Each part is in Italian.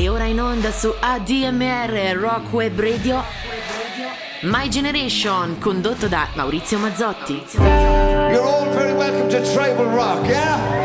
E ora in onda su ADMR Rock Web Radio My Generation condotto da Maurizio Mazzotti. You're all very welcome to Tribal Rock, yeah?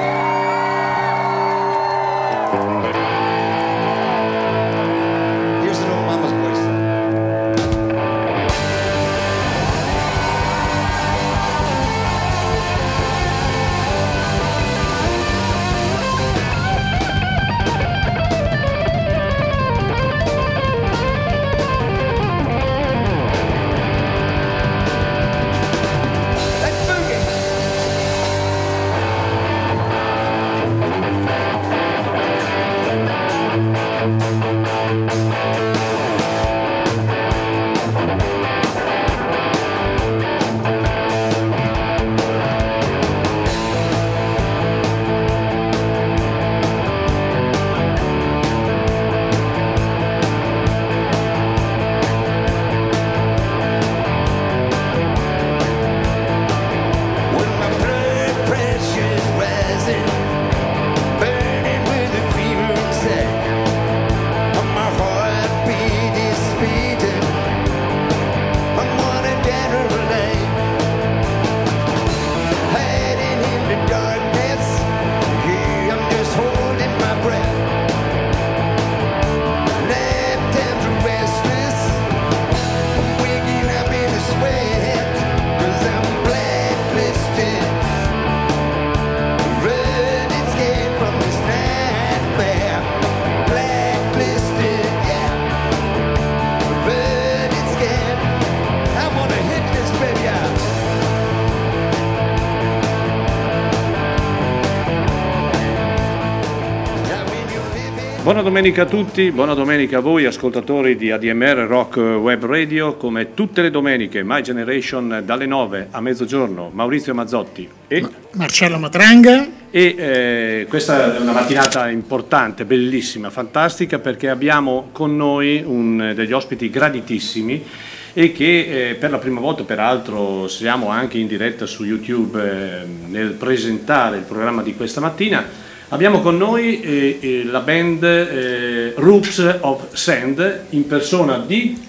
Domenica a tutti, buona domenica a voi ascoltatori di ADMR Rock Web Radio, come tutte le domeniche My Generation dalle 9 a mezzogiorno, Maurizio Mazzotti e, Marcello Matranga. e, eh, questa è una mattinata importante, bellissima, fantastica perché abbiamo con noi un- degli ospiti graditissimi e che eh, per la prima volta peraltro siamo anche in diretta su YouTube eh, nel presentare il programma di questa mattina. Abbiamo con noi eh, eh, la band eh, Roots of Sand in persona di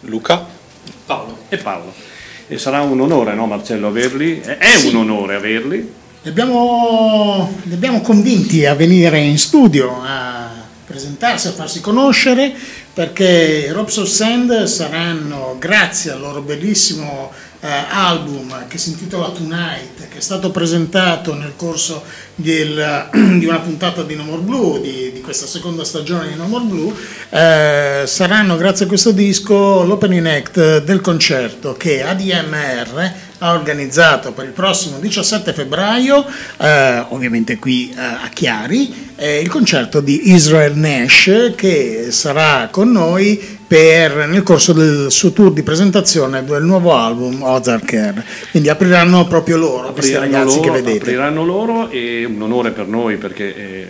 Luca? Paolo e Paolo. E sarà un onore, no Marcello, averli? È è un onore averli. Li abbiamo, li abbiamo convinti a venire in studio a presentarsi, a farsi conoscere perché i Robs of Sand saranno, grazie al loro bellissimo eh, album che si intitola Tonight, che è stato presentato nel corso del- di una puntata di No More Blue, di, di questa seconda stagione di No More Blue, eh, saranno grazie a questo disco l'opening act del concerto che ADMR ha organizzato per il prossimo 17 febbraio, eh, ovviamente qui eh, a Chiari, eh, il concerto di Israel Nash che sarà con noi per, nel corso del suo tour di presentazione del nuovo album Ozark Air. Quindi apriranno proprio loro, questi Apriranno ragazzi loro, che vedete. apriranno loro e un onore per noi perché eh,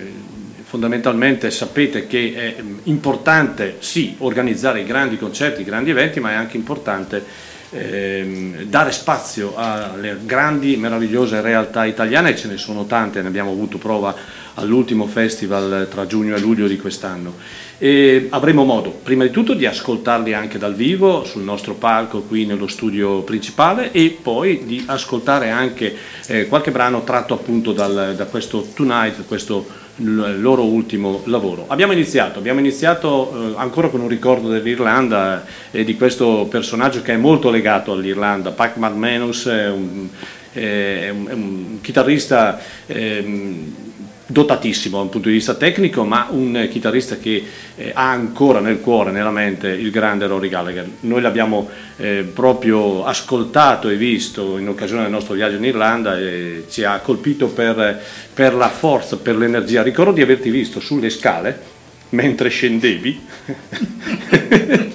fondamentalmente sapete che è mm, importante sì organizzare i grandi concerti, i grandi eventi, ma è anche importante ehm, dare spazio alle grandi, meravigliose realtà italiane, e ce ne sono tante, ne abbiamo avuto prova all'ultimo festival tra giugno e luglio di quest'anno. E avremo modo, prima di tutto, di ascoltarli anche dal vivo sul nostro palco qui nello studio principale e poi di ascoltare anche eh, qualche brano tratto appunto dal- da questo Tonight, questo loro ultimo lavoro. Abbiamo iniziato, abbiamo iniziato eh, ancora con un ricordo dell'Irlanda e di questo personaggio che è molto legato all'Irlanda, Pac McManus, è un, è un- è un chitarrista ehm, dotatissimo da un punto di vista tecnico, ma un chitarrista che eh, ha ancora nel cuore, nella mente il grande Rory Gallagher. Noi l'abbiamo eh, proprio ascoltato e visto in occasione del nostro viaggio in Irlanda e ci ha colpito per, per la forza, per l'energia. Ricordo di averti visto sulle scale mentre scendevi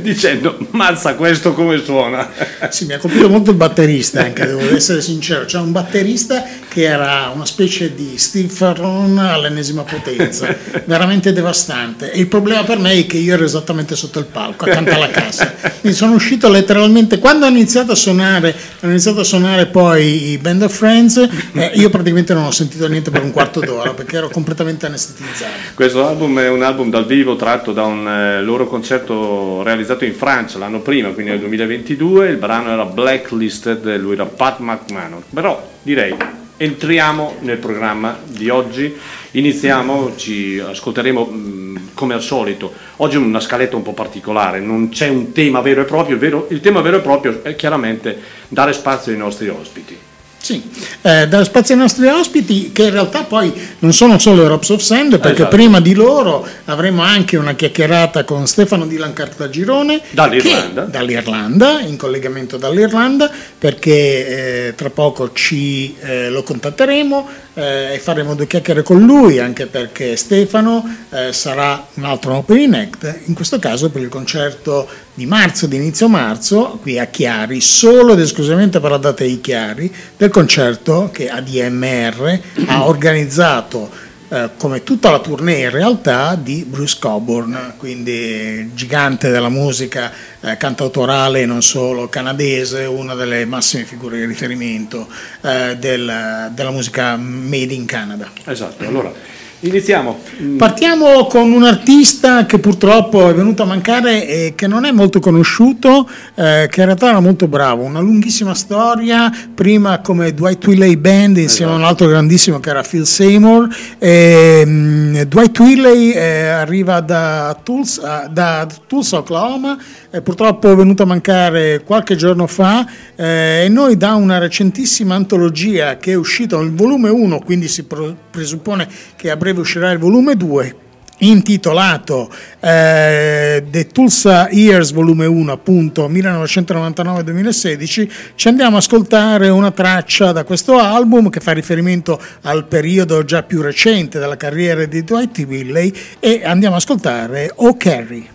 dicendo mazza questo come suona Sì, mi ha colpito molto il batterista anche, devo essere sincero. C'è un batterista che era una specie di Steve Ferron all'ennesima potenza, veramente devastante. E il problema per me è che io ero esattamente sotto il palco, accanto alla cassa. Quindi sono uscito letteralmente, quando hanno iniziato a suonare, hanno iniziato a suonare poi i Band of Friends, eh, io praticamente non ho sentito niente per un quarto d'ora perché ero completamente anestetizzato. Questo album è un album dal vivo tratto da un eh, loro concerto realizzato in Francia l'anno prima, quindi nel 2022. Il brano era Blacklisted lui era Pat McMahon. Però direi entriamo nel programma di oggi. Iniziamo, ci ascolteremo mh, come al solito. Oggi è una scaletta un po' particolare, non c'è un tema vero e proprio. Vero- il tema vero e proprio è chiaramente dare spazio ai nostri ospiti. Sì, eh, dare spazio ai nostri ospiti che in realtà poi non sono solo Robs of Sand perché Esatto. prima di loro avremo anche una chiacchierata con Stefano Dilan Cartagirone Dall'Irlanda. che- dall'Irlanda, in collegamento dall'Irlanda perché eh, tra poco ci, eh, lo contatteremo eh, e faremo due chiacchiere con lui anche perché Stefano eh, sarà un altro opening act, in questo caso per il concerto di marzo, di inizio marzo, qui a Chiari, solo ed esclusivamente per la data di Chiari, del concerto che ADMR ha organizzato eh, come tutta la tournée in realtà di Bruce Coburn, quindi gigante della musica eh, cantautorale e non solo canadese, una delle massime figure di riferimento eh, del- della musica made in Canada. Esatto, allora iniziamo. Mm, Partiamo con un artista che purtroppo è venuto a mancare e che non è molto conosciuto, eh, che in realtà era molto bravo, una lunghissima storia, prima come Dwight Willey Band insieme a un altro grandissimo che era Phil Seymour. E, mm, Dwight Willey eh, arriva da Tulsa, da Tulsa, Oklahoma, è purtroppo venuto a mancare qualche giorno fa eh, e noi da una recentissima antologia che è uscita il volume 1, quindi si presuppone che a breve uscirà il volume 2 intitolato eh, The Tulsa Years volume 1 appunto 1999-2016 ci andiamo a ascoltare una traccia da questo album che fa riferimento al periodo già più recente della carriera di Dwight Willey e andiamo a ascoltare O Carrie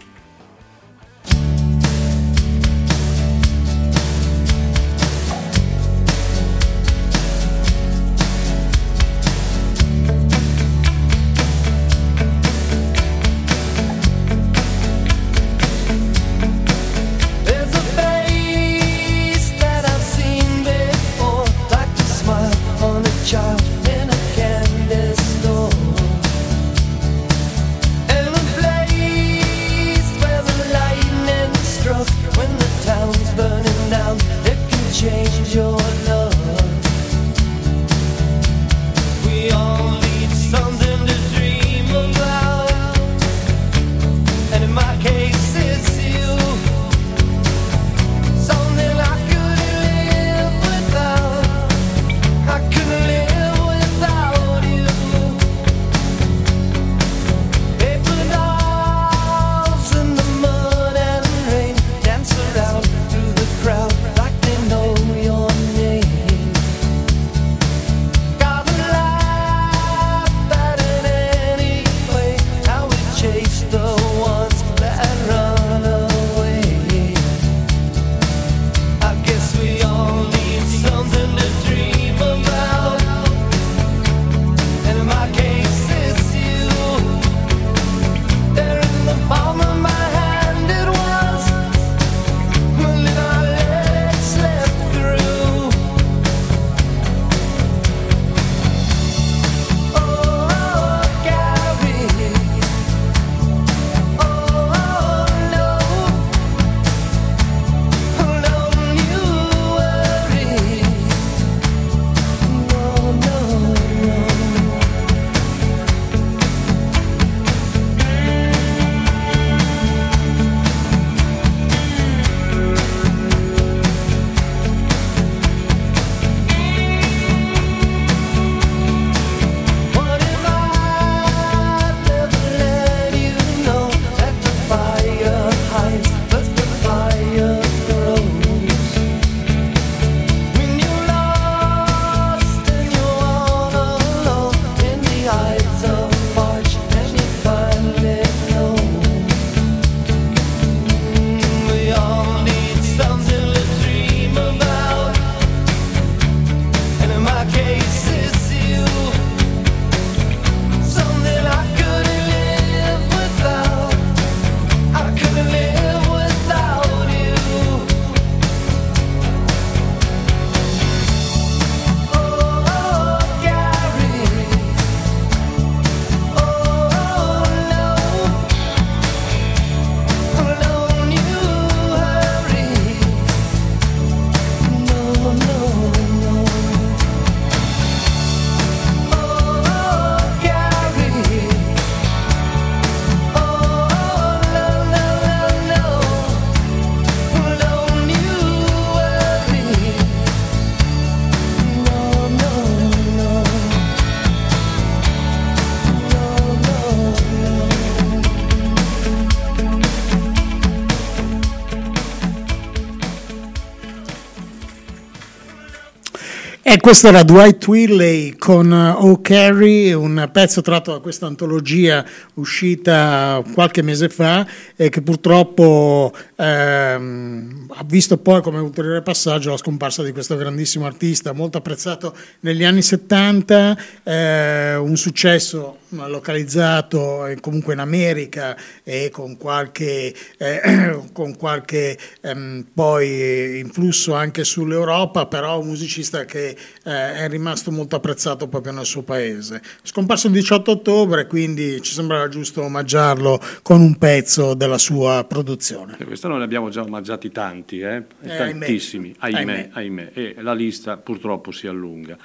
questo era Dwight Willey con Oh Carrie, un pezzo tratto da questa antologia uscita qualche mese fa e che purtroppo ehm, ha visto poi come ulteriore passaggio la scomparsa di questo grandissimo artista, molto apprezzato negli anni 70, eh, un successo localizzato eh, comunque in America e con qualche, eh, con qualche ehm, poi influsso anche sull'Europa, però un musicista che eh, è rimasto molto apprezzato proprio nel suo paese. Scomparso il 18 ottobre, quindi ci sembrava giusto omaggiarlo con un pezzo della sua produzione. E quest'anno ne abbiamo già omaggiati tanti, eh? Eh, tantissimi, ahimè, ahimè. ahimè, e la lista purtroppo si allunga.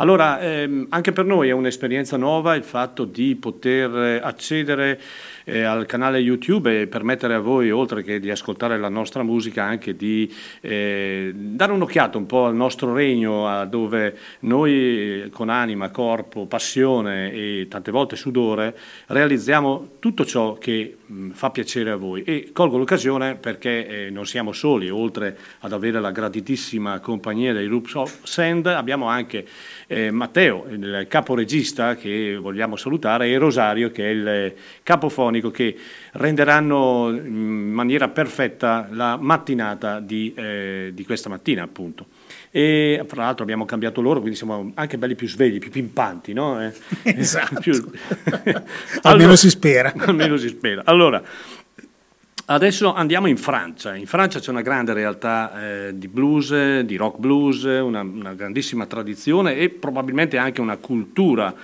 Allora, ehm, anche per noi è un'esperienza nuova il fatto di poter eh, accedere eh, al canale YouTube e permettere a voi, oltre che di ascoltare la nostra musica, anche di eh, dare un'occhiata un po' al nostro regno, dove noi con anima, corpo, passione e tante volte sudore realizziamo tutto ciò che mh, fa piacere a voi. E colgo l'occasione perché eh, non siamo soli, oltre ad avere la gratitissima compagnia dei Roops of Sand, abbiamo anche eh, Matteo, il caporegista che vogliamo salutare, e Rosario che è il eh, capofonico che renderanno in maniera perfetta la mattinata di, eh, di questa mattina appunto. E fra l'altro abbiamo cambiato loro, quindi siamo anche belli più svegli, più pimpanti, no? Eh, Esatto. più- Almeno si spera. Almeno si spera. Allora, Adesso andiamo in Francia. In Francia c'è una grande realtà eh, di blues, di rock blues, una, una grandissima tradizione e probabilmente anche una cultura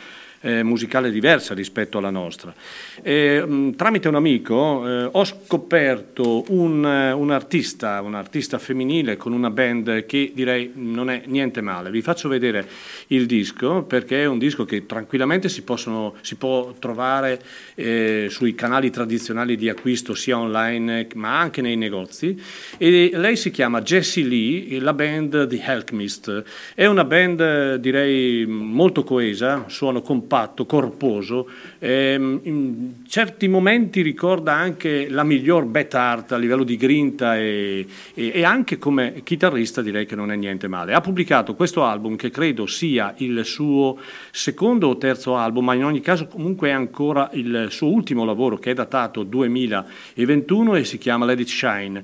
eh, musicale diversa rispetto alla nostra. E, mh, tramite un amico eh, ho scoperto un, eh, un artista, un artista femminile con una band che direi non è niente male. Vi faccio vedere il disco perché è un disco che tranquillamente si, possono, si può trovare eh, sui canali tradizionali di acquisto sia online ma anche nei negozi e lei si chiama Jessie Lee la band The Alchemist è una band direi molto coesa suono compatto corposo ehm, in certi momenti ricorda anche la miglior Beth Hart a livello di grinta e, e- e anche come chitarrista direi che non è niente male. Ha pubblicato questo album che credo sia il suo secondo o terzo album ma in ogni caso comunque è ancora il suo ultimo lavoro che è datato 2021 e si chiama Let It Shine.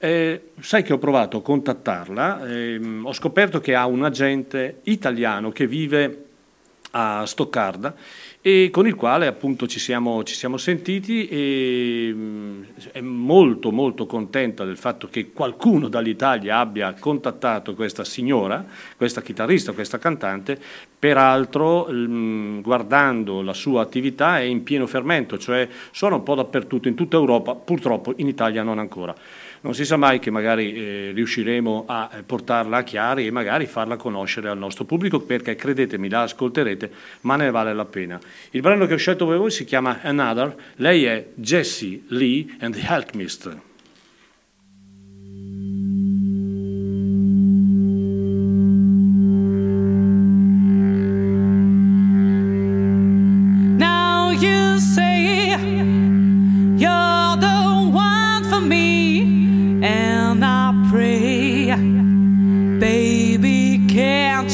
Eh, sai che ho provato a contattarla, ehm, ho scoperto che ha un agente italiano che vive a Stoccarda e con il quale appunto ci siamo, ci siamo sentiti e mh, è molto molto contenta del fatto che qualcuno dall'Italia abbia contattato questa signora, questa chitarrista, questa cantante, peraltro mh, guardando la sua attività è in pieno fermento, cioè suona un po' dappertutto in tutta Europa, purtroppo in Italia non ancora. Non si sa mai che magari eh, riusciremo a eh, portarla a chiari e magari farla conoscere al nostro pubblico perché credetemi la ascolterete ma ne vale la pena. Il brano che ho scelto per voi si chiama Another, lei è Jessie Lee and the Alchemist.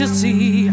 You see?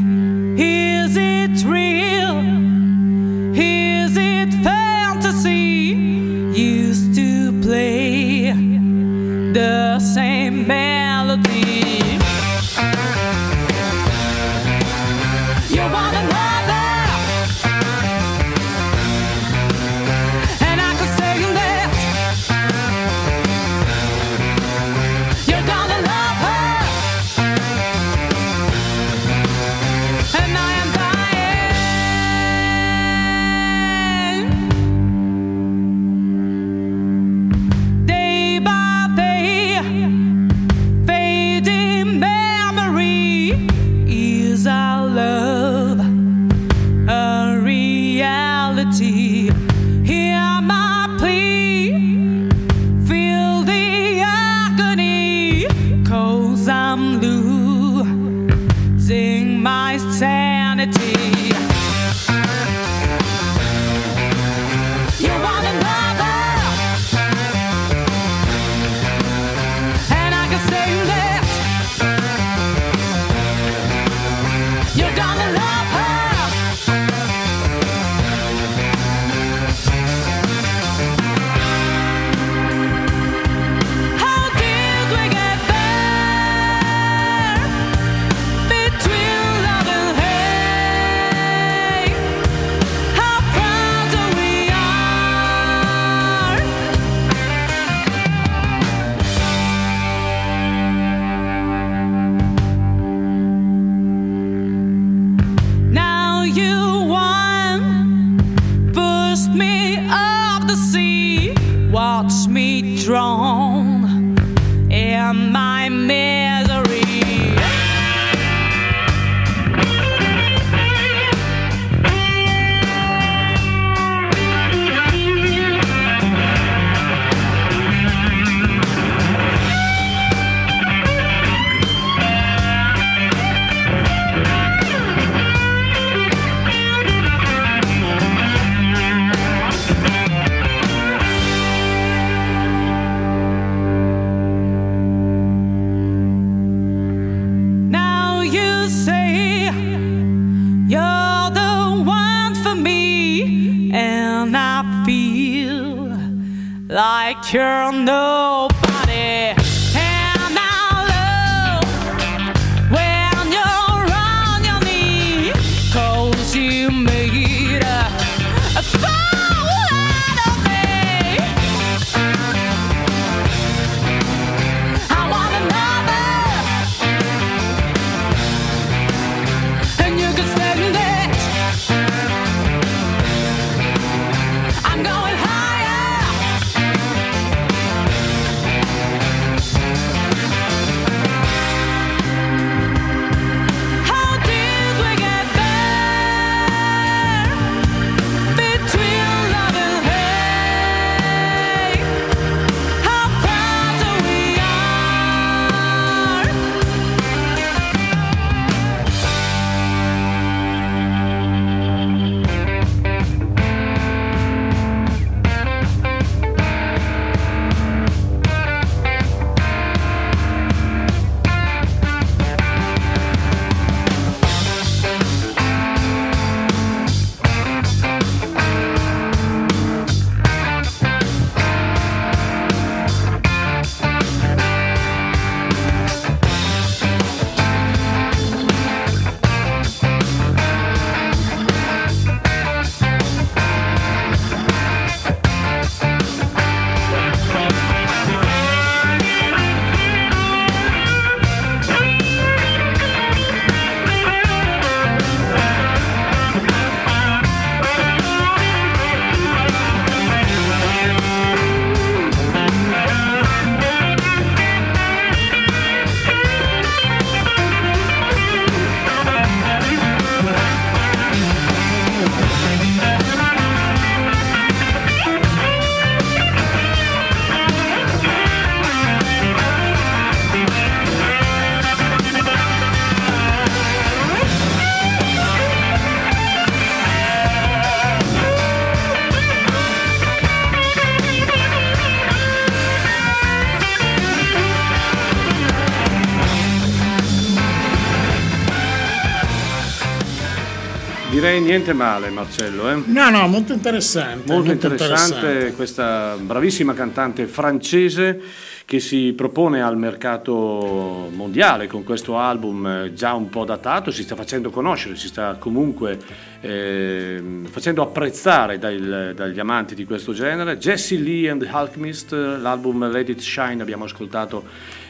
Niente male Marcello, eh? No, no, molto interessante. Molto interessante questa bravissima cantante francese che si propone al mercato mondiale con questo album eh, già un po' datato, si sta facendo conoscere, si sta comunque ehm, facendo apprezzare dai- dagli amanti di questo genere. Jessie Lee and the Alchemist, l'album Let It Shine abbiamo ascoltato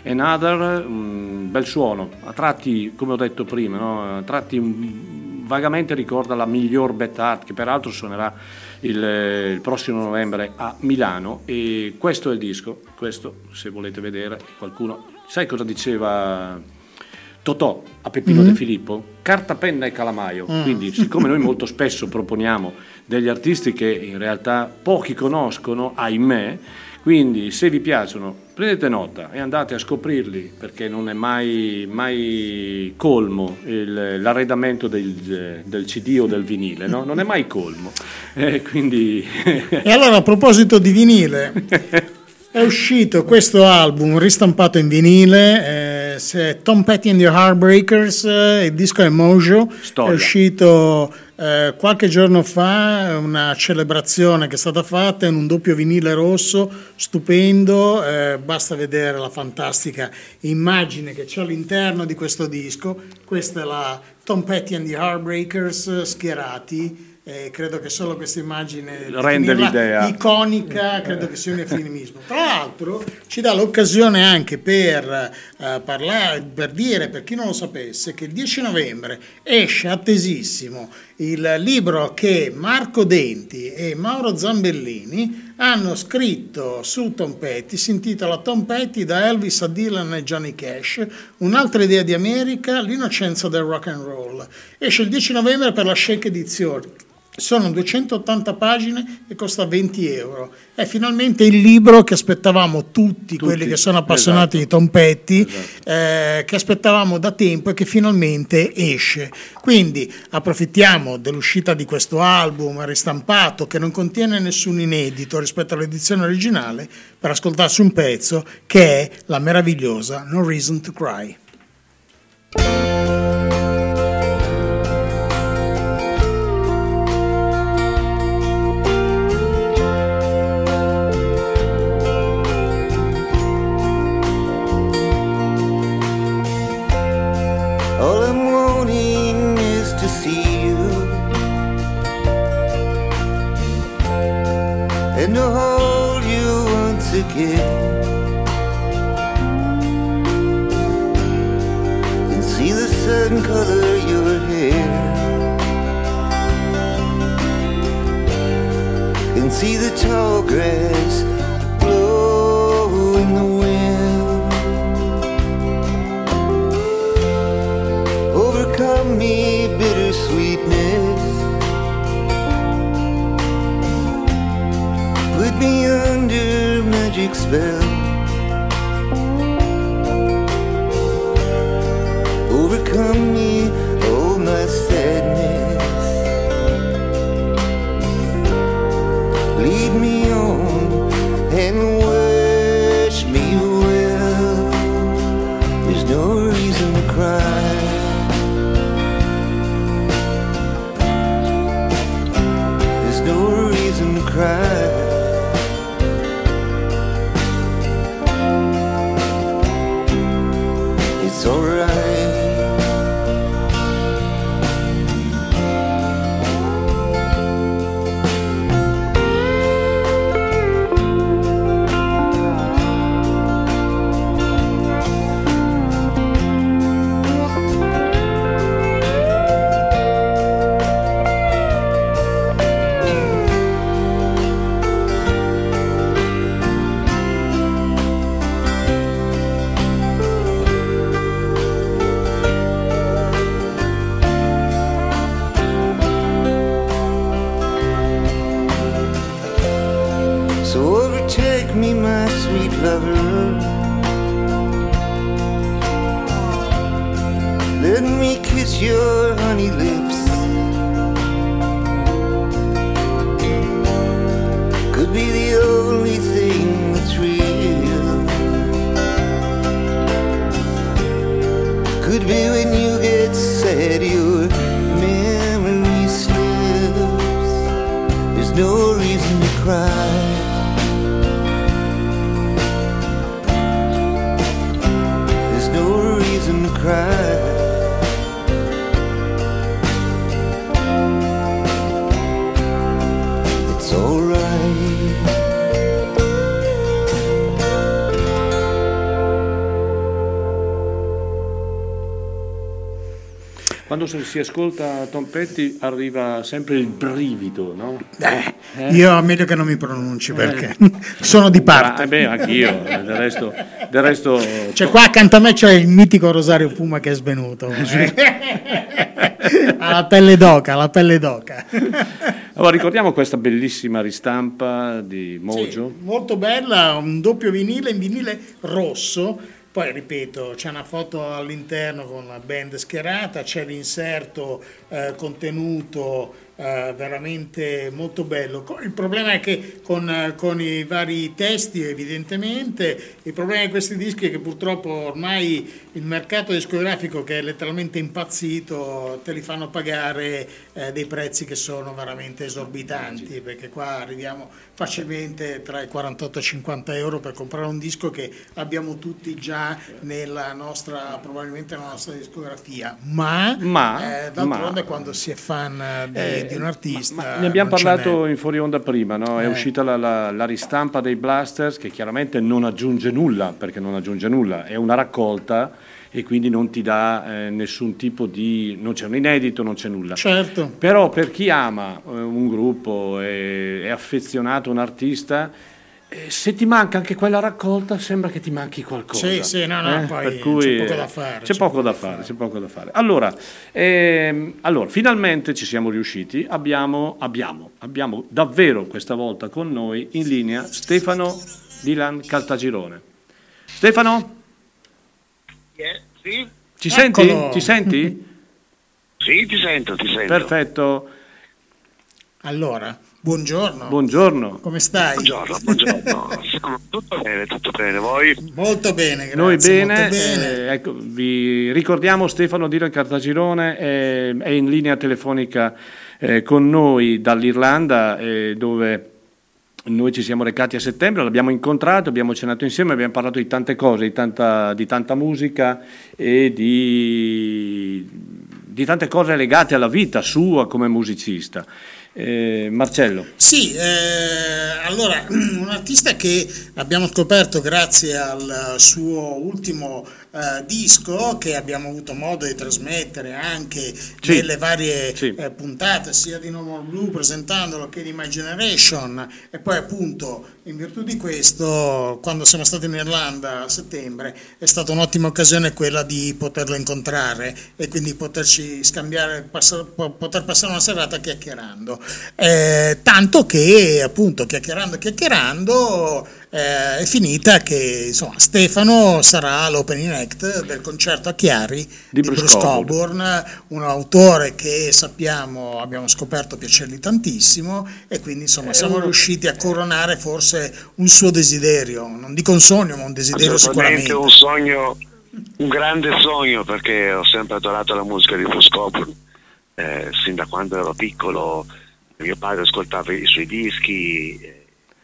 Another, un bel suono, a tratti, come ho detto prima, no? a tratti un- vagamente ricorda la miglior Bet Art che peraltro suonerà il, il prossimo novembre a Milano. E questo è il disco, questo se volete vedere qualcuno, sai cosa diceva Totò a Peppino De Filippo? Carta, penna e calamaio, quindi siccome noi molto spesso proponiamo degli artisti che in realtà pochi conoscono, ahimè, quindi se vi piacciono prendete nota e andate a scoprirli perché non è mai, mai colmo il- l'arredamento del, del CD o del vinile, no? non è mai colmo. Eh, quindi E allora a proposito di vinile, è uscito questo album ristampato in vinile, eh, se Tom Petty and the Heartbreakers, eh, il disco è Mojo, Storia. è uscito eh, qualche giorno fa, una celebrazione che è stata fatta in un doppio vinile rosso, stupendo, eh, basta vedere la fantastica immagine che c'è all'interno di questo disco, questa è la Tom Petty and the Heartbreakers eh, schierati. Eh, credo che solo questa immagine Rende l'idea. iconica credo che sia un eufemismo. Tra l'altro ci dà l'occasione anche per eh, parlare, per dire, per chi non lo sapesse, che il 10 novembre esce attesissimo il libro che Marco Denti e Mauro Zambellini hanno scritto su Tom Petty, si intitola Tom Petty da Elvis a Dylan e Johnny Cash, un'altra idea di America, l'innocenza del rock and roll. Esce il 10 novembre per la Shake Edizione. Sono 280 pagine e costa 20 euro. È finalmente il libro che aspettavamo tutti, quelli che sono appassionati esatto. di Tom Petty, eh, che aspettavamo da tempo e che finalmente esce. Quindi approfittiamo dell'uscita di questo album ristampato che non contiene nessun inedito rispetto all'edizione originale per ascoltarci un pezzo che è la meravigliosa No Reason to Cry. Quando si ascolta Tom Petty arriva sempre il brivido, no? Eh, Io è meglio che non mi pronunci perché sono di Ah, parte. eh beh, anch'io. Del resto, del resto Cioè, qua accanto a me c'è il mitico Rosario Puma che è svenuto. ha la pelle d'oca, la pelle d'oca. Allora, ricordiamo questa bellissima ristampa di Mojo. Sì, molto bella, un doppio vinile in vinile rosso. Poi ripeto, c'è una foto all'interno con la band schierata, c'è l'inserto eh, contenuto eh, veramente molto bello. Il problema è che con, eh, con i vari testi, evidentemente, il problema di questi dischi è che purtroppo ormai il mercato discografico, che è letteralmente impazzito, te li fanno pagare eh, dei prezzi che sono veramente esorbitanti, perché qua arriviamo facilmente tra i 48 e i 50 euro per comprare un disco che abbiamo tutti già nella nostra, probabilmente nella nostra discografia. Ma, Ma- eh, d'altronde ma- quando si è fan eh, di, Eh, di un artista... ma ne abbiamo parlato in fuori onda prima, no? è Eh. uscita la, la- la ristampa dei Blasters che chiaramente non aggiunge nulla, perché non aggiunge nulla, è una raccolta e quindi non ti dà eh, nessun tipo di... non c'è un inedito, non c'è nulla. Certo. Però per chi ama eh, un gruppo e è affezionato a un artista, eh, se ti manca anche quella raccolta sembra che ti manchi qualcosa. Sì, sì, no, no, Eh, poi per cui, c'è poco da fare, C'è c'è poco da fare, fare. c'è poco da fare. Allora, ehm, allora, finalmente ci siamo riusciti, abbiamo, abbiamo, abbiamo davvero questa volta con noi in linea Stefano Dilan Caltagirone. Stefano, Eh, sì? ci senti? Ci senti? Sì, ti sento, ti sento. Perfetto, Allora, buongiorno. buongiorno. Come stai? Buongiorno, buongiorno. tutto bene, tutto bene. Voi? Molto bene, grazie. Noi bene, molto bene. eh, ecco, vi ricordiamo Stefano Dilan Cartagirone eh, è in linea telefonica eh, con noi dall'Irlanda eh, dove noi ci siamo recati a settembre, l'abbiamo incontrato, abbiamo cenato insieme, abbiamo parlato di tante cose, di tanta, di tanta musica e di, di tante cose legate alla vita sua come musicista. Eh, Marcello, Sì, eh, allora, un artista che abbiamo scoperto grazie al suo ultimo eh, disco che abbiamo avuto modo di trasmettere anche Sì, nelle varie sì. eh, puntate sia di No More Blue presentandolo che di My Generation e poi appunto in virtù di questo quando siamo stati in Irlanda a settembre è stata un'ottima occasione quella di poterlo incontrare e quindi poterci scambiare, passare- po- poter passare una serata chiacchierando. Eh, tanto che appunto chiacchierando chiacchierando eh, è finita che insomma Stefano sarà l'opening act del concerto a Chiari Di di, Bruce. Cockburn, un autore che sappiamo, abbiamo scoperto piacergli tantissimo e quindi insomma siamo riusciti a coronare forse un suo desiderio, non dico un sogno ma un desiderio sicuramente. un sogno, un grande sogno perché ho sempre adorato la musica di Bruce Cockburn. Eh, sin da quando ero piccolo mio padre ascoltava i suoi dischi, eh,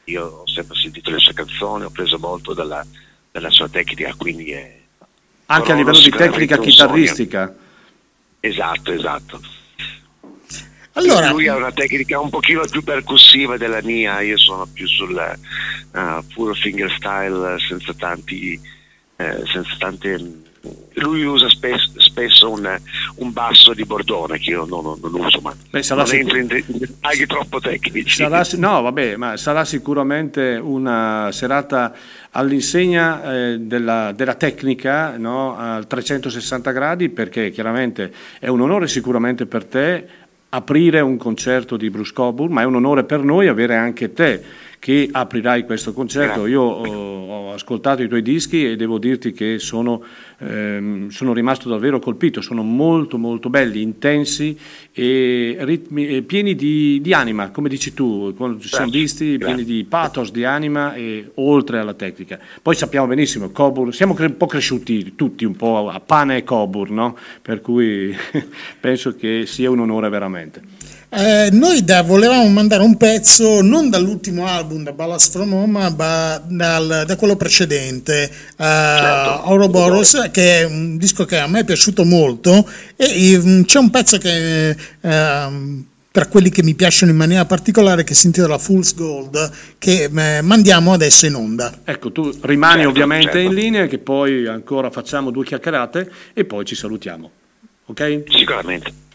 io ho sempre sentito le sue canzoni, ho preso molto dalla, dalla sua tecnica, quindi è anche a livello di tecnica chitarristica. esatto, esatto. Allora, Lui ha una tecnica un pochino più percussiva della mia, io sono più sul eh, puro fingerstyle senza tanti, eh, senza tante... Lui usa spes- spesso un, un basso di bordone che io non, non- non uso, ma Beh, sarà non sicur- entro in dettagli troppo tecnici. Sarà, no, vabbè, ma sarà sicuramente una serata all'insegna eh, della, della tecnica no, a 360 gradi perché chiaramente è un onore sicuramente per te aprire un concerto di Bruce Coburn, ma è un onore per noi avere anche te che aprirai questo concerto. Io ho, ho ascoltato i tuoi dischi e devo dirti che sono, ehm, sono rimasto davvero colpito, sono molto molto belli, intensi e, ritmi, e pieni di, di anima, come dici tu, quando ci siamo visti, grazie. pieni di pathos, di anima e oltre alla tecnica. Poi sappiamo benissimo, Coburn, siamo cre- un po' cresciuti tutti un po' a pane e Coburn, no? per cui penso che sia un onore veramente. Eh, noi da- volevamo mandare un pezzo non dall'ultimo album, da Ballas from Home, ma dal- da quello precedente, uh, Certo. Ouroboros, che è un disco che a me è piaciuto molto e mm, c'è un pezzo che... ehm, tra quelli che mi piacciono in maniera particolare che si intitola Fool's Gold che eh, mandiamo adesso in onda. Ecco, tu rimani Certo, ovviamente certo. in linea, che poi ancora facciamo due chiacchierate e poi ci salutiamo. Ok? Sicuramente.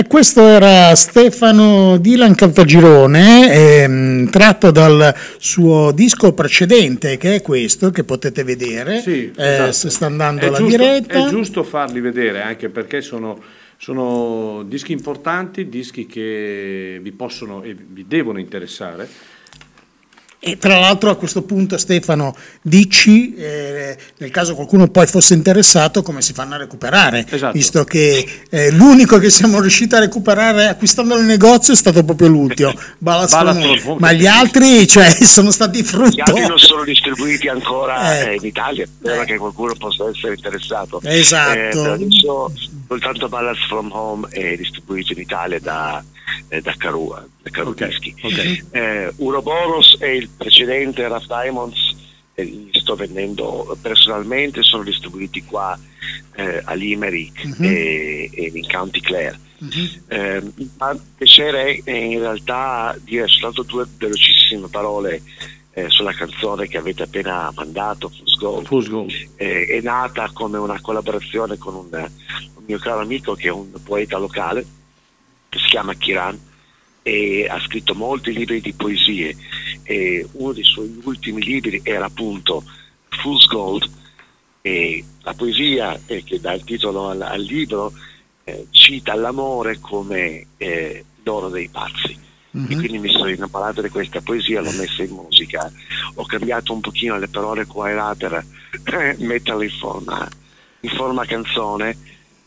E questo era Stefano Dylan Caltagirone, ehm, tratto dal suo disco precedente, che è questo, che potete vedere, Sì, eh, esatto. se sta andando È la giusto- diretta. È giusto farli vedere anche perché sono, sono dischi importanti, dischi che vi possono e vi devono interessare. E tra l'altro a questo punto Stefano dici, eh, nel caso qualcuno poi fosse interessato, come si fanno a recuperare, Esatto. visto che eh, l'unico che siamo riusciti a recuperare acquistandolo in negozio è stato proprio l'ultimo, from Home. Home. ma gli altri cioè, sono stati Gli frutto. altri non sono distribuiti ancora Eh. eh, in Italia, spero Eh. che qualcuno possa essere interessato. Esatto. Eh, adesso soltanto Ballast from Home è distribuito in Italia da, eh, da Carua, da Caru Ok, Dischi. ok. Eh, Uroboros e il precedente Rough Diamonds eh, li sto vendendo personalmente, sono distribuiti qua eh, a Limerick e, e in County Clare. Eh, ma piacere è in realtà dire soltanto due velocissime parole eh, sulla canzone che avete appena mandato, Fool's Gold. Fool's Gold. Eh, è nata come una collaborazione con un, un mio caro amico che è un poeta locale che si chiama Kiran e ha scritto molti libri di poesie. E uno dei suoi ultimi libri era appunto Fool's Gold. E la poesia eh, che dà il titolo al, al libro eh, cita l'amore come eh, l'oro dei pazzi. E quindi mi sono innamorato di questa poesia, l'ho messa in musica, ho cambiato un pochino le parole qua e là per eh, metterle in forma, in forma canzone.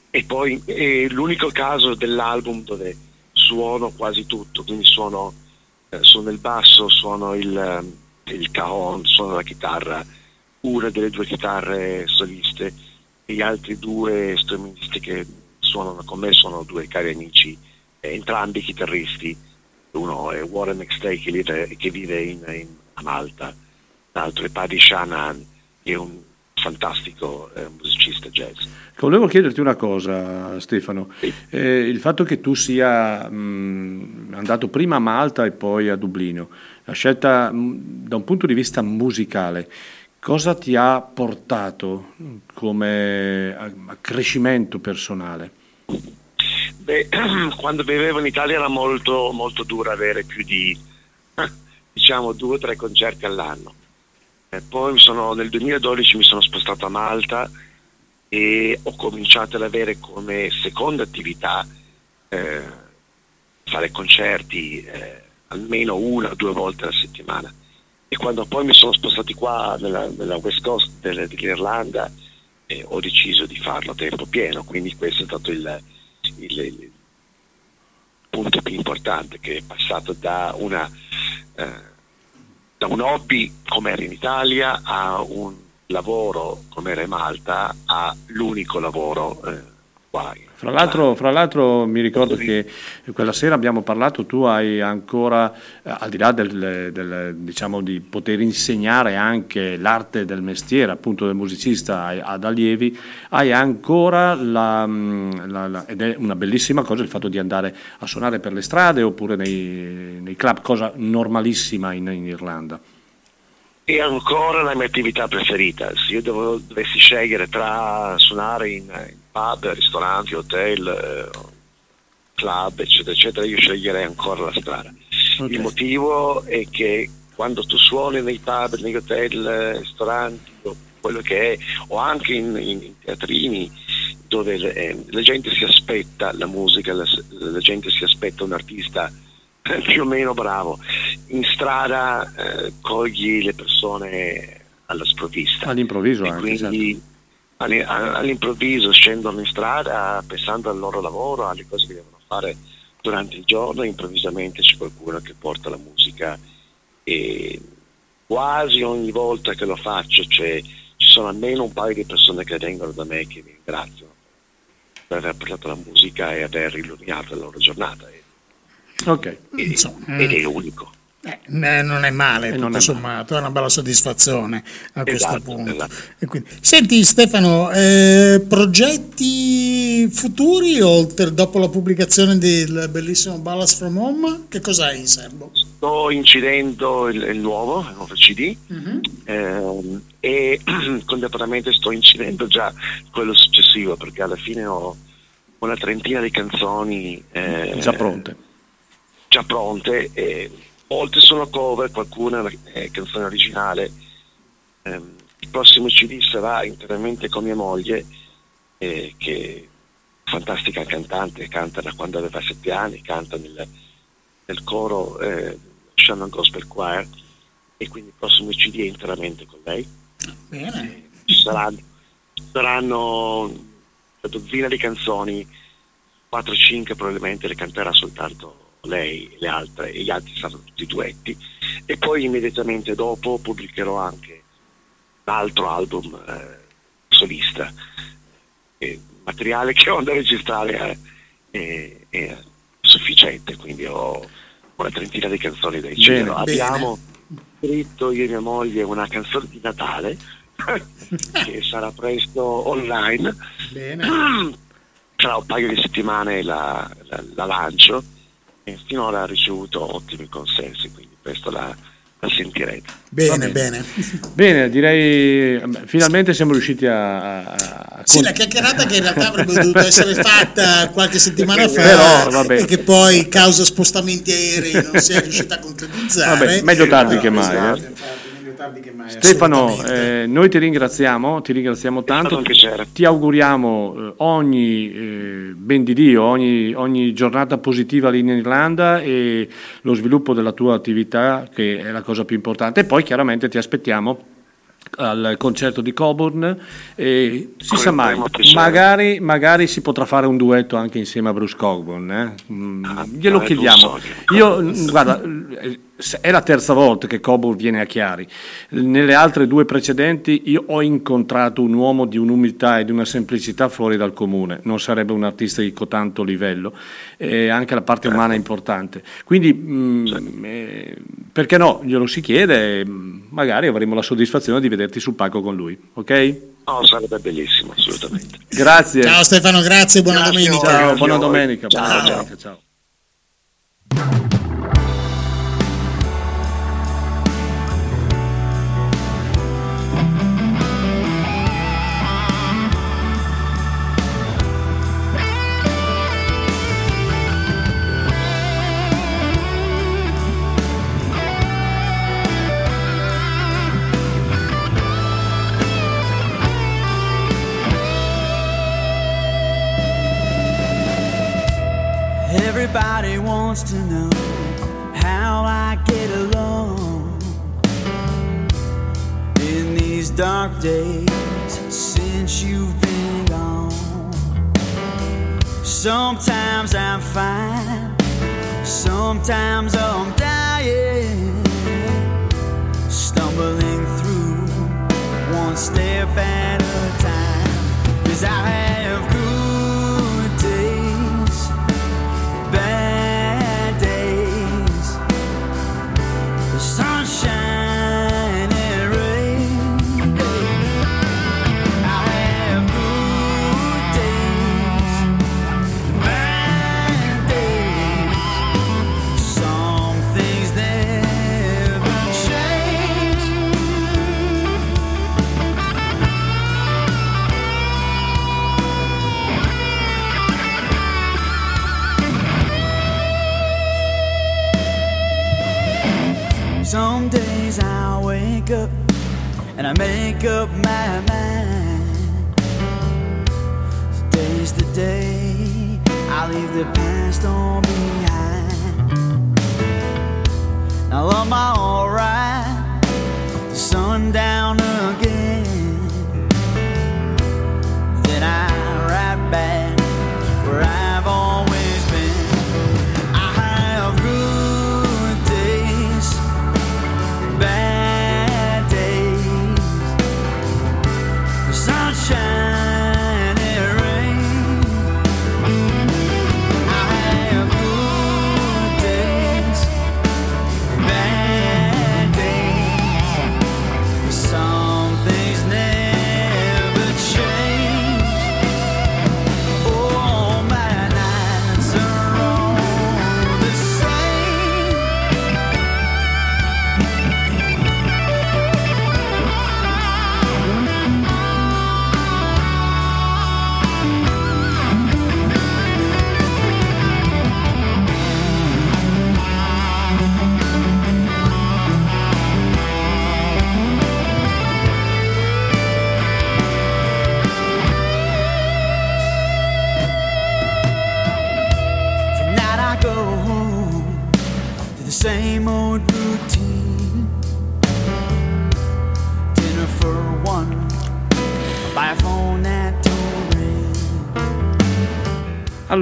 E poi è l'unico caso dell'album dove suono quasi tutto, quindi suono, eh, suono il basso, suono il, eh, il cajon, suono la chitarra, una delle due chitarre soliste. E gli altri due strumentisti che suonano con me sono due cari amici, eh, entrambi chitarristi, uno è Warren McStay che vive, che vive in, in- a Malta. L'altro è Paddy Shanahan, che è un fantastico eh, musicista jazz. Volevo chiederti una cosa, Stefano. Eh, il fatto che tu sia mh, andato prima a Malta e poi a Dublino, la scelta mh, da un punto di vista musicale, cosa ti ha portato come a- a crescimento personale? Beh, quando vivevo in Italia era molto, molto duro avere più di diciamo due o tre concerti all'anno. E poi mi sono- nel 2012 mi sono spostato a Malta e ho cominciato ad avere come seconda attività eh, fare concerti eh, almeno una o due volte alla settimana. E quando poi mi sono spostati qua nella, nella West Coast del- dell'Irlanda eh, ho deciso di farlo a tempo pieno, quindi questo è stato il, il- il punto più importante che è passato da una eh, da un hobby come era in Italia a un lavoro come era in Malta a l'unico lavoro eh, qua. Fra l'altro, fra l'altro mi ricordo che quella sera abbiamo parlato, tu hai ancora, eh, al di là del, del, diciamo, di poter insegnare anche l'arte del mestiere, appunto del musicista ad allievi, hai ancora, la, mm, la- la- ed è una bellissima cosa, il fatto di andare a suonare per le strade oppure nei, nei club, cosa normalissima in, in Irlanda. È ancora la mia attività preferita. Se io dovessi scegliere tra suonare in, in pub, ristoranti, hotel, eh, club, eccetera, eccetera, io sceglierei ancora la strada. Ok. Il motivo è che quando tu suoni nei pub, negli hotel, eh, ristoranti, o quello che è, o anche in, in- in teatrini dove eh, la gente si aspetta la musica, la, la gente si aspetta un artista più o meno bravo. In strada eh, cogli le persone alla sprovvista. All'improvviso E anche, certo. quindi a- all'improvviso scendono in strada pensando al loro lavoro, alle cose che devono fare durante il giorno, improvvisamente c'è qualcuno che porta la musica e quasi ogni volta che lo faccio c'è- ci sono almeno un paio di persone che vengono da me che mi ringraziano per aver portato la musica e aver illuminato la loro giornata e- Ok. Insomma, ed eh, è unico. Eh, non è male, Eh, tutto non è sommato, è una bella soddisfazione a questo Esatto, punto. esatto. E quindi- Senti Stefano, eh, progetti futuri oltre dopo la pubblicazione del bellissimo Ballas from Home? Che cosa hai in serbo? Sto incidendo il, il nuovo, il nuovo CD ehm, e contemporaneamente sto incidendo già quello successivo perché alla fine ho una trentina di canzoni eh, Già pronte. già pronte e molte sono cover, qualcuna è canzone originale. Ehm, il prossimo CD sarà interamente con mia moglie eh, che è fantastica cantante, canta da quando aveva sette anni, canta nel, nel coro eh, Shannon Gospel Choir e quindi il prossimo CD è interamente con lei. Bene, Ci saranno, ci saranno una dozzina di canzoni, 4-5 probabilmente le canterà soltanto lei, le altre, e gli altri saranno tutti duetti. E poi immediatamente dopo pubblicherò anche l'altro album eh, solista. E materiale che ho da registrare è, è- sufficiente, quindi ho una trentina di canzoni da incidere. Abbiamo scritto io e mia moglie una canzone di Natale che sarà presto online bene. tra un paio di settimane la, la- la lancio e finora ha ricevuto ottimi consensi quindi presto la, la sentirete Bene, bene. bene. Bene, direi finalmente siamo riusciti a, a- Sì, la chiacchierata che in realtà avrebbe dovuto essere fatta qualche settimana fa Però, vabbè. e che poi causa spostamenti aerei non si è riuscita a concretizzare. Vabbè, meglio tardi Però, che mai, esatto, eh. Tardi che mai, Stefano, eh, noi ti ringraziamo, ti ringraziamo tanto, ti auguriamo eh, ogni eh, ben di Dio, ogni, ogni giornata positiva lì in Irlanda e lo sviluppo della tua attività che è la cosa più importante. E poi chiaramente ti aspettiamo al concerto di Coburn e si sa mai, magari, magari si potrà fare un duetto anche insieme a Bruce Coburn, eh? Mm, Ah, glielo chiediamo. Io, guarda, è la terza volta che Coburn viene a Chiari. Nelle altre due precedenti io ho incontrato un uomo di un'umiltà e di una semplicità fuori dal comune, non sarebbe un artista di cotanto livello, e anche la parte umana è importante. Quindi mm, eh, perché no, glielo si chiede e mm, magari avremo la soddisfazione di vederti sul palco con lui, ok? No, sarebbe bellissimo, assolutamente. Grazie. Ciao Stefano, grazie, buona Grazie, domenica. Ciao, buona domenica. buona Ciao. domenica, ciao. Everybody wants to know how I get along in these dark days since you've been gone. Sometimes I'm fine, sometimes I'm dying, stumbling through one step at a time. Cause I Some days I wake up and I make up my mind. Today's the day I leave the past all behind. Now I'm alright to sundown again.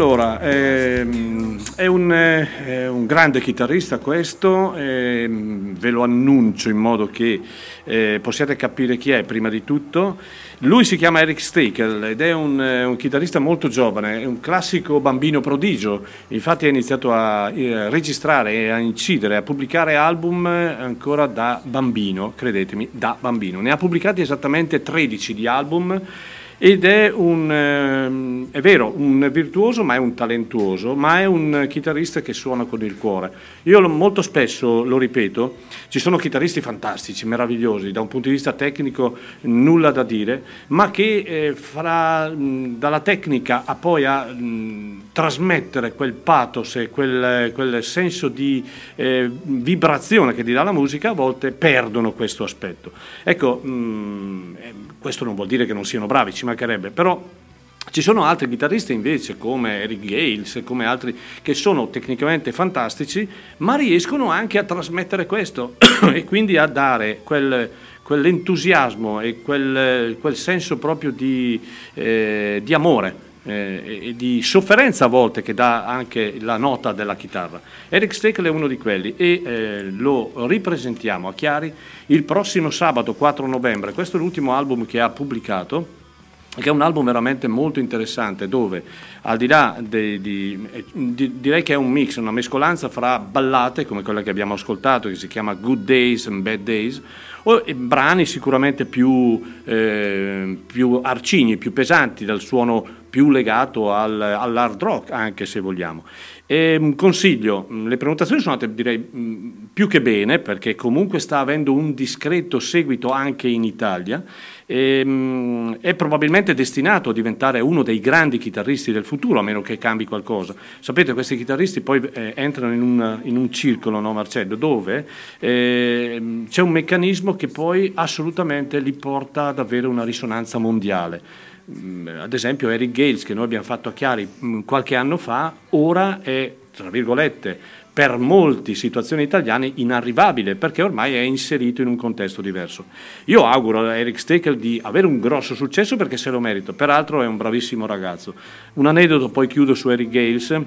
Allora, ehm, è, un, eh, un grande chitarrista questo, ehm, ve lo annuncio in modo che eh, possiate capire chi è prima di tutto. Lui si chiama Eric Stakel ed è un, eh, un chitarrista molto giovane, è un classico bambino prodigio, infatti ha iniziato a eh, registrare a incidere, a pubblicare album ancora da bambino, credetemi, da bambino. Ne ha pubblicati esattamente 13 di album ed è un, ehm, è vero, un virtuoso, ma è un talentuoso, ma è un chitarrista che suona con il cuore. Io molto spesso lo ripeto, ci sono chitarristi fantastici, meravigliosi, da un punto di vista tecnico nulla da dire, ma che eh, fra, dalla tecnica a poi a trasmettere quel pathos e quel, quel senso di eh, vibrazione che ti dà la musica, a volte perdono questo aspetto. Ecco, mh, eh, questo non vuol dire che non siano bravi, ci mancherebbe, però ci sono altri chitarristi invece come Eric Gales come altri che sono tecnicamente fantastici, ma riescono anche a trasmettere questo e quindi a dare quel, quell'entusiasmo e quel, quel senso proprio di, eh, di amore eh, e- di sofferenza a volte che dà anche la nota della chitarra. Eric Steckel è uno di quelli e eh, lo ripresentiamo a Chiari il prossimo sabato 4 novembre. Questo è l'ultimo album che ha pubblicato che è un album veramente molto interessante dove al di là di, eh, di- direi che è un mix, una mescolanza fra ballate come quella che abbiamo ascoltato che si chiama Good Days and Bad Days o e brani sicuramente più, eh, più arcigni, più pesanti dal suono più legato al- all'hard rock anche se vogliamo. E, mh, consiglio, le prenotazioni sono andate direi più che bene perché comunque sta avendo un discreto seguito anche in Italia e, mh, è probabilmente destinato a diventare uno dei grandi chitarristi del futuro, a meno che cambi qualcosa. Sapete, questi chitarristi poi eh, entrano in un, in un circolo, no Marcello, dove eh, c'è un meccanismo che poi assolutamente li porta ad avere una risonanza mondiale. Mm, Ad esempio Eric Gales, che noi abbiamo fatto a Chiari mm, qualche anno fa, ora è, tra virgolette, per molte situazioni italiane inarrivabile perché ormai è inserito in un contesto diverso. Io auguro a Eric Steckel di avere un grosso successo perché se lo merita, peraltro è un bravissimo ragazzo. Un aneddoto, poi chiudo su Eric Gales.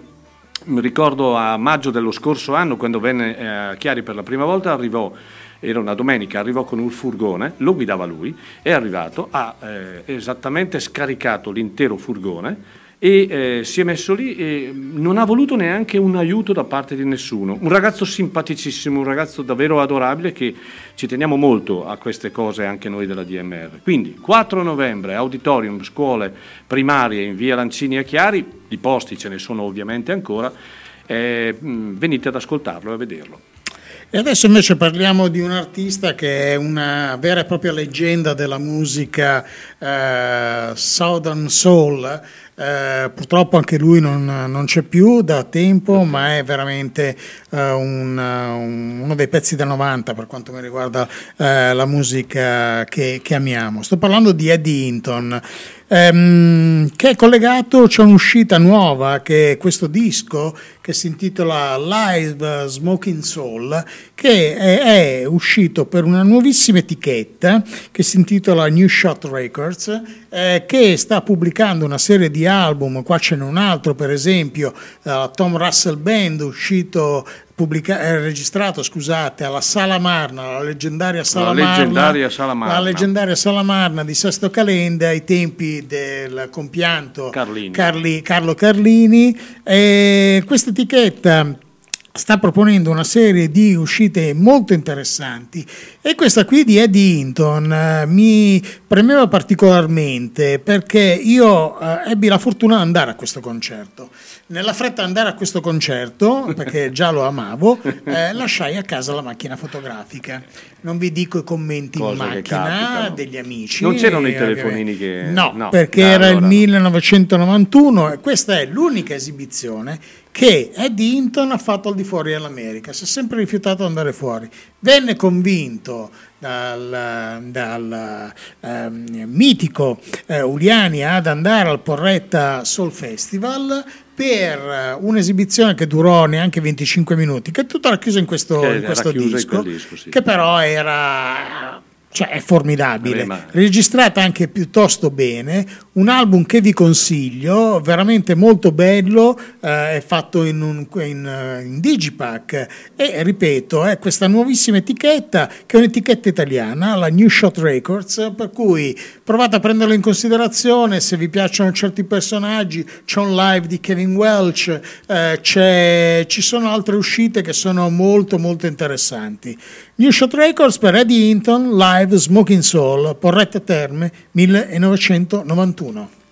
Mi ricordo a maggio dello scorso anno, quando venne eh, a Chiari per la prima volta, arrivò, era una domenica, arrivò con un furgone, lo guidava lui, è arrivato, ha eh, esattamente scaricato l'intero furgone e eh, si è messo lì e non ha voluto neanche un aiuto da parte di nessuno. Un ragazzo simpaticissimo, un ragazzo davvero adorabile che ci teniamo molto a queste cose anche noi della DMR. Quindi 4 novembre, auditorium, scuole primarie in via Lancini a Chiari, di posti ce ne sono ovviamente ancora, eh, venite ad ascoltarlo e a vederlo. E adesso invece parliamo di un artista che è una vera e propria leggenda della musica eh, Southern Soul. Eh, purtroppo anche lui non, non c'è più da tempo, ma è veramente eh, un- un- uno dei pezzi del 90 per quanto mi riguarda eh, la musica che, che amiamo. Sto parlando di Eddie Hinton. ehm, che è collegato, c'è un'uscita nuova che è questo disco che si intitola Live Smoking Soul che è, è uscito per una nuovissima etichetta che si intitola New Shot Records eh, che sta pubblicando una serie di album, qua ce n'è un altro per esempio, la Tom Russell Band uscito pubblica- eh, registrato scusate alla Sala Marna, la leggendaria Sala La Marna, leggendaria Sala Marna. la leggendaria Sala Marna di Sesto Calenda ai tempi del compianto Carlini. Carli- Carlo Carlini. E questa etichetta sta proponendo una serie di uscite molto interessanti e questa qui di Eddie Hinton eh, mi premeva particolarmente perché io eh, ebbi la fortuna di andare a questo concerto. Nella fretta di andare a questo concerto, perché già lo amavo, eh, lasciai a casa la macchina fotografica. Non vi dico i commenti in Cosa che macchina degli amici. Non c'erano i eh, telefonini che- No, no, perché ah, era il allora no. 1991 e questa è l'unica esibizione che Eddie Hinton ha fatto al di fuori dell'America, si è sempre rifiutato di andare fuori. Venne convinto dal, dal, ehm, mitico eh, Uliani ad andare al Porretta Soul Festival per eh, un'esibizione che durò neanche 25 minuti, che è tutta racchiusa in questo, in questo chiusa in disco, disco, sì. che però era cioè è formidabile, Vabbè, registrata anche piuttosto bene, un album che vi consiglio, veramente molto bello, eh, è fatto in, un, in, eh, in Digipack e ripeto, è questa nuovissima etichetta che è un'etichetta italiana, la New Shot Records, per cui provate a prenderla in considerazione, se vi piacciono certi personaggi, c'è un live di Kevin Welch, eh, ci sono altre uscite che sono molto molto interessanti. New Shot Records per Eddie Hinton, live Smoking Soul, Porretta Terme, 1991. 2021.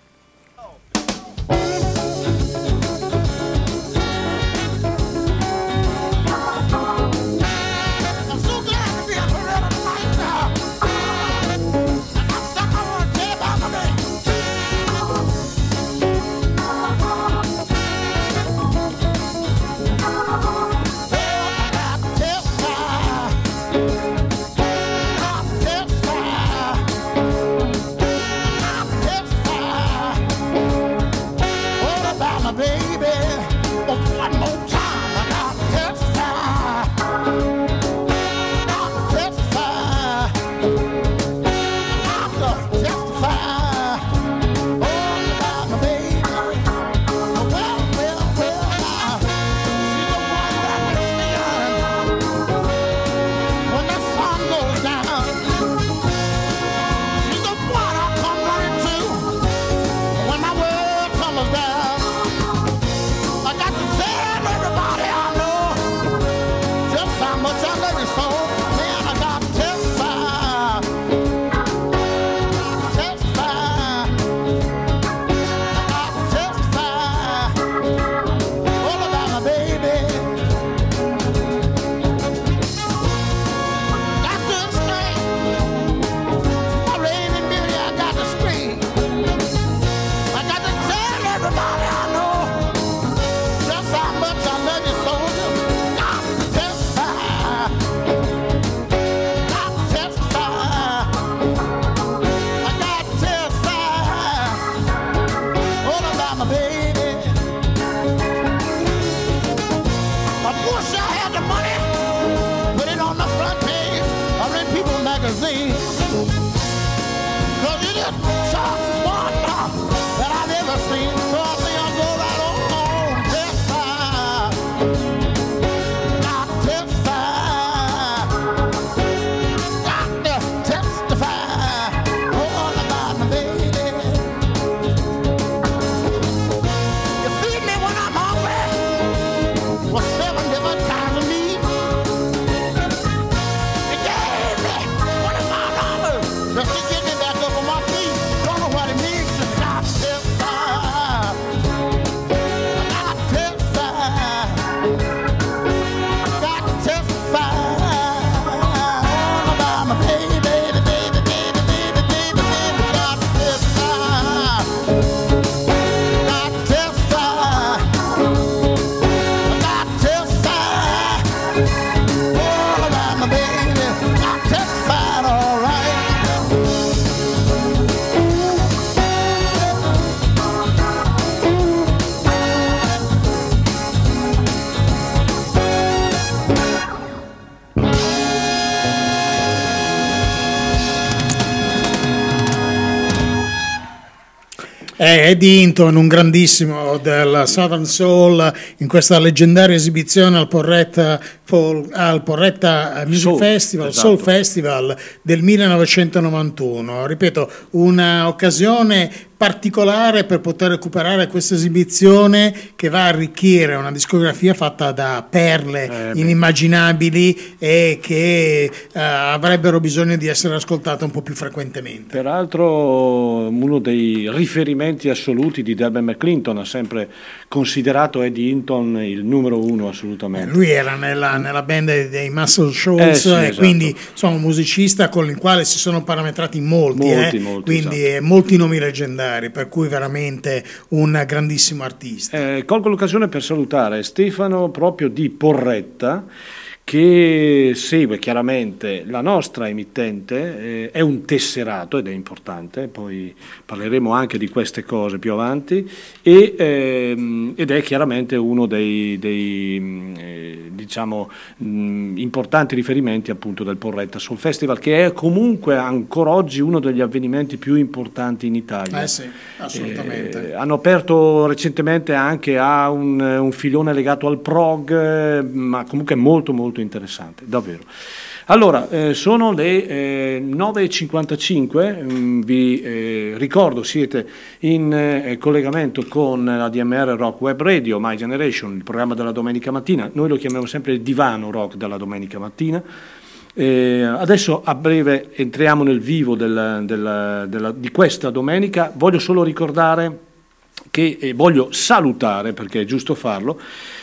Hey, Eddie Hinton, un grandissimo del Southern Soul, in questa leggendaria esibizione al Porretta, al Porretta Music Soul, Festival, esatto. Soul Festival del 1991. Ripeto, un'occasione particolare per poter recuperare questa esibizione che va a arricchire una discografia fatta da perle Eh, inimmaginabili e che eh, avrebbero bisogno di essere ascoltate un po' più frequentemente. Peraltro uno dei riferimenti assoluti di Delbert McClinton ha sempre considerato Eddie Hinton il numero uno assolutamente. Lui era nella, nella band dei- Muscle Shoals Eh sì, e esatto. quindi insomma un musicista con il quale si sono parametrati molti, Molti, eh, molti, quindi esatto. eh, molti nomi leggendari, per cui veramente un grandissimo artista. Eh, colgo l'occasione per salutare Stefano proprio di Porretta che segue chiaramente la nostra emittente, eh, è un tesserato ed è importante, poi parleremo anche di queste cose più avanti, e, ehm, ed è chiaramente uno dei, dei, mh, eh, diciamo, mh, importanti riferimenti appunto del Porretta Soul Festival, che è comunque ancora oggi uno degli avvenimenti più importanti in Italia. Eh sì, assolutamente. Eh, hanno aperto recentemente anche a un, un filone legato al prog, eh, ma comunque molto molto interessante, davvero. Allora, eh, sono le eh, 9.55, mm, vi eh, ricordo siete in eh, collegamento con la DMR Rock Web Radio, My Generation, il programma della domenica mattina, noi lo chiamiamo sempre il divano rock della domenica mattina. Eh, adesso a breve entriamo nel vivo del- del- della- di questa domenica, voglio solo ricordare che eh, voglio salutare, perché è giusto farlo,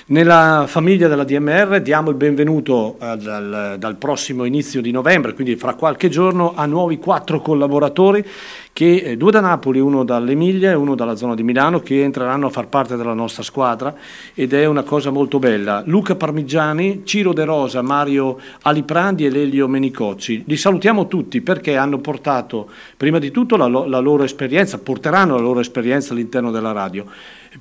nella famiglia della DMR diamo il benvenuto eh, dal, dal prossimo inizio di novembre, quindi fra qualche giorno, a nuovi quattro collaboratori, che, eh, due da Napoli, uno dall'Emilia e uno dalla zona di Milano, che entreranno a far parte della nostra squadra ed è una cosa molto bella. Luca Parmigiani, Ciro De Rosa, Mario Aliprandi e Lelio Menicocci. Li salutiamo tutti perché hanno portato prima di tutto la, la loro esperienza, porteranno la loro esperienza all'interno della radio.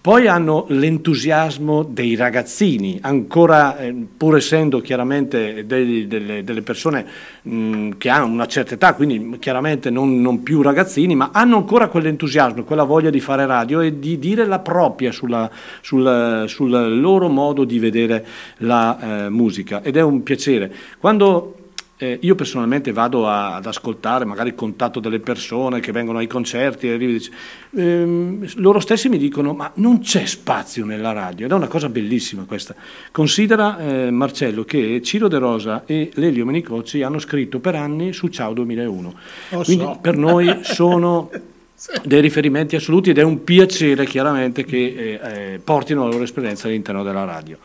Poi hanno l'entusiasmo dei ragazzini, ancora eh, pur essendo chiaramente dei- delle, delle persone mh, che hanno una certa età, quindi chiaramente non, non più ragazzini, ma hanno ancora quell'entusiasmo, quella voglia di fare radio e di dire la propria sulla- sul, sul loro modo di vedere la eh, musica ed è un piacere. Quando eh, io personalmente vado a- ad ascoltare magari il contatto delle persone che vengono ai concerti e e dici- ehm, loro stessi mi dicono ma non c'è spazio nella radio ed è una cosa bellissima questa. Considera eh, Marcello che Ciro De Rosa e Lelio Menicocci hanno scritto per anni su Ciao 2001. Lo Quindi so. per noi sono dei riferimenti assoluti ed è un piacere chiaramente che eh, eh, portino la loro esperienza all'interno della radio.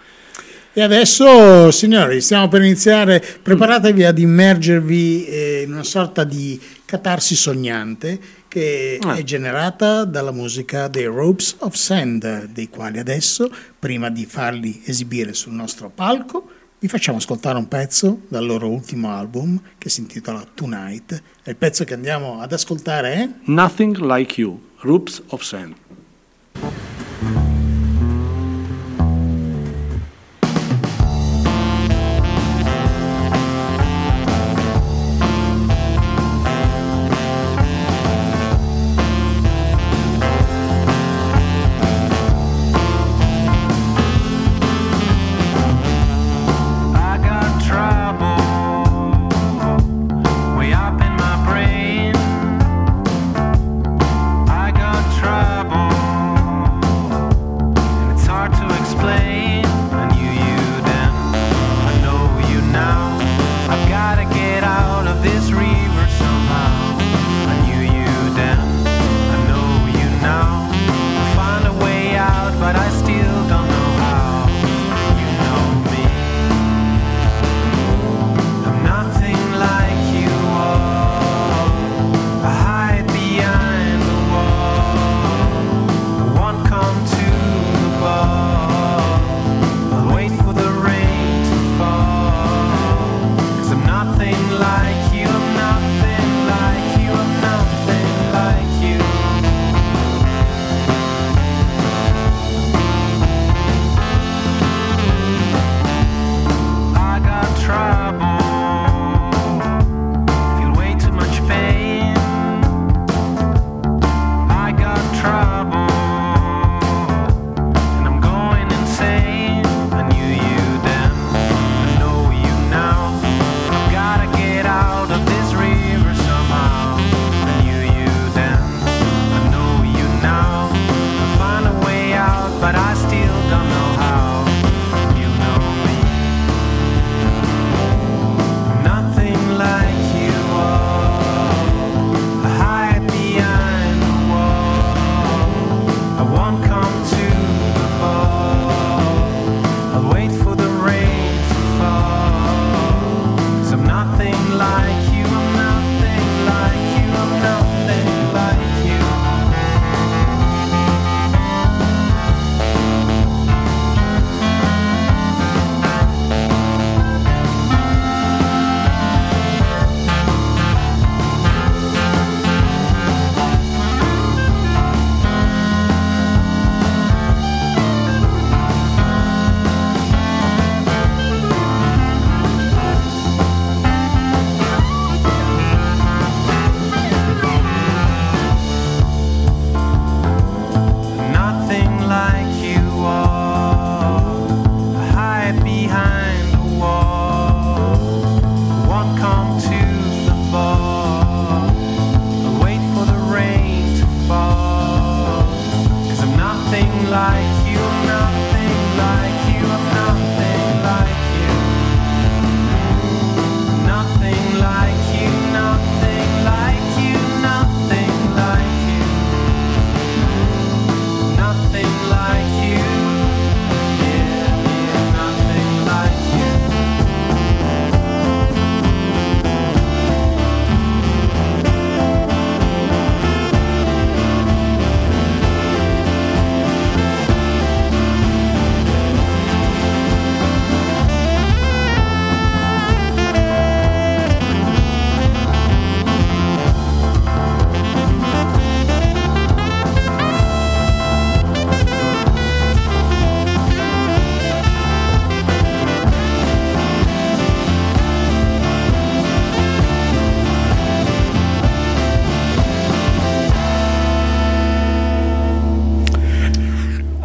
E adesso, signori, stiamo per iniziare. Preparatevi ad immergervi eh, in una sorta di catarsi sognante che Ah. è generata dalla musica dei Ropes of Sand, dei quali adesso, prima di farli esibire sul nostro palco, vi facciamo ascoltare un pezzo dal loro ultimo album che si intitola Tonight. E il pezzo che andiamo ad ascoltare è Nothing Like You, Roops of Sand.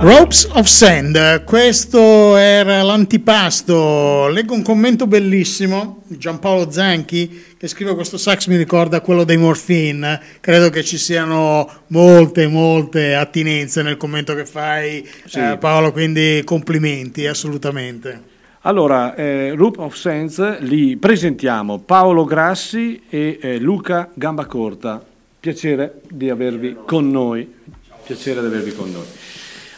Ropes of Sand, questo era l'antipasto. Leggo un commento bellissimo di Giampaolo Zanchi che scrive questo sax mi ricorda quello dei Morphine. Credo che ci siano molte, molte attinenze nel commento che fai, Sì. eh, Paolo, quindi complimenti assolutamente. Allora, eh, Roop of Sense li presentiamo Paolo Grassi e eh, Luca Gambacorta. Piacere di avervi con noi. Piacere di avervi con noi.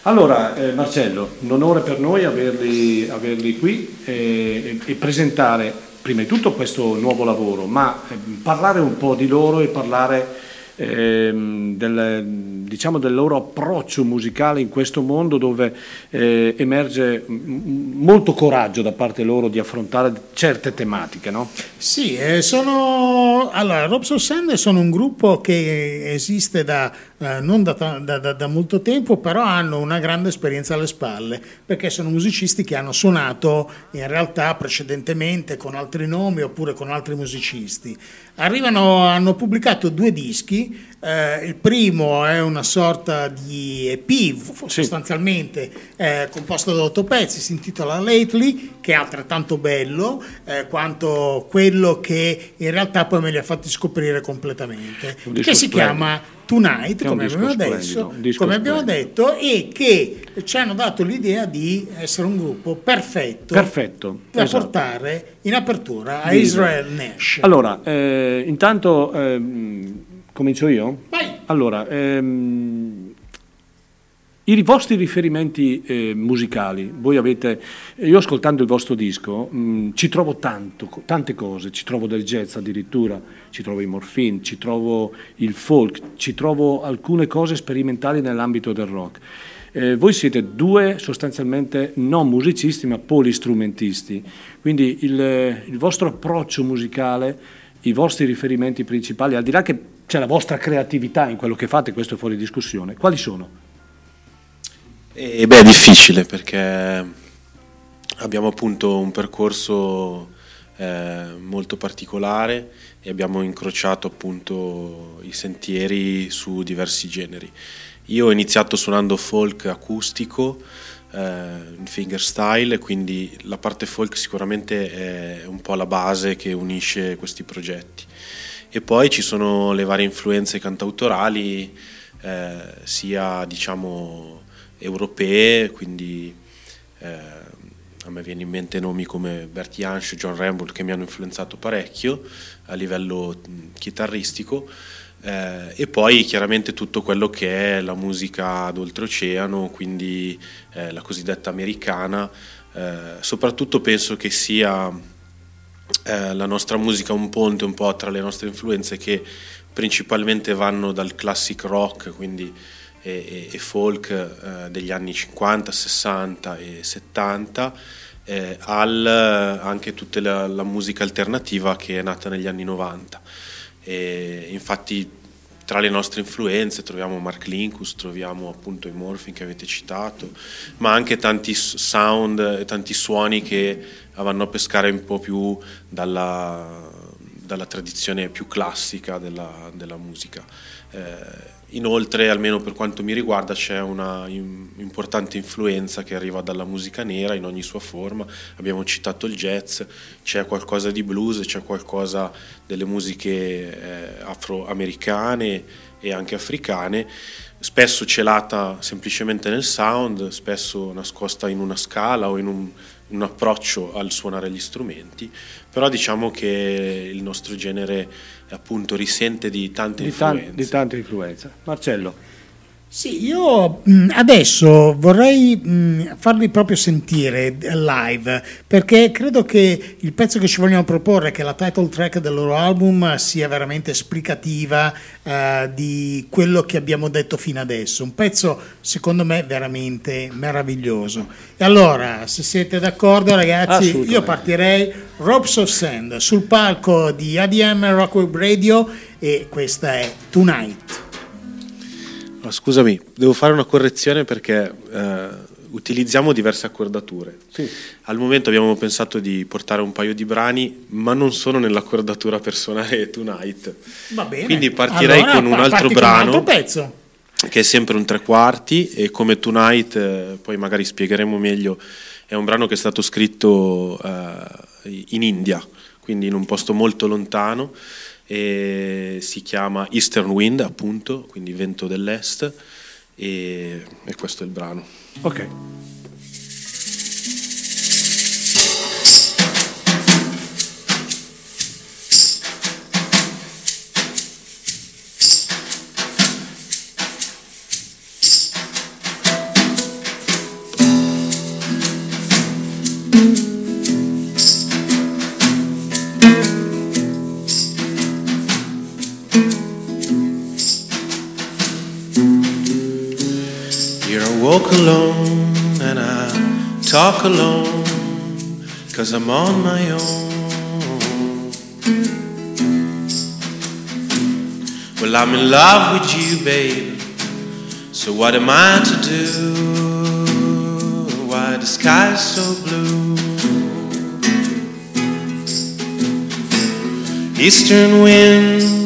Allora, eh, Marcello, un onore per noi averli, averli qui eh, e, e presentare prima di tutto questo nuovo lavoro, ma eh, parlare un po' di loro e parlare ehm, del, diciamo, del loro approccio musicale in questo mondo dove eh, emerge molto coraggio da parte loro di affrontare certe tematiche, no? Sì, eh, sono allora Robs of Sand sono un gruppo che esiste da eh, non da- da- da molto tempo, però hanno una grande esperienza alle spalle, perché sono musicisti che hanno suonato in realtà precedentemente con altri nomi oppure con altri musicisti. Arrivano, hanno pubblicato due dischi, eh, il primo è una sorta di EP f- sostanzialmente eh, composto da otto pezzi, si intitola Lately, che è altrettanto bello eh, quanto quello che in realtà poi me li ha fatti scoprire completamente, che si chiama Tonight, come, abbiamo, adesso, come abbiamo detto, e che ci hanno dato l'idea di essere un gruppo perfetto, Perfetto, da esatto. portare in apertura a Israel Nash. Allora, eh, intanto ehm, comincio io? Vai. Allora, ehm, i vostri riferimenti eh, musicali, voi avete, io ascoltando il vostro disco mh, ci trovo tanto, tante cose, ci trovo del jazz addirittura, ci trovo i morphine, ci trovo il folk, ci trovo alcune cose sperimentali nell'ambito del rock. Eh, voi siete due sostanzialmente non musicisti ma polistrumentisti, quindi il, il vostro approccio musicale, i vostri riferimenti principali, al di là che c'è la vostra creatività in quello che fate, questo è fuori discussione, quali sono? E beh, è difficile perché abbiamo appunto un percorso eh, molto particolare e abbiamo incrociato appunto i sentieri su diversi generi. Io ho iniziato suonando folk acustico, eh, in fingerstyle, quindi la parte folk sicuramente è un po' la base che unisce questi progetti. E poi ci sono le varie influenze cantautorali, eh, sia diciamo europee, quindi eh, a me viene in mente nomi come Bert Jansch, John Ramble che mi hanno influenzato parecchio a livello chitarristico. Eh, e poi chiaramente tutto quello che è la musica d'oltreoceano, quindi eh, la cosiddetta americana, eh, soprattutto penso che sia eh, la nostra musica un ponte un po' tra le nostre influenze che principalmente vanno dal classic rock, quindi e, e- e folk eh, degli anni 50, 60 e 70 eh, al anche tutta la, la musica alternativa che è nata negli anni 90. E infatti tra le nostre influenze troviamo Mark Linkus, troviamo appunto i Morphine che avete citato, ma anche tanti sound e tanti suoni che vanno a pescare un po' più dalla, dalla tradizione più classica della, della musica. Eh, inoltre, almeno per quanto mi riguarda, c'è una im- importante influenza che arriva dalla musica nera in ogni sua forma. Abbiamo citato il jazz, c'è qualcosa di blues, c'è qualcosa delle musiche eh, afroamericane e anche africane, spesso celata semplicemente nel sound, spesso nascosta in una scala o in un, un approccio al suonare gli strumenti, però diciamo che il nostro genere appunto risente di tante Di, tan- influenze. di tante influenze. Marcello, Sì, io mh, adesso vorrei mh, farli proprio sentire eh, live perché credo che il pezzo che ci vogliono proporre, che è la title track del loro album, sia veramente esplicativa eh, di quello che abbiamo detto fino adesso. Un pezzo secondo me veramente meraviglioso. E allora, se siete d'accordo, ragazzi, io partirei Ropes of Sand sul palco di ADM Rock Web Radio e questa è Tonight. Ma scusami, devo fare una correzione perché eh, utilizziamo diverse accordature. Sì. Al momento abbiamo pensato di portare un paio di brani, ma non sono nell'accordatura per suonare Tonight. Va bene. Quindi partirei Allora, con un altro brano. Un pezzo. che è sempre un tre quarti e come Tonight, eh, poi magari spiegheremo meglio, è un brano che è stato scritto eh, in India, quindi in un posto molto lontano e si chiama Eastern Wind appunto, quindi vento dell'est e, e questo è il brano. Ok. Alone and I talk alone cause I'm on my own. Well, I'm in love with you, baby. So what am I to do? Why the sky's so blue? Eastern wind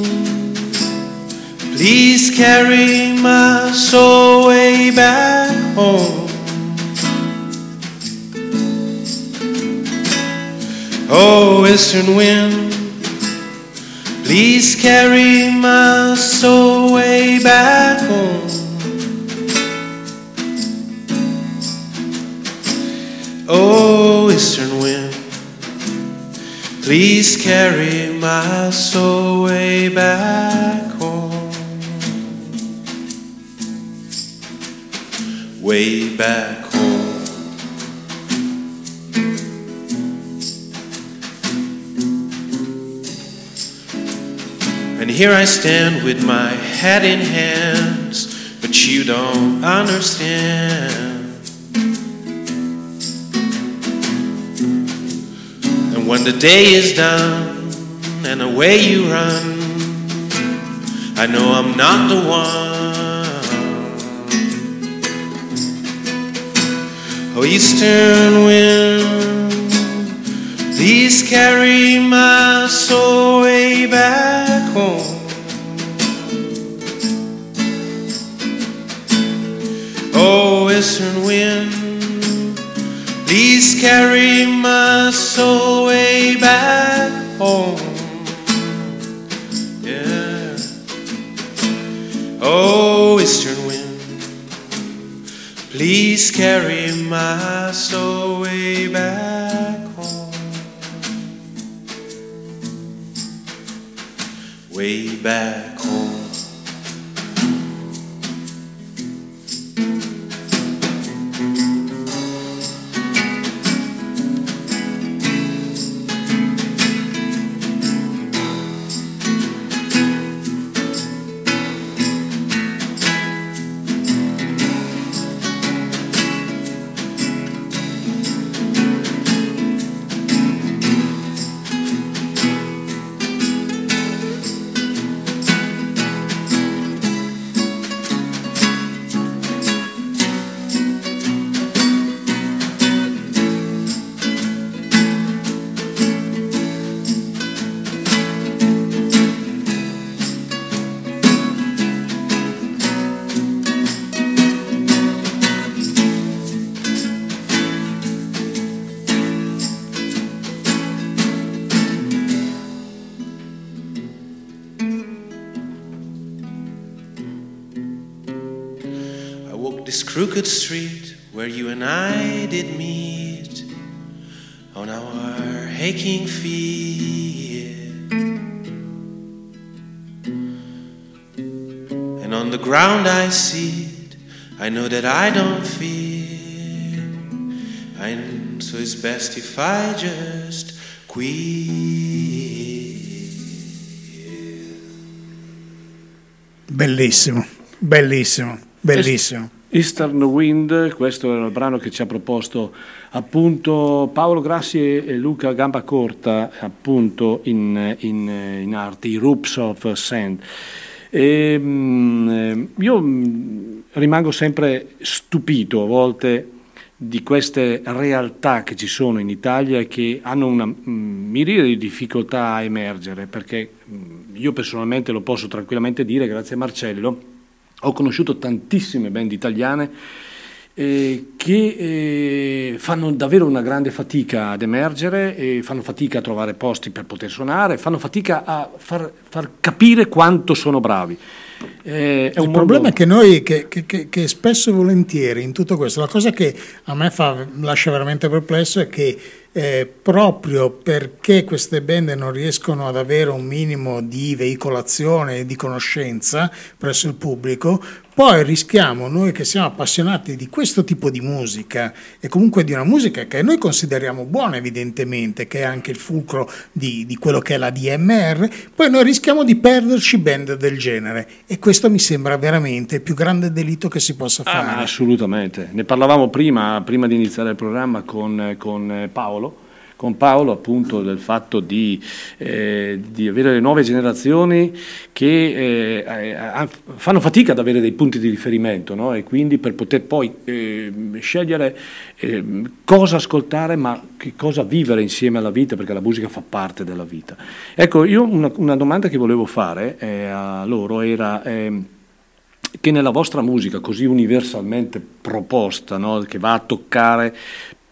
Please carry my soul way back home. Oh, oh eastern wind, please carry my soul way back home. Oh, eastern wind, please carry my soul way back way back home. And here I stand with my head in hands, but you don't understand. And when the day is done and away you run, I know I'm not the one. Eastern wind, please carry my soul way back home. Oh, eastern wind, please carry my soul way back home. Yeah. Oh, eastern wind. Please carry my soul way back home. Way back ground I see it, I know that I don't fear. And so it's best if I just quit. Bellissimo, bellissimo, bellissimo. Eastern Wind, questo era il brano che ci ha proposto appunto Paolo Grassi e e Luca Gambacorta appunto in, in, in arte, i Roops of Sand. E, mm, eh, io mm, rimango sempre stupito a volte di queste realtà che ci sono in Italia e che hanno una mm, miriade di difficoltà a emergere, perché mm, io personalmente lo posso tranquillamente dire, grazie a Marcello, ho conosciuto tantissime band italiane eh, che eh, fanno davvero una grande fatica ad emergere, e fanno fatica a trovare posti per poter suonare, fanno fatica a far, far capire quanto sono bravi. Eh, è Il problema mondo- è che noi, che, che- che- che spesso e volentieri in tutto questo, la cosa che a me fa, lascia veramente perplesso è che eh, proprio perché queste band non riescono ad avere un minimo di veicolazione e di conoscenza presso il pubblico, poi rischiamo noi che siamo appassionati di questo tipo di musica e comunque di una musica che noi consideriamo buona evidentemente, che è anche il fulcro di, di quello che è la DMR, poi noi rischiamo di perderci band del genere e questo mi sembra veramente il più grande delitto che si possa Ah, fare. assolutamente. Ne parlavamo prima, prima di iniziare il programma con, con Paolo, con Paolo appunto del fatto di, eh, di avere le nuove generazioni che eh, fanno fatica ad avere dei punti di riferimento no? e quindi per poter poi eh, scegliere eh, cosa ascoltare ma che cosa vivere insieme alla vita perché la musica fa parte della vita. Ecco, io una, una domanda che volevo fare eh, a loro era... ehm, che nella vostra musica così universalmente proposta, no, che va a toccare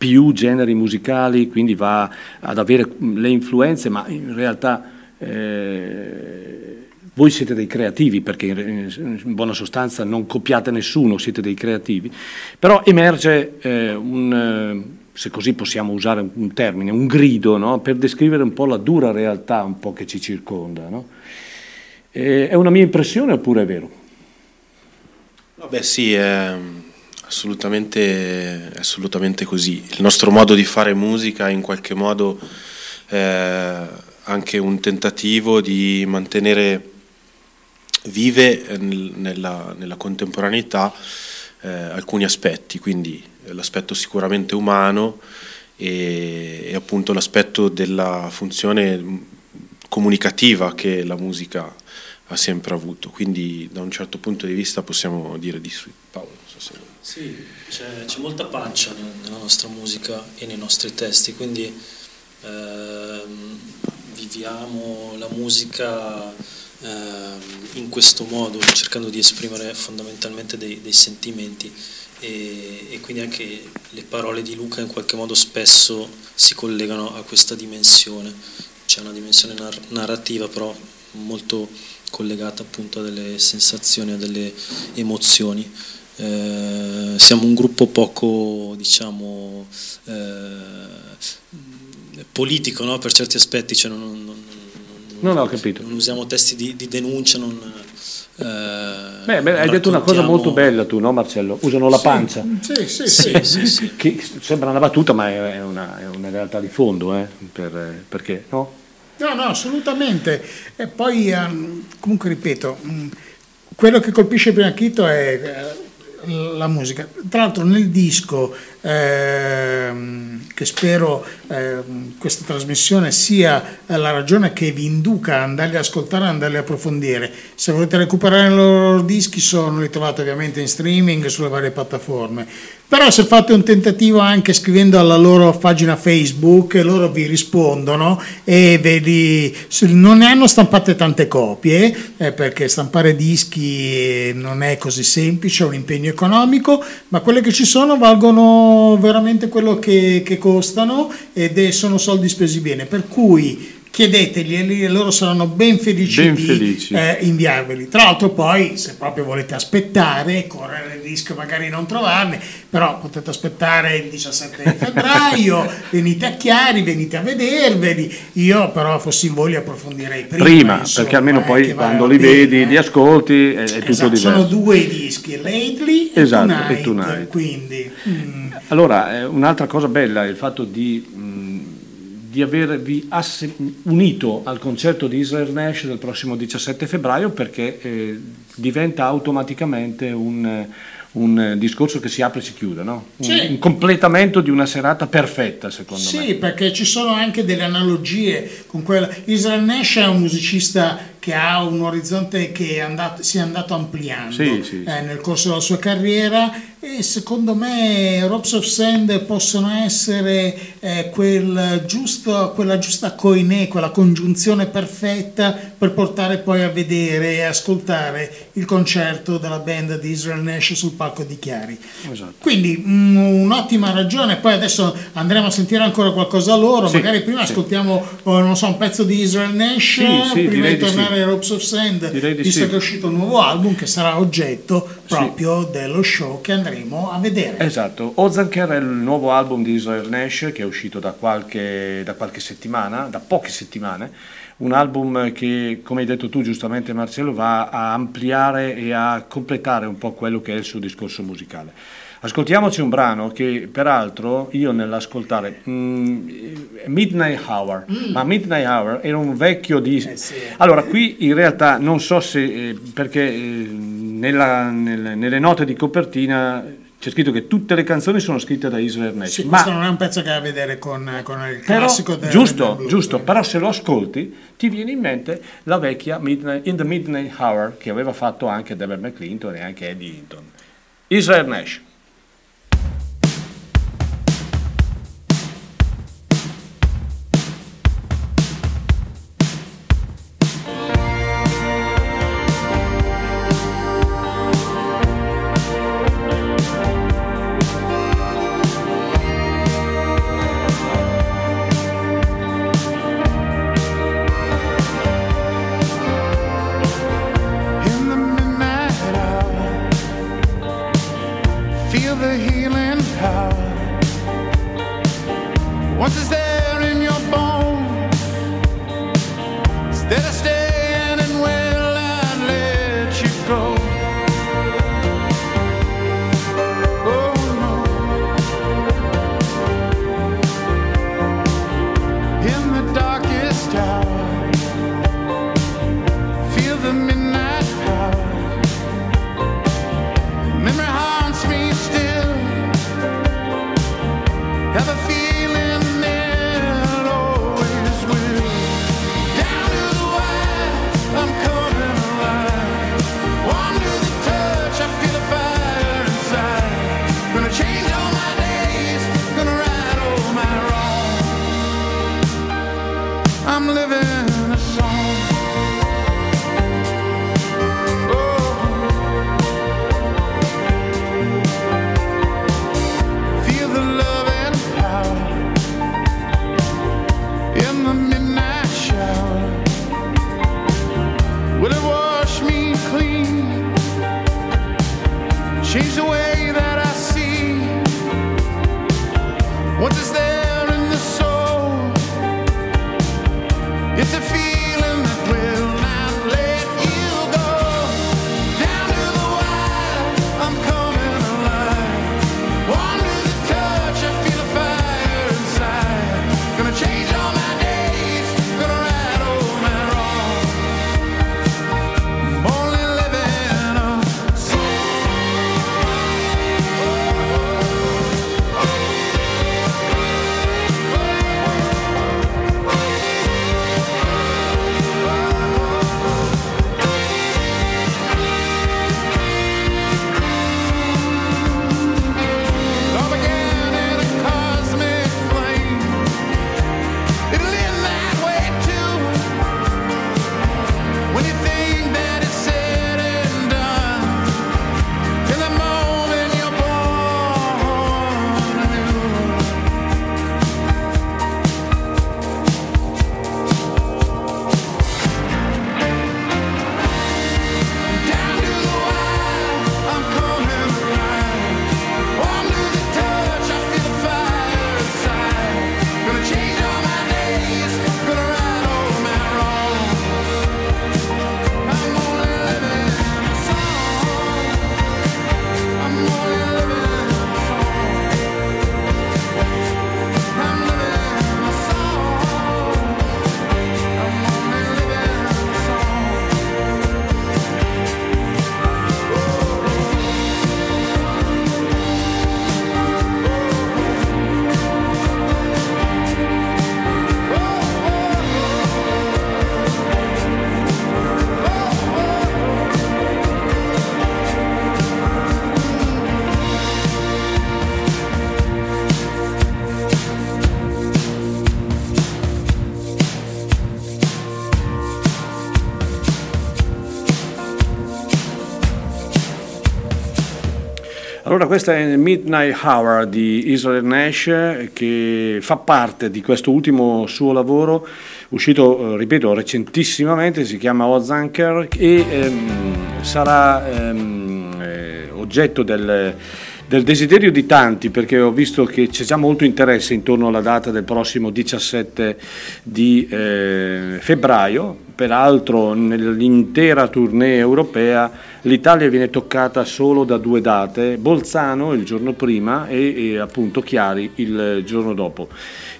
più generi musicali, quindi va ad avere le influenze, ma in realtà eh, voi siete dei creativi, perché in, in buona sostanza non copiate nessuno, siete dei creativi, però emerge eh, un, eh, se così possiamo usare un, termine, un grido, no, per descrivere un po' la dura realtà un po' che ci circonda. no? Eh, è una mia impressione oppure è vero? Beh sì, è assolutamente, assolutamente così. Il nostro modo di fare musica è in qualche modo eh, anche un tentativo di mantenere vive nel- nella, nella contemporaneità eh, alcuni aspetti, quindi eh, l'aspetto sicuramente umano e, e appunto l'aspetto della funzione mh, comunicativa che la musica ha sempre avuto. Quindi da un certo punto di vista possiamo dire di sì. Paolo. Sì, c'è, c'è molta pancia nel- nella nostra musica e nei nostri testi, quindi ehm, viviamo la musica ehm, in questo modo, cercando di esprimere fondamentalmente dei, dei sentimenti e, e quindi anche le parole di Luca in qualche modo spesso si collegano a questa dimensione. C'è una dimensione nar- narrativa però molto collegata appunto a delle sensazioni, a delle emozioni. Eh, siamo un gruppo poco, diciamo, eh, politico no? per certi aspetti, cioè non, non- non- Non ho capito. non usiamo testi di, di denuncia, non, eh, Beh, beh, hai detto una cosa molto bella tu, no Marcello? Usano la pancia. Sì, sì, Sì, sì. sì, sì. Che sembra una battuta, ma è una, è una realtà di fondo, eh, per- perché no? No, no, assolutamente. E poi, ehm, comunque, ripeto, mh, quello che colpisce prima tutto è eh, la musica. Tra l'altro, nel disco, ehm, che spero ehm, questa trasmissione sia la ragione che vi induca ad andarli ad ascoltare e andarli a approfondire. Se volete recuperare i loro dischi, sono, li trovate ovviamente in streaming sulle varie piattaforme. Però se fate un tentativo anche scrivendo alla loro pagina Facebook, loro vi rispondono e vedi, non ne hanno stampate tante copie, eh, perché stampare dischi non è così semplice, è un impegno economico, ma quelle che ci sono valgono veramente quello che, che costano ed è- sono soldi spesi bene. Per cui chiedetegli e loro saranno ben felici Ben di felici. eh, inviarveli. Tra l'altro poi se proprio volete aspettare, correre il rischio magari di non trovarne, però potete aspettare il 17 febbraio, venite a Chiari, venite a vederveli. Io però fossi in voi li approfondirei prima. Prima, insomma, perché almeno eh, poi quando li bene, vedi, eh. li ascolti, è, è tutto Esatto, diverso. sono due dischi, Lately Esatto, e e Tonight, Tonight. quindi mm, Allora, eh, un'altra cosa bella è il fatto di, mh, di avervi unito al concerto di Israel Nash del prossimo 17 febbraio perché eh, diventa automaticamente un, un, discorso che si apre e si chiude, no? un, Sì. un completamento di una serata perfetta secondo me. Sì, perché ci sono anche delle analogie con quella. Israel Nash è un musicista che ha un orizzonte che è andato- si è andato ampliando Sì, sì, eh, nel corso della sua carriera e secondo me Robes of Sand possono essere eh, quel giusto, quella giusta coinè, quella congiunzione perfetta per portare poi a vedere e ascoltare il concerto della band di Israel Nash sul palco di Chiari. Esatto. Quindi mm, un'ottima ragione, poi adesso andremo a sentire ancora qualcosa loro, Sì, magari prima sì. ascoltiamo oh, non so, un pezzo di Israel Nash Sì, sì, prima di tornare sì. ai Ropes of Sand, visto sì. che è uscito un nuovo album che sarà oggetto proprio dello show che andremo a vedere. Esatto, Ozanker è il nuovo album di Israel Nash che è uscito da qualche, da qualche settimana, da poche settimane, un album che, come hai detto tu giustamente Marcello, va a ampliare e a completare un po' quello che è il suo discorso musicale. Ascoltiamoci un brano che peraltro io nell'ascoltare mm, Midnight Hour, ma Midnight Hour era un vecchio di... Allora qui in realtà non so se, eh, perché eh, nella- nel- nelle note di copertina c'è scritto che tutte le canzoni sono scritte da Israel Nash, Sì, ma questo non è un pezzo che ha a vedere con, con il però, classico del giusto, del blues. giusto, però se lo ascolti ti viene in mente la vecchia Midnight, In the Midnight Hour che aveva fatto anche Deborah McClinton e anche Eddie Hinton. Israel Nash. What's his name? Questa è Midnight Hour di Israel Nash che fa parte di questo ultimo suo lavoro uscito, eh, ripeto, recentissimamente, si chiama Ozanker e ehm, sarà ehm, eh, oggetto del, del desiderio di tanti perché ho visto che c'è già molto interesse intorno alla data del prossimo 17 di eh, febbraio, peraltro nell'intera tournée europea l'Italia viene toccata solo da due date, Bolzano il giorno prima e, e appunto Chiari il giorno dopo.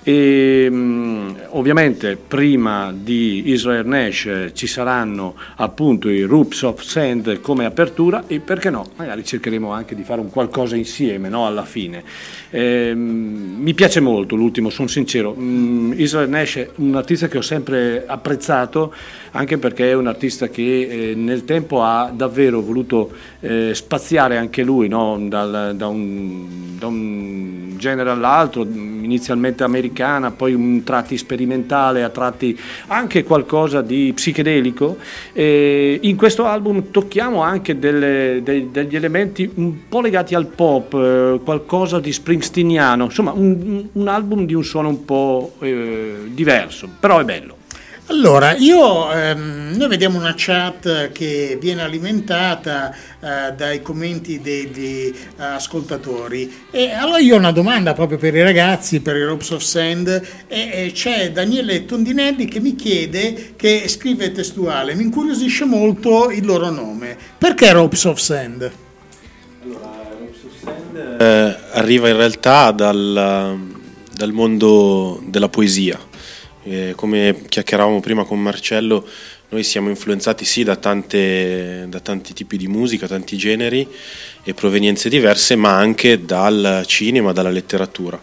E, mh, ovviamente prima di Israel Nash eh, ci saranno appunto i Roops of Sand come apertura e perché no, magari cercheremo anche di fare un qualcosa insieme no, alla fine. Ehm, mi piace molto l'ultimo, sono sincero, Mm, Israel Nash è un artista che ho sempre apprezzato anche perché è un artista che eh, nel tempo ha davvero voluto eh, spaziare anche lui no? Dal- da, un, da un genere all'altro, inizialmente americana, poi un tratti sperimentale, a tratti anche qualcosa di psichedelico. E in questo album tocchiamo anche delle- dei- degli elementi un po' legati al pop, eh, qualcosa di springsteeniano, insomma un, un album di un suono un po' eh, diverso, però è bello. Allora, io, ehm, noi vediamo una chat che viene alimentata eh, dai commenti degli eh, ascoltatori e allora io ho una domanda proprio per i ragazzi, per i Ropes of Sand e, e c'è Daniele Tondinelli che mi chiede, che scrive testuale, mi incuriosisce molto il loro nome, perché Ropes of Sand? Eh, arriva in realtà dal, dal mondo della poesia. Eh, come chiacchieravamo prima con Marcello, noi siamo influenzati sì da, tante- da tanti tipi di musica, tanti generi e provenienze diverse, ma anche dal cinema, dalla letteratura.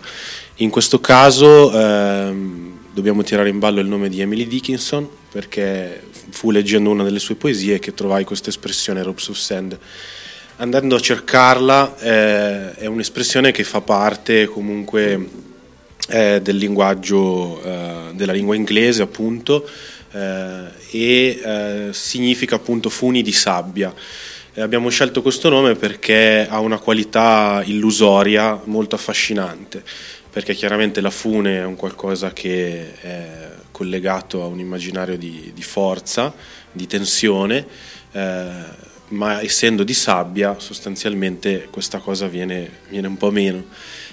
In questo caso ehm, dobbiamo tirare in ballo il nome di Emily Dickinson perché fu leggendo una delle sue poesie che trovai questa espressione Ropes of Sand andando a cercarla eh, è un'espressione che fa parte comunque eh, del linguaggio eh, della lingua inglese appunto eh, e eh, significa appunto funi di sabbia abbiamo scelto questo nome perché ha una qualità illusoria molto affascinante perché chiaramente la fune è un qualcosa che è collegato a un immaginario di, di forza, di tensione, eh, ma essendo di sabbia sostanzialmente questa cosa viene, viene un po' meno.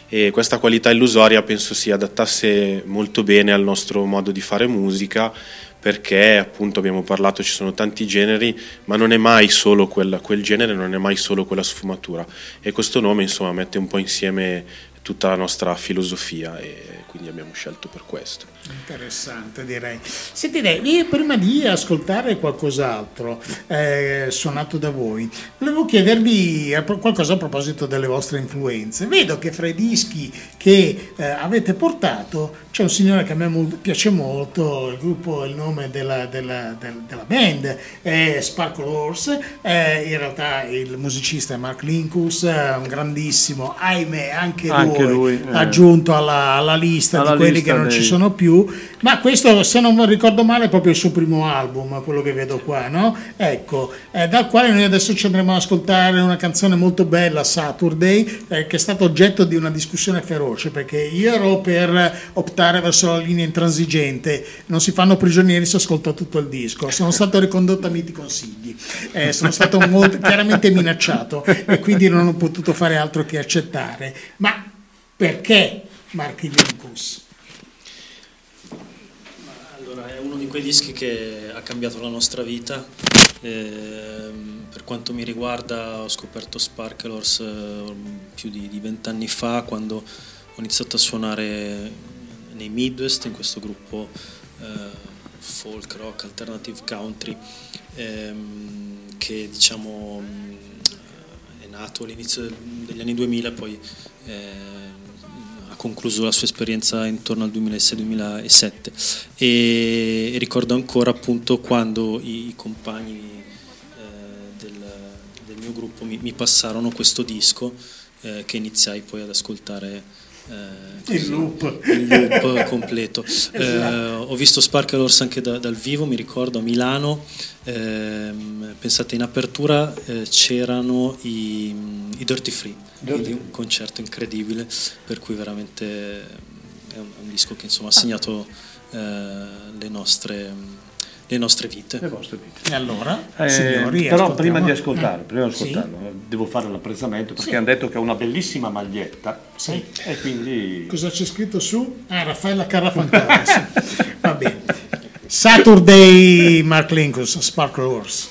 E questa qualità illusoria penso si adattasse molto bene al nostro modo di fare musica perché appunto abbiamo parlato ci sono tanti generi ma non è mai solo quel, quel genere non è mai solo quella sfumatura. E questo nome insomma mette un po' insieme tutta la nostra filosofia e quindi abbiamo scelto per questo Interessante direi. Senti, lei, prima di ascoltare qualcos'altro eh, suonato da voi, volevo chiedervi qualcosa a proposito delle vostre influenze. Vedo che fra i dischi che eh, avete portato c'è un signore che a me piace molto, il gruppo, il nome della, della- del- della band è Sparkle Horse, eh, in realtà il musicista è Mark Lincus, eh, un grandissimo, ahimè anche, Anche lui, lui, eh. aggiunto alla, alla lista Alla di quelli lista che non dei- ci sono più, ma questo se non ricordo male è proprio il suo primo album, quello che vedo qua, no? Ecco, eh, dal quale noi adesso ci andremo ad ascoltare una canzone molto bella, Saturday, eh, che è stata oggetto di una discussione feroce, perché io ero per optare verso la linea intransigente, non si fanno prigionieri, si ascolta tutto il disco, sono stato ricondotto a miti consigli, Eh, sono stato molto, chiaramente minacciato. E quindi non ho potuto fare altro che accettare. Ma perché Marchi Lincus? Allora, è uno di quei dischi che ha cambiato la nostra vita. Ehm, per quanto mi riguarda, ho scoperto Sparklers eh, più di vent'anni fa, quando ho iniziato a suonare nei Midwest, in questo gruppo eh, folk, rock, alternative country, ehm, che diciamo mh, è nato all'inizio degli anni 2000, poi eh, ha concluso la sua esperienza intorno al 2006-2007 e ricordo ancora appunto quando i, i compagni eh, del, del mio gruppo mi, mi passarono questo disco eh, che iniziai poi ad ascoltare eh, Il loop. il loop completo. Eh, ho visto Sparklers anche da- dal vivo, mi ricordo a Milano. ehm, pensate, in apertura eh, c'erano i, i Dirty Free, quindi un concerto incredibile, per cui veramente è un, è un disco che insomma, ha segnato eh, le, nostre, le nostre vite. Le vostre vite. E allora, Eh, signori, però prima di ascoltare, prima di Sì. ascoltarlo, eh, devo fare l'apprezzamento perché Sì. hanno detto che è una bellissima maglietta Sì. e quindi Cosa c'è scritto su? Ah, Raffaella Carrafantoni. sì. Va bene. Saturday Mark Linkus, Sparkle Horse.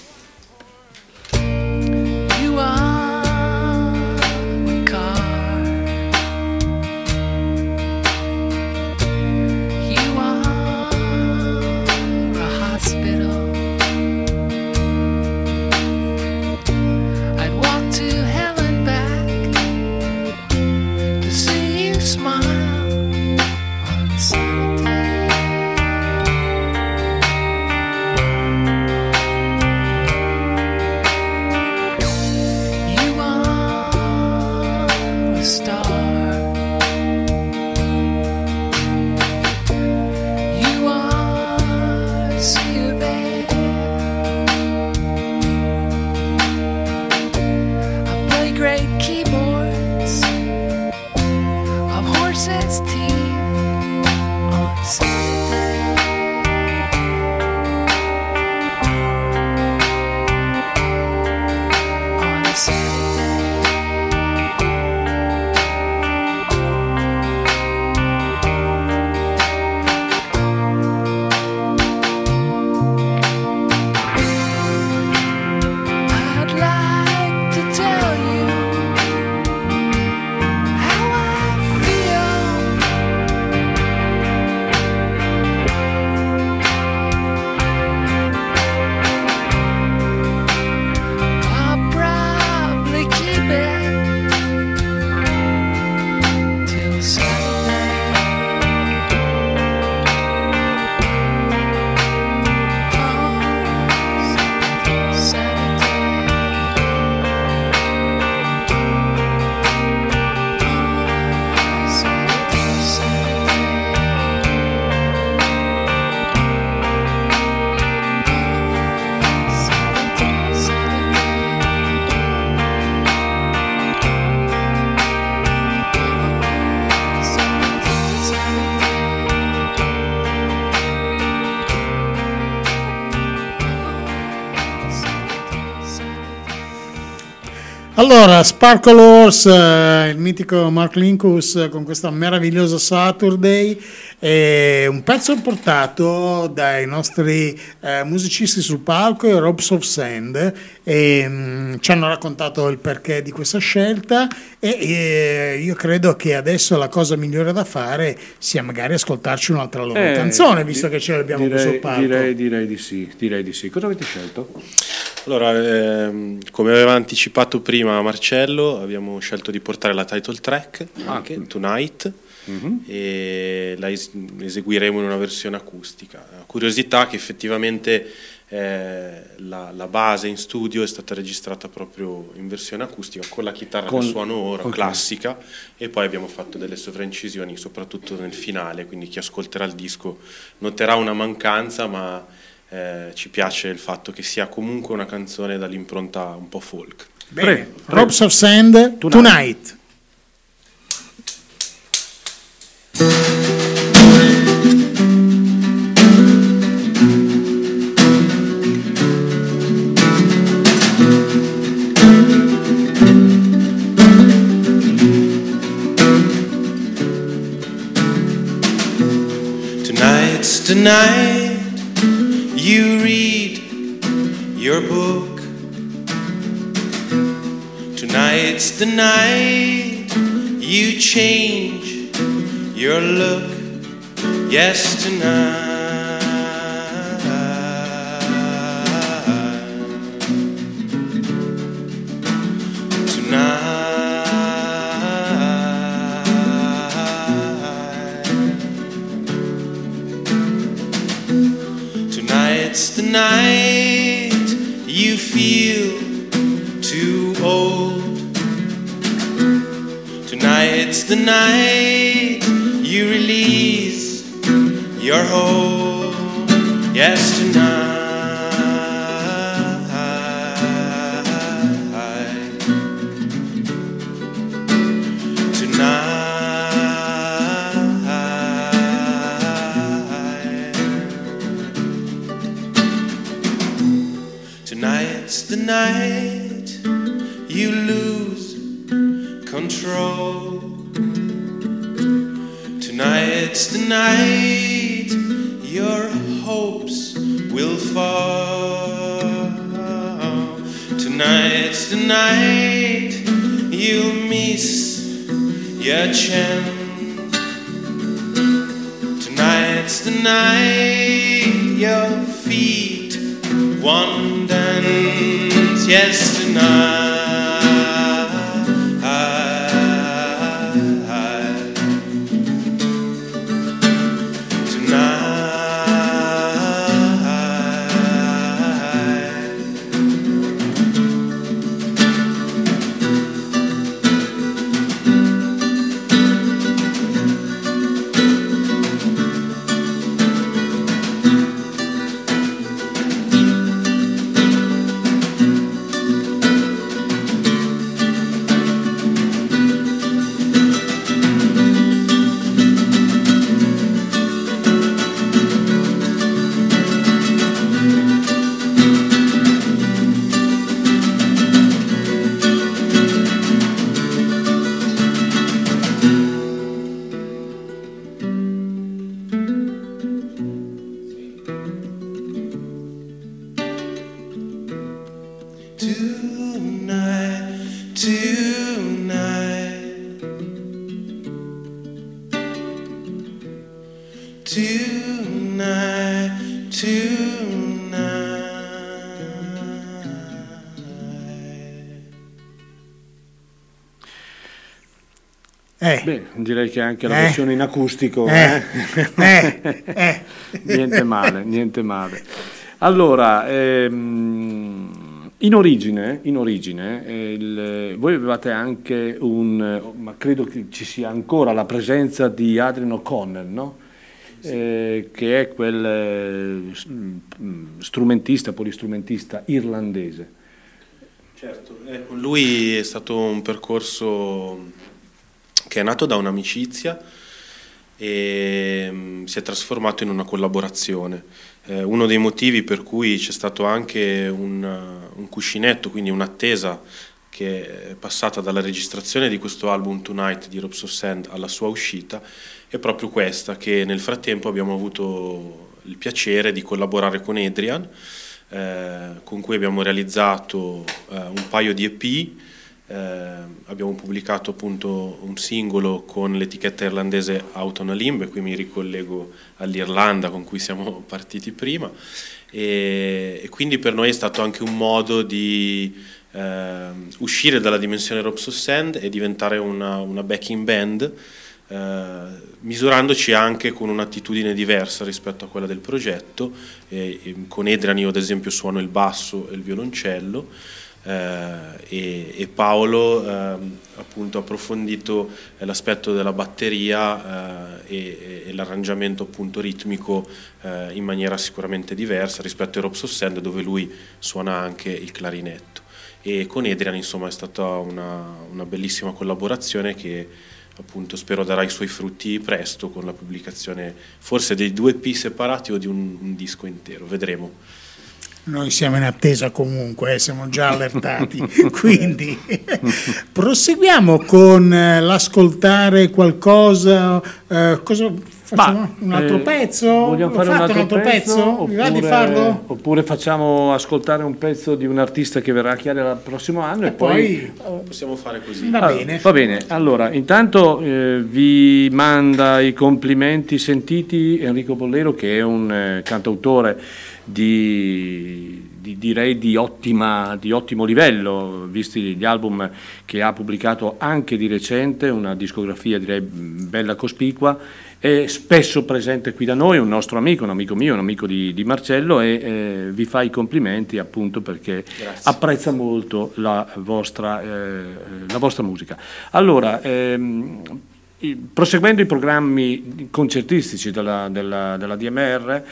Allora, Sparkle Horse, eh, il mitico Mark Linkus eh, con questa meravigliosa Saturday, è un pezzo portato dai nostri eh, musicisti sul palco e Robs of Sand e mm, ci hanno raccontato il perché di questa scelta e eh, io credo che adesso la cosa migliore da fare sia magari ascoltarci un'altra loro Eh, canzone, visto di- che ce l'abbiamo direi, sul palco. direi, direi di sì, direi di sì. Cosa avete scelto? Allora, ehm, come aveva anticipato prima Marcello, abbiamo scelto di portare la title track anche, Tonight, e la es- eseguiremo in una versione acustica. Curiosità che effettivamente eh, la, la base in studio è stata registrata proprio in versione acustica con la chitarra Con- che suono ora, ok. classica, e poi abbiamo fatto delle sovraincisioni soprattutto nel finale, quindi chi ascolterà il disco noterà una mancanza, ma eh, ci piace il fatto che sia comunque una canzone dall'impronta un po' folk. Bene, Robs of Sand, Tonight. Tonight's the night you read your book. Tonight's the night you change your look. Yes, tonight. Tonight's the night you feel Tonight's the night you release your hope. Yes, tonight. Tonight. Tonight's the night Tonight's the night your hopes will fall. Tonight's the night you'll miss your chance. Tonight's the night your feet won't dance. Yes, tonight. Che anche la Eh. versione in acustico Eh. eh. Eh. Eh. niente male, niente male. Allora, ehm, in origine, in origine eh, il- voi avevate anche un, ma credo che ci sia ancora la presenza di Adrian O'Connell, no? Eh, che è quel eh, mm, strumentista, polistrumentista irlandese. Certo, eh, con lui è stato un percorso che è nato da un'amicizia e mm, si è trasformato in una collaborazione. Eh, uno dei motivi per cui c'è stato anche un, uh, un cuscinetto, quindi un'attesa che è passata dalla registrazione di questo album Tonight di Ropes of Sand alla sua uscita, è proprio questa, che nel frattempo abbiamo avuto il piacere di collaborare con Adrian, eh, con cui abbiamo realizzato eh, un paio di EP, eh, abbiamo pubblicato appunto un singolo con l'etichetta irlandese Out on a Limb, qui mi ricollego all'Irlanda con cui siamo partiti prima, e, e quindi per noi è stato anche un modo di eh, uscire dalla dimensione Ropes of Sand e diventare una, una backing band, eh, misurandoci anche con un'attitudine diversa rispetto a quella del progetto. Con Edrian io ad esempio suono il basso e il violoncello. Eh, e, e Paolo ehm, appunto ha approfondito eh, l'aspetto della batteria eh, e, e l'arrangiamento appunto ritmico in maniera sicuramente diversa rispetto a Ropes of Sand dove lui suona anche il clarinetto e con Adrian insomma è stata una, una bellissima collaborazione che appunto spero darà i suoi frutti presto con la pubblicazione forse dei due P separati o di un, un disco intero, vedremo. Noi siamo in attesa comunque, eh, siamo già allertati, quindi proseguiamo con eh, l'ascoltare qualcosa, eh, cosa facciamo? un altro Eh, pezzo? Vogliamo fare un fate altro, pezzo? Mi va di oppure- farlo? Oppure facciamo ascoltare un pezzo di un artista che verrà a Chiara il prossimo anno e, poi- Possiamo fare così. Va Ah, bene. Va bene, allora intanto eh, vi manda i complimenti sentiti Enrico Bollero che è un eh, cantautore di, di- direi di, ottima- di ottimo livello, visti gli album che ha pubblicato anche di recente, una discografia direi bella cospicua, è spesso presente qui da noi, un nostro amico, un amico mio, un amico di, di Marcello e eh, vi fa i complimenti appunto perché apprezza molto la vostra, eh, la vostra musica. Allora, ehm, proseguendo i programmi concertistici della, della- della DMR,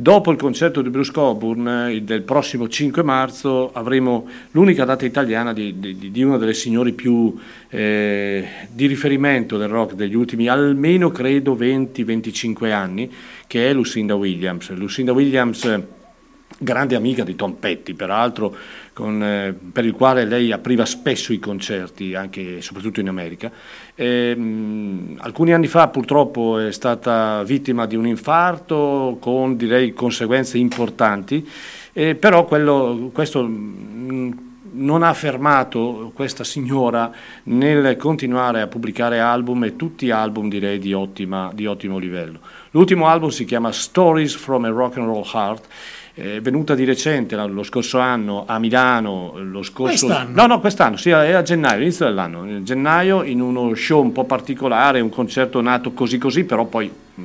dopo il concerto di Bruce Coburn eh, del prossimo 5 marzo avremo l'unica data italiana di, di- di una delle signori più eh, di riferimento del rock degli ultimi almeno credo 20-25 anni, che è Lucinda Williams. Lucinda Williams grande amica di Tom Petty, peraltro, con, eh, per il quale lei apriva spesso i concerti, anche e soprattutto in America. Ehm, alcuni anni fa purtroppo è stata vittima di un infarto con direi conseguenze importanti, eh, però quello- questo mh, non ha fermato questa signora nel continuare a pubblicare album e tutti album direi di, ottima- di ottimo livello. L'ultimo album si chiama Stories from a Rock and Roll Heart è venuta di recente lo scorso anno a Milano, lo scorso... Quest'anno? No, no, quest'anno, sì, è a gennaio, inizio dell'anno, in gennaio in uno show un po' particolare, un concerto nato così così, però poi mh,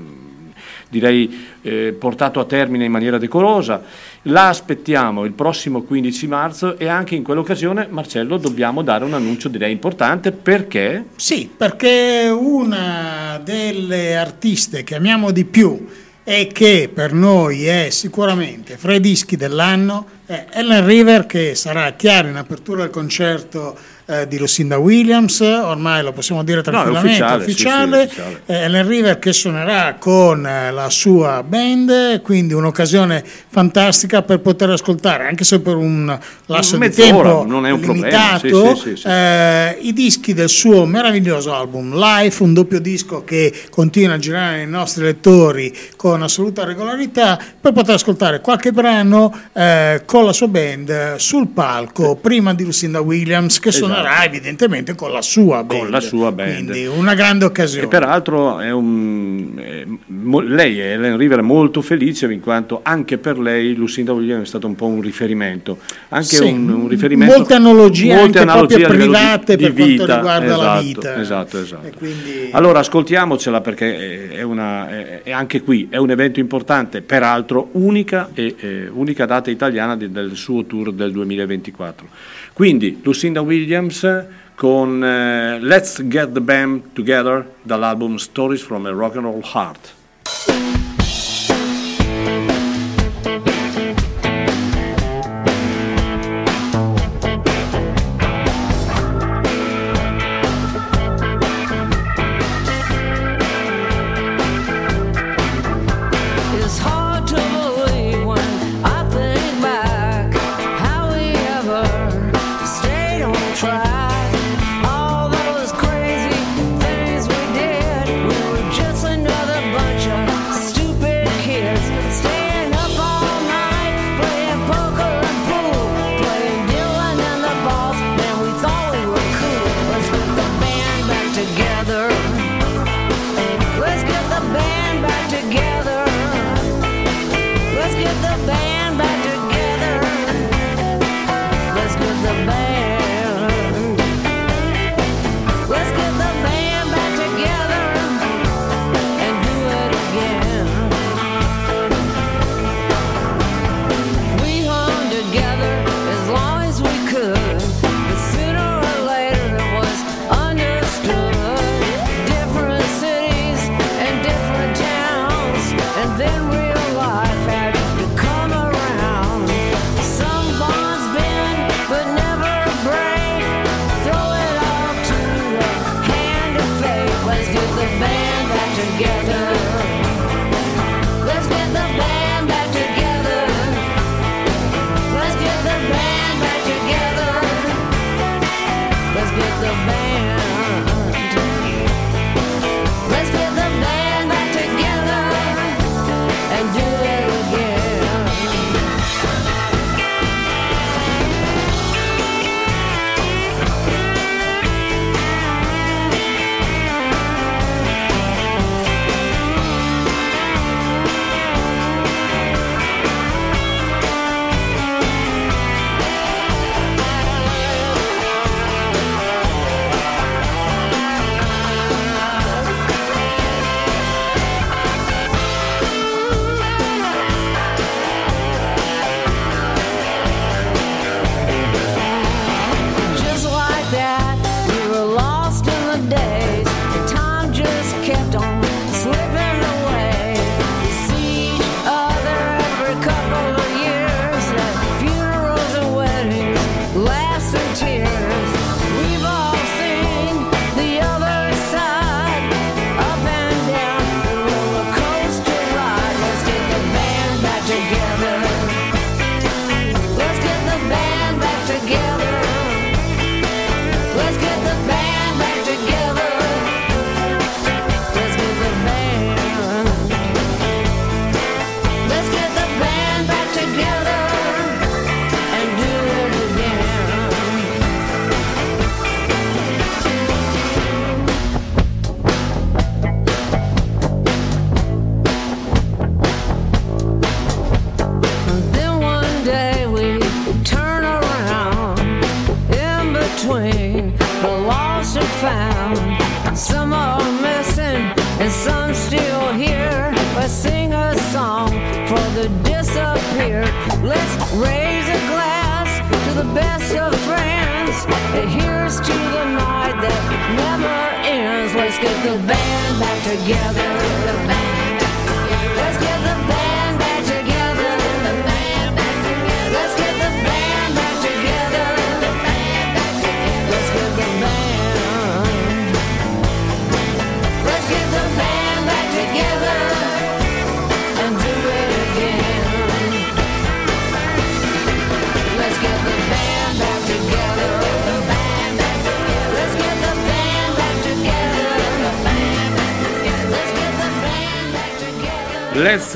direi eh, portato a termine in maniera decorosa. La aspettiamo il prossimo 15 marzo e anche in quell'occasione, Marcello, dobbiamo dare un annuncio direi importante perché... Sì, perché una delle artiste che amiamo di più e che per noi è sicuramente fra i dischi dell'anno è Ellen River che sarà chiaro in apertura del concerto eh, di Lucinda Williams, ormai lo possiamo dire tranquillamente, ufficiale, sì, sì, ufficiale. ufficiale. Eh, Ellen River che suonerà con eh, la sua band, quindi un'occasione fantastica per poter ascoltare, anche se per un lasso di tempo non è un limitato, sì, eh, i dischi del suo meraviglioso album Life, un doppio disco che continua a girare nei nostri lettori con assoluta regolarità, per poter ascoltare qualche brano eh, con la sua band sul palco, prima di Lucinda Williams, che Esatto. Suonerà evidentemente con la sua band. Con la sua band. Quindi una grande occasione. E peraltro è un, è mo- lei è Ellen River è molto felice in quanto anche per lei Lucinda Williams è stato un po' un riferimento, anche Sì, un, un riferimento molte analogie molte analogie proprio livello di- private di per quanto vita, riguarda la esatto, vita. Esatto, esatto. Quindi- Allora ascoltiamocela perché è, una, è, è anche qui è un evento importante, peraltro unica e unica data italiana di- del suo tour del 2024. Quindi Lucinda Williams con eh, Let's Get the Band Together dall'album Stories from a Rock and Roll Heart.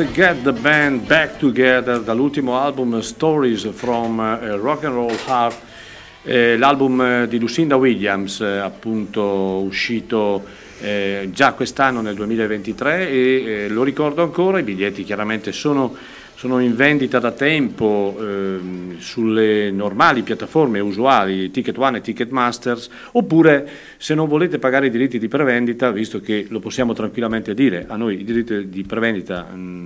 Get the Band Back Together. Dall'ultimo album Stories from eh, Rock and Roll Heart, eh, l'album eh, di Lucinda Williams, eh, appunto uscito eh, già quest'anno nel 2023 e eh, lo ricordo ancora, i biglietti chiaramente sono, sono in vendita da tempo ehm, sulle normali piattaforme usuali Ticket One e Ticketmasters oppure se non volete pagare i diritti di prevendita, visto che lo possiamo tranquillamente dire, a noi i diritti di prevendita mm,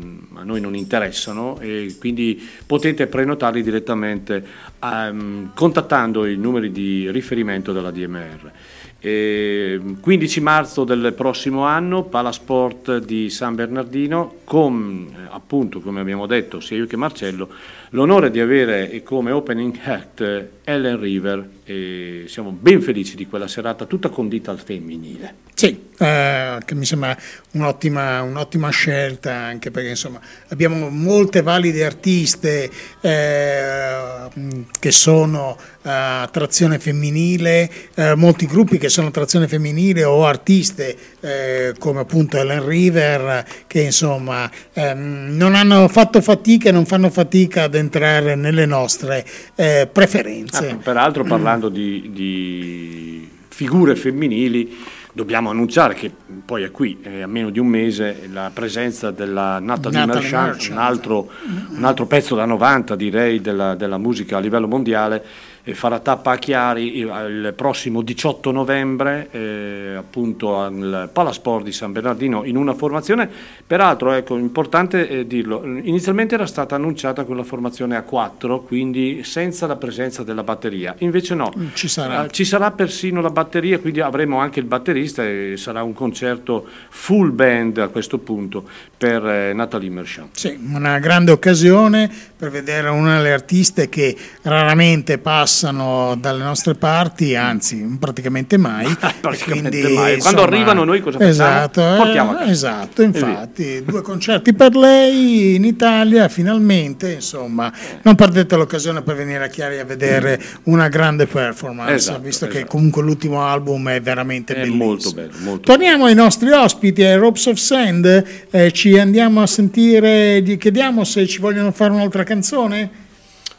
a noi non interessano e quindi potete prenotarli direttamente ehm, contattando i numeri di riferimento della DMR. E 15 marzo del prossimo anno, Palasport di San Bernardino, con eh, appunto, come abbiamo detto, sia io che Marcello, l'onore di avere come opening act eh, Ellen River e siamo ben felici di quella serata tutta condita al femminile. Sì, eh, che mi sembra un'ottima, un'ottima scelta anche perché insomma abbiamo molte valide artiste eh, che sono eh, attrazione femminile, eh, molti gruppi che sono attrazione femminile o artiste eh, come appunto Ellen River che insomma ehm, non hanno fatto fatica e non fanno fatica ad entrare nelle nostre eh, preferenze. Ah, peraltro parlando di, di figure femminili, dobbiamo annunciare che poi è qui, è a meno di un mese, la presenza della Natalie, Natalie Merchant, Merchant. Un, altro, un altro pezzo da 90 direi della, della musica a livello mondiale, farà tappa a Chiari il prossimo 18 novembre eh, appunto al Palasport di San Bernardino in una formazione. Peraltro ecco importante eh, dirlo inizialmente era stata annunciata con la formazione a 4 quindi senza la presenza della batteria. Invece no. Ci sarà. eh, ci sarà persino la batteria quindi avremo anche il batterista e sarà un concerto full band a questo punto per eh, Natalie Merchant. Sì, una grande occasione per vedere una delle artiste che raramente passano dalle nostre parti, anzi praticamente mai. praticamente Quindi, mai. Quando arrivano noi cosa facciamo? Esatto, eh, Portiamo a casa. esatto, infatti, due concerti per lei in Italia, finalmente, insomma, non perdete l'occasione per venire a Chiari a vedere una grande performance, Esatto, visto che esatto. comunque l'ultimo album è veramente è bellissimo. molto bello molto Torniamo ai nostri ospiti, ai Ropes of Sand, eh, ci andiamo a sentire, gli chiediamo se ci vogliono fare un'altra canzone.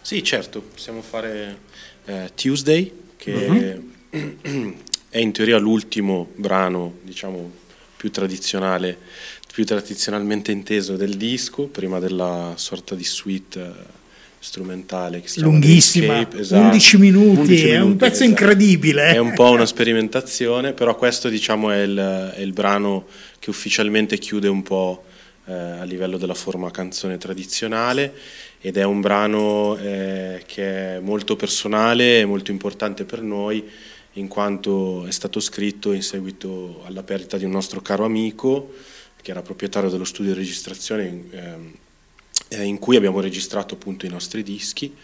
Sì, certo, possiamo fare eh, Tuesday, che Mhm. è in teoria l'ultimo brano, diciamo, più tradizionale, più tradizionalmente inteso del disco, prima della sorta di suite eh, strumentale che si chiama Lunghissima, Escape, esatto. 11 minuti, 11 è un minuti, pezzo esatto. incredibile. È un po' una sperimentazione, però questo diciamo è il, è il brano che ufficialmente chiude un po' eh, a livello della forma canzone tradizionale ed è un brano eh, che è molto personale e molto importante per noi in quanto è stato scritto in seguito alla perdita di un nostro caro amico che era proprietario dello studio di registrazione ehm, eh, in cui abbiamo registrato appunto i nostri dischi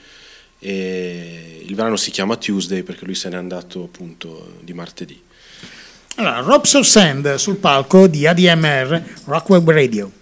e il brano si chiama Tuesday perché lui se n'è andato appunto di martedì. Allora, Ropes of Sand sul palco di ADMR Rock Web Radio.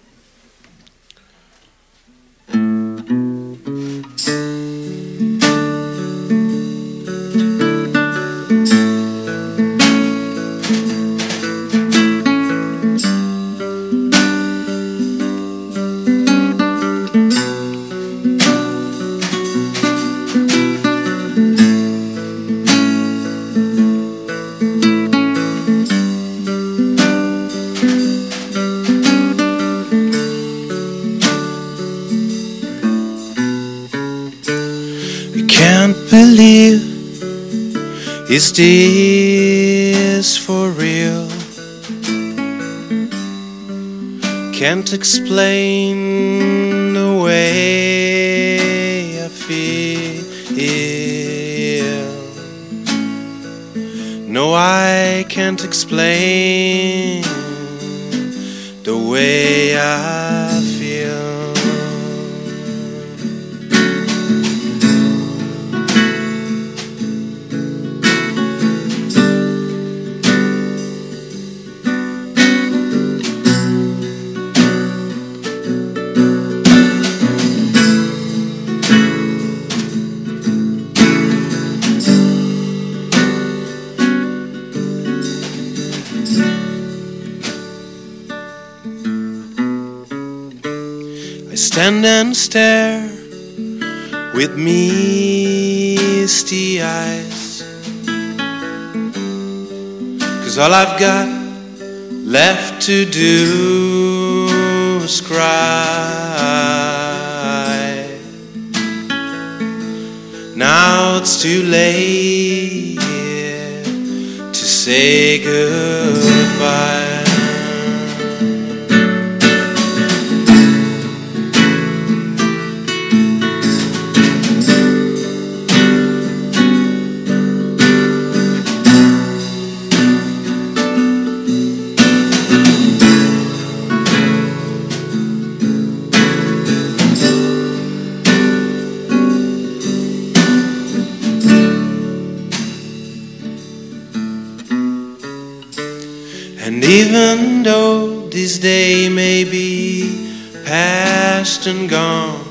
Is this for real? Can't explain the way I feel. No, I can't explain the way I stand and stare with misty eyes. Cause all I've got left to do is cry. Now it's too late to say goodbye. Even though this day may be past and gone,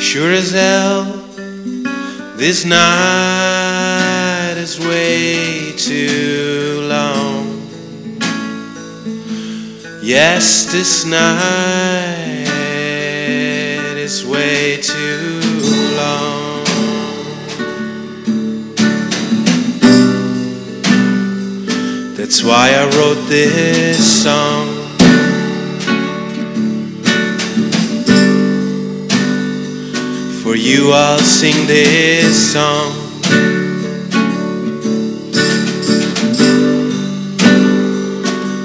sure as hell, this night is way too long. Yes, this night is way too That's why I wrote this song. For you, I'll sing this song.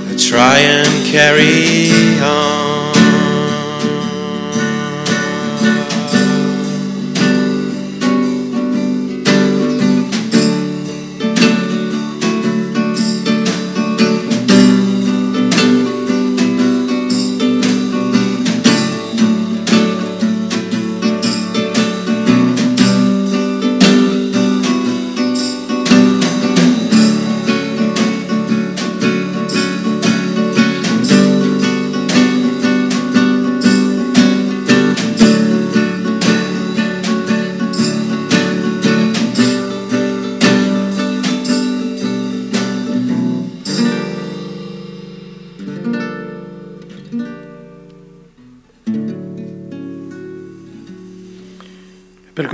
I try and carry on.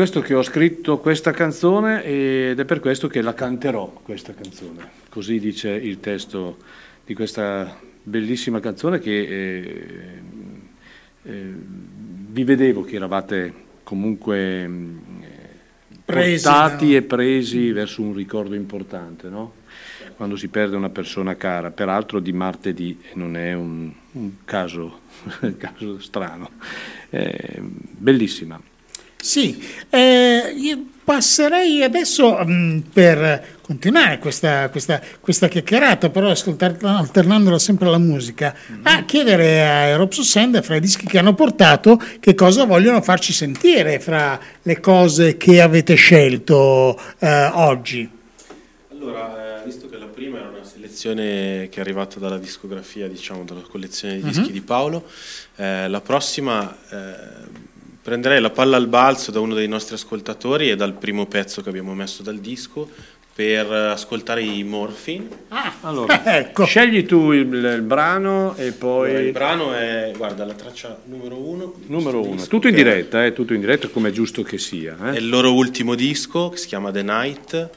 Questo che ho scritto questa canzone ed è per questo che la canterò questa canzone. Così dice il testo di questa bellissima canzone che eh, eh, vi vedevo che eravate comunque mh, eh, Presi, portati no? e presi verso un ricordo importante, no? Quando si perde una persona cara, peraltro di martedì, non è un, un caso, un caso strano. Eh, bellissima. Sì, eh, passerei adesso mh, per continuare questa, questa, questa chiacchierata, però alternandola sempre alla musica, a chiedere a Europso Send, fra i dischi che hanno portato, che cosa vogliono farci sentire fra le cose che avete scelto eh, oggi. Allora, eh, visto che la prima era una selezione che è arrivata dalla discografia, diciamo, dalla collezione di dischi Mhm. di Paolo, eh, la prossima eh, prenderei la palla al balzo da uno dei nostri ascoltatori e dal primo pezzo che abbiamo messo dal disco per ascoltare i Morphine. Ah, Allora, ecco. scegli tu il, il brano e poi... Allora, il brano è, guarda, la traccia numero uno. Numero uno, disco, tutto in diretta, eh, tutto in diretta come è giusto che sia. È Eh. il loro ultimo disco che si chiama The Night.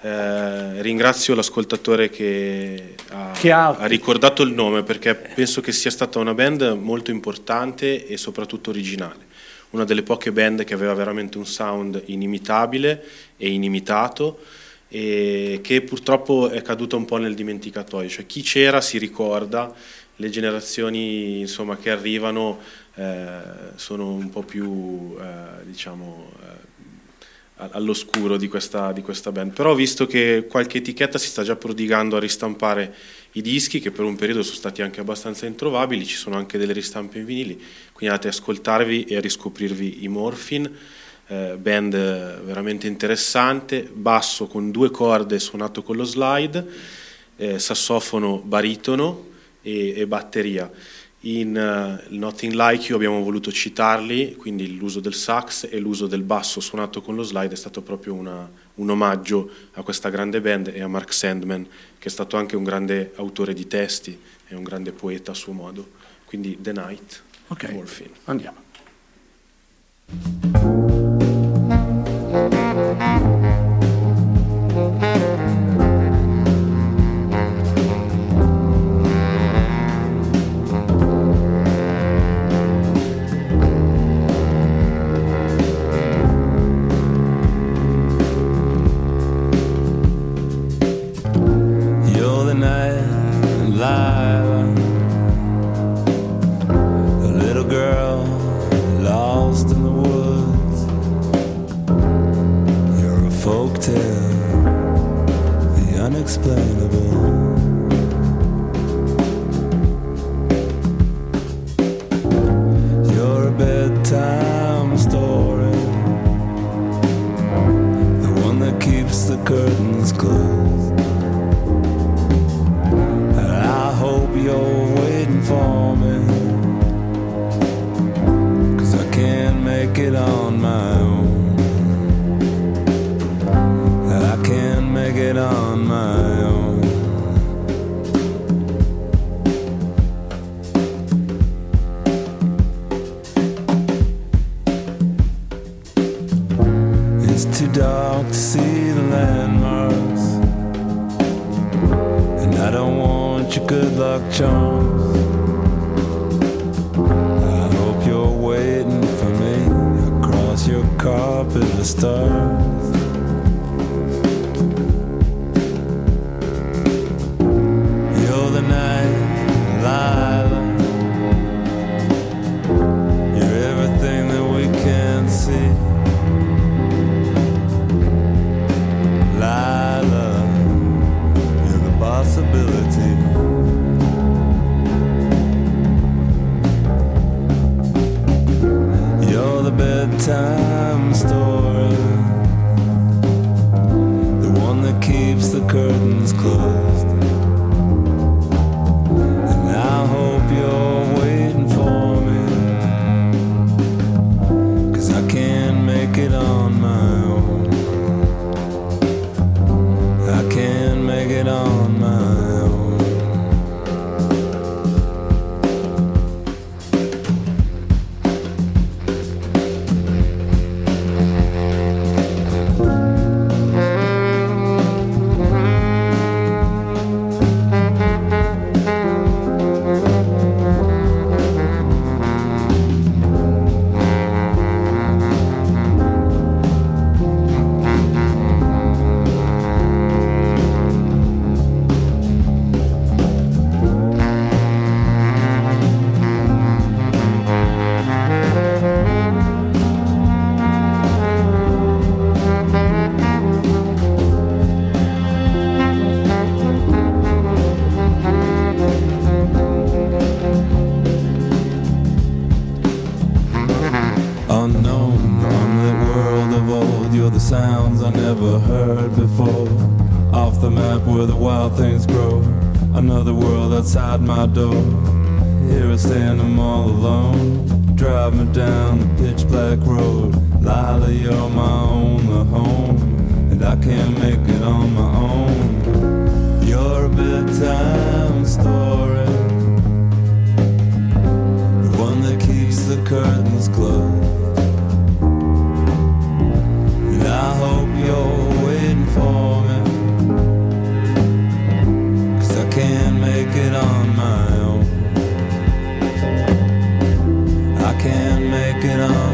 Eh, ringrazio l'ascoltatore che ha, Che ha- ha ricordato il nome perché penso che sia stata una band molto importante e soprattutto originale. Una delle poche band che aveva veramente un sound inimitabile e inimitato e che purtroppo è caduta un po' nel dimenticatoio, cioè chi c'era si ricorda, le generazioni insomma, che arrivano eh, sono un po' più eh, diciamo eh, all'oscuro di questa, di questa band. Però visto che qualche etichetta si sta già prodigando a ristampare i dischi che per un periodo sono stati anche abbastanza introvabili, ci sono anche delle ristampe in vinili, quindi andate a ascoltarvi e a riscoprirvi i Morphin, eh, band veramente interessante, basso con due corde suonato con lo slide, eh, sassofono baritono e, e batteria. In eh, Nothing Like You abbiamo voluto citarli, quindi l'uso del sax e l'uso del basso suonato con lo slide è stato proprio una- un omaggio a questa grande band e a Mark Sandman, che è stato anche un grande autore di testi e un grande poeta a suo modo. Quindi The Night, Ok, Morphine. andiamo. Grow, another world outside my door. Here I stand, I'm all alone. Drive me down the pitch black road. Lila, you're my only home, and I can't make it on my own. You're a bedtime story, the one that keeps the curtains closed. Make it on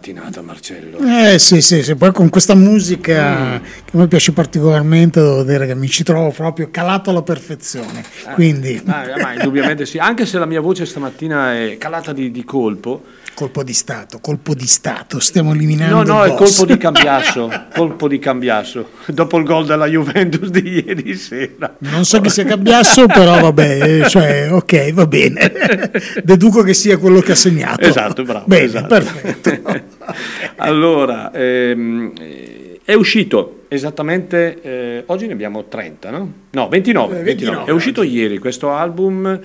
mattinata, Marcello. Eh sì, sì, sì, poi con questa musica che a me piace particolarmente, devo dire che mi ci trovo proprio calato alla perfezione. Quindi, Ah, ma indubbiamente sì, anche se la mia voce stamattina è calata di, di colpo. colpo di Stato, colpo di Stato, stiamo eliminando No, no, è colpo di Cambiasso, colpo di Cambiasso, dopo il gol della Juventus di ieri sera. Non so chi sia Cambiasso, però vabbè, eh, cioè, ok, va bene. Deduco che sia quello che ha segnato. Esatto, bravo. Bene, esatto. perfetto. allora, ehm, eh, è uscito esattamente, eh, oggi ne abbiamo 30, no? No, 29. Eh, 29. 29, È uscito ieri questo album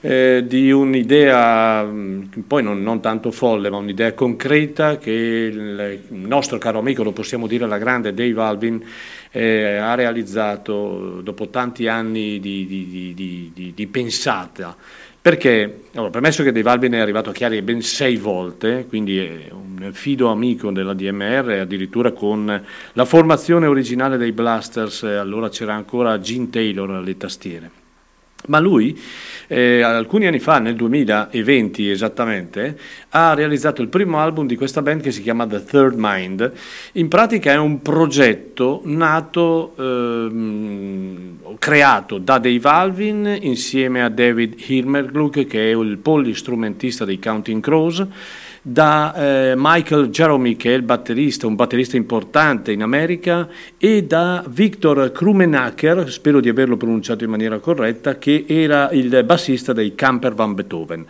eh, di un'idea, mh, poi non, non tanto folle, ma un'idea concreta che il, il nostro caro amico, lo possiamo dire alla grande, Dave Alvin, eh, ha realizzato dopo tanti anni di, di- di- di- di- di pensata. Perché, allora, premesso che Dave Albin è arrivato a Chiari ben sei volte, quindi è un fido amico della DMR, addirittura con la formazione originale dei Blasters, eh, allora c'era ancora Gene Taylor alle tastiere. Ma lui, eh, alcuni anni fa, nel 2020 esattamente, ha realizzato il primo album di questa band che si chiama The Third Mind. In pratica è un progetto nato, ehm, creato da Dave Alvin insieme a David Hilmergluck, che è il polistrumentista dei Counting Crows, da eh, Michael Jeremy che è il batterista, un batterista importante in America e da Victor Krumenacker, spero di averlo pronunciato in maniera corretta, che era il bassista dei Camper Van Beethoven.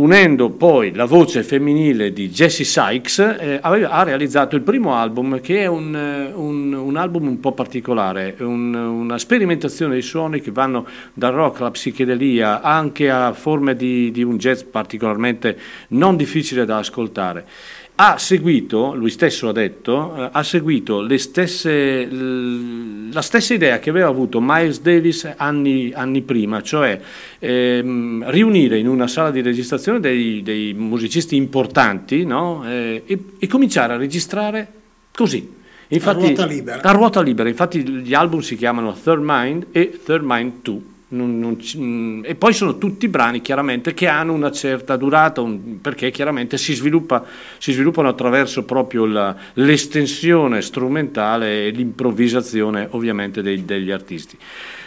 Unendo poi la voce femminile di Jessie Sykes, eh, ha realizzato il primo album che è un, eh, un- un album un po' particolare, un- una sperimentazione di suoni che vanno dal rock alla psichedelia anche a forme di, di un jazz particolarmente non difficile da ascoltare. Ha seguito, lui stesso ha detto, eh, ha seguito le stesse, l- la stessa idea che aveva avuto Miles Davis anni, anni prima, cioè ehm, riunire in una sala di registrazione dei, dei musicisti importanti no? Eh, e, e cominciare a registrare così. Infatti, ruota libera. a ruota libera, infatti gli album si chiamano Third Mind e Third Mind 2. Non- non mm, e poi sono tutti brani chiaramente che hanno una certa durata un- perché chiaramente si, sviluppa- si sviluppano attraverso proprio la- l'estensione strumentale e l'improvvisazione ovviamente dei- degli artisti.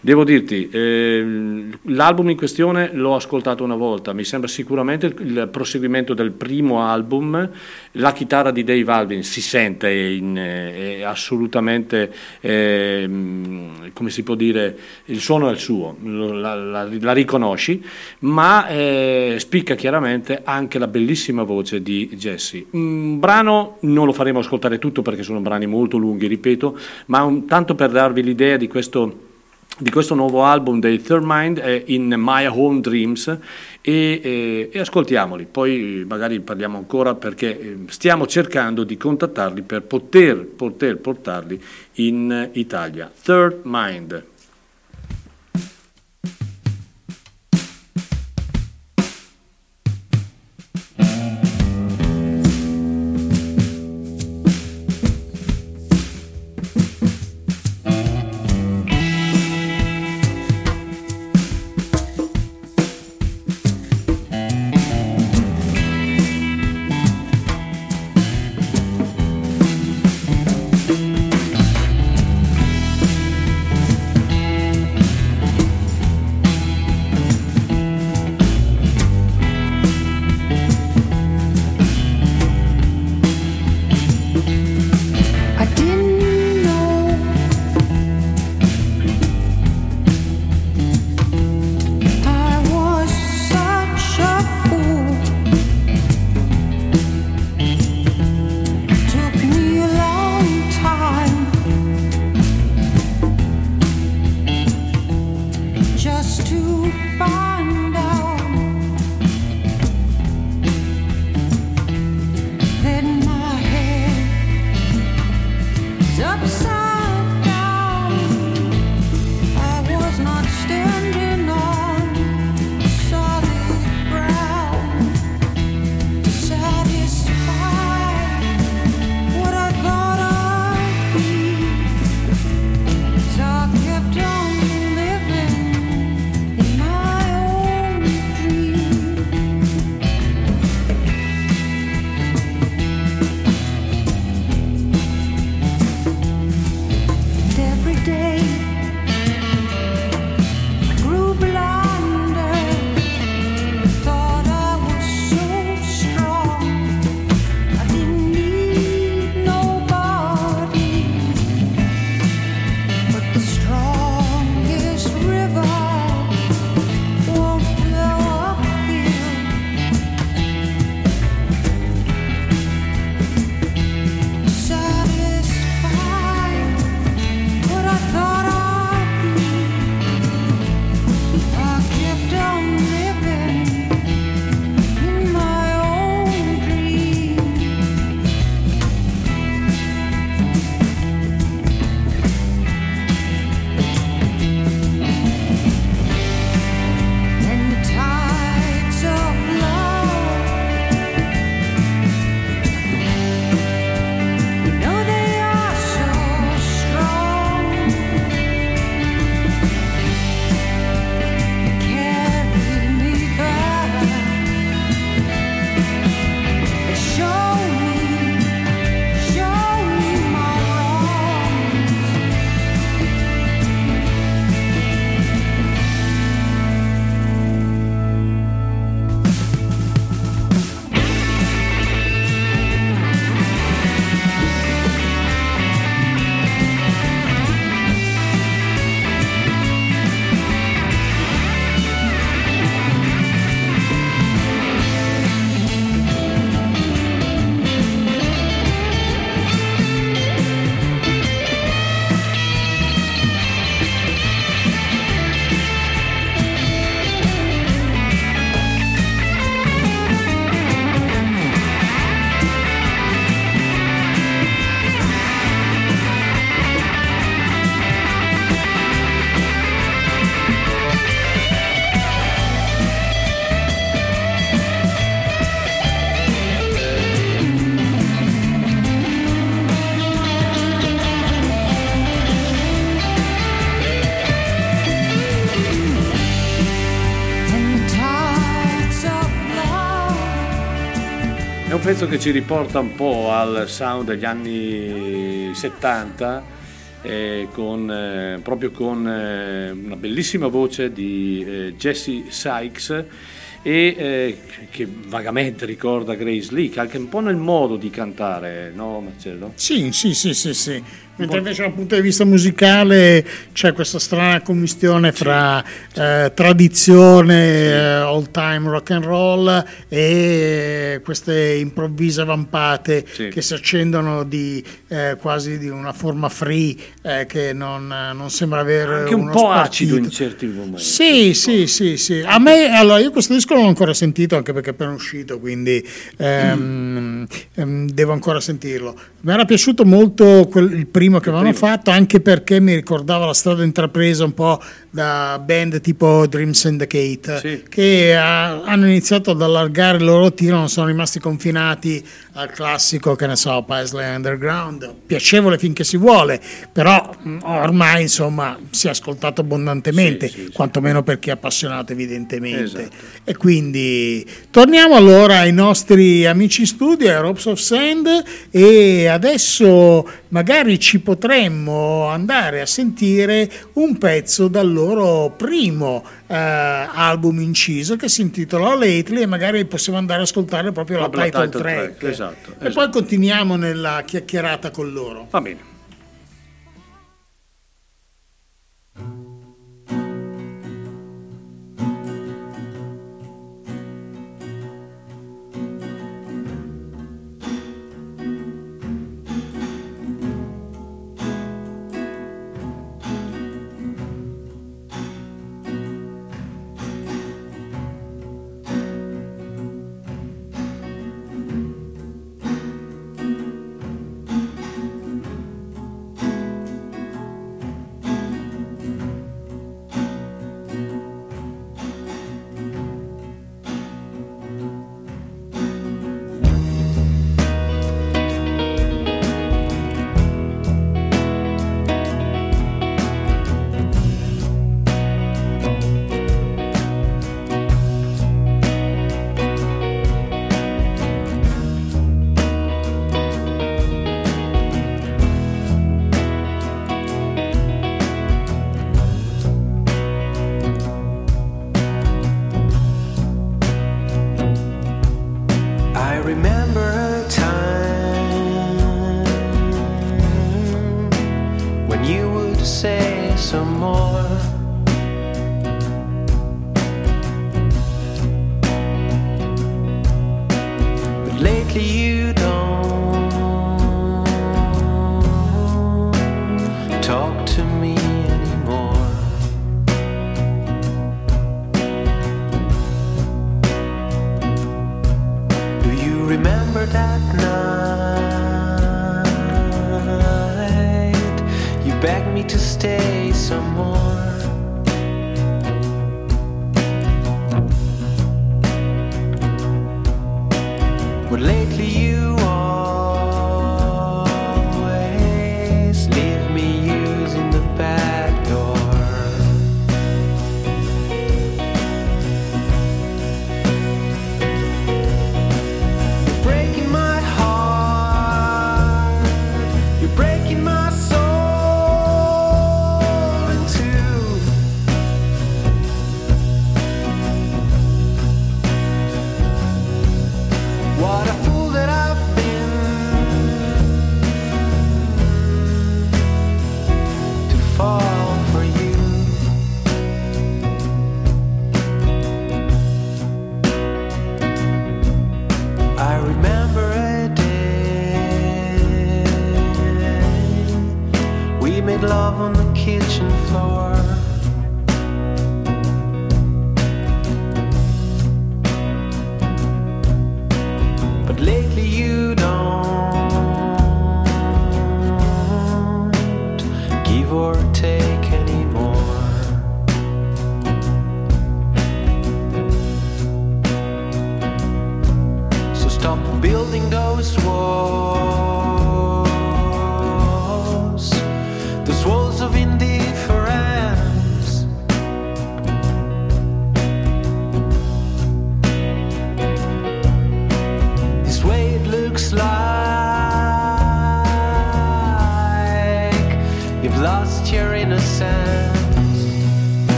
Devo dirti, ehm, l'album in questione l'ho ascoltato una volta, mi sembra sicuramente il, proseguimento del primo album, la chitarra di Dave Alvin si sente, in- è assolutamente, ehm, come si può dire, il suono è il suo, la, la- la riconosci, ma eh, spicca chiaramente anche la bellissima voce di Jesse. Un brano non lo faremo ascoltare tutto perché sono brani molto lunghi, ripeto, ma un- tanto per darvi l'idea di questo di questo nuovo album dei Third Mind è in My Home Dreams e, e- e ascoltiamoli, poi magari parliamo ancora perché eh, stiamo cercando di contattarli per poter, poter portarli in Italia. Third Mind. Pezzo che ci riporta un po' al sound degli anni 70, eh, con, eh, proprio con eh, una bellissima voce di eh, Jesse Sykes e eh, che vagamente ricorda Grace Lee, che anche un po' nel modo di cantare, no Marcello? Sì, sì, sì, sì, sì. Mentre invece dal punto di vista musicale c'è questa strana commistione fra eh, tradizione, eh, old time rock and roll e queste improvvise vampate Sì. che si accendono di eh, quasi di una forma free eh, che non, non sembra avere Anche un po' spartito. acido in certi momenti. Sì, sì, sì, sì. A me, allora, io questo disco non l'ho ancora sentito, anche perché è appena uscito, quindi ehm, ehm, devo ancora sentirlo. Mi era piaciuto molto quel- il primo che avevano fatto, anche perché mi ricordava la strada intrapresa un po' da band tipo Dream Syndicate, che ha- hanno iniziato ad allargare il loro tiro, non sono rimasti confinati al classico, che ne so, Paisley Underground, piacevole finché si vuole, però mh, ormai insomma si è ascoltato abbondantemente, quantomeno per chi è appassionato evidentemente. Esatto. E quindi torniamo allora ai nostri amici studio, a Ropes of Sand, e adesso magari ci potremmo andare a sentire un pezzo dal loro primo eh, album inciso che si intitola Lately e magari possiamo andare ad ascoltare proprio la, la title, title track. track, esatto, E esatto. poi continuiamo nella chiacchierata con loro. Va bene.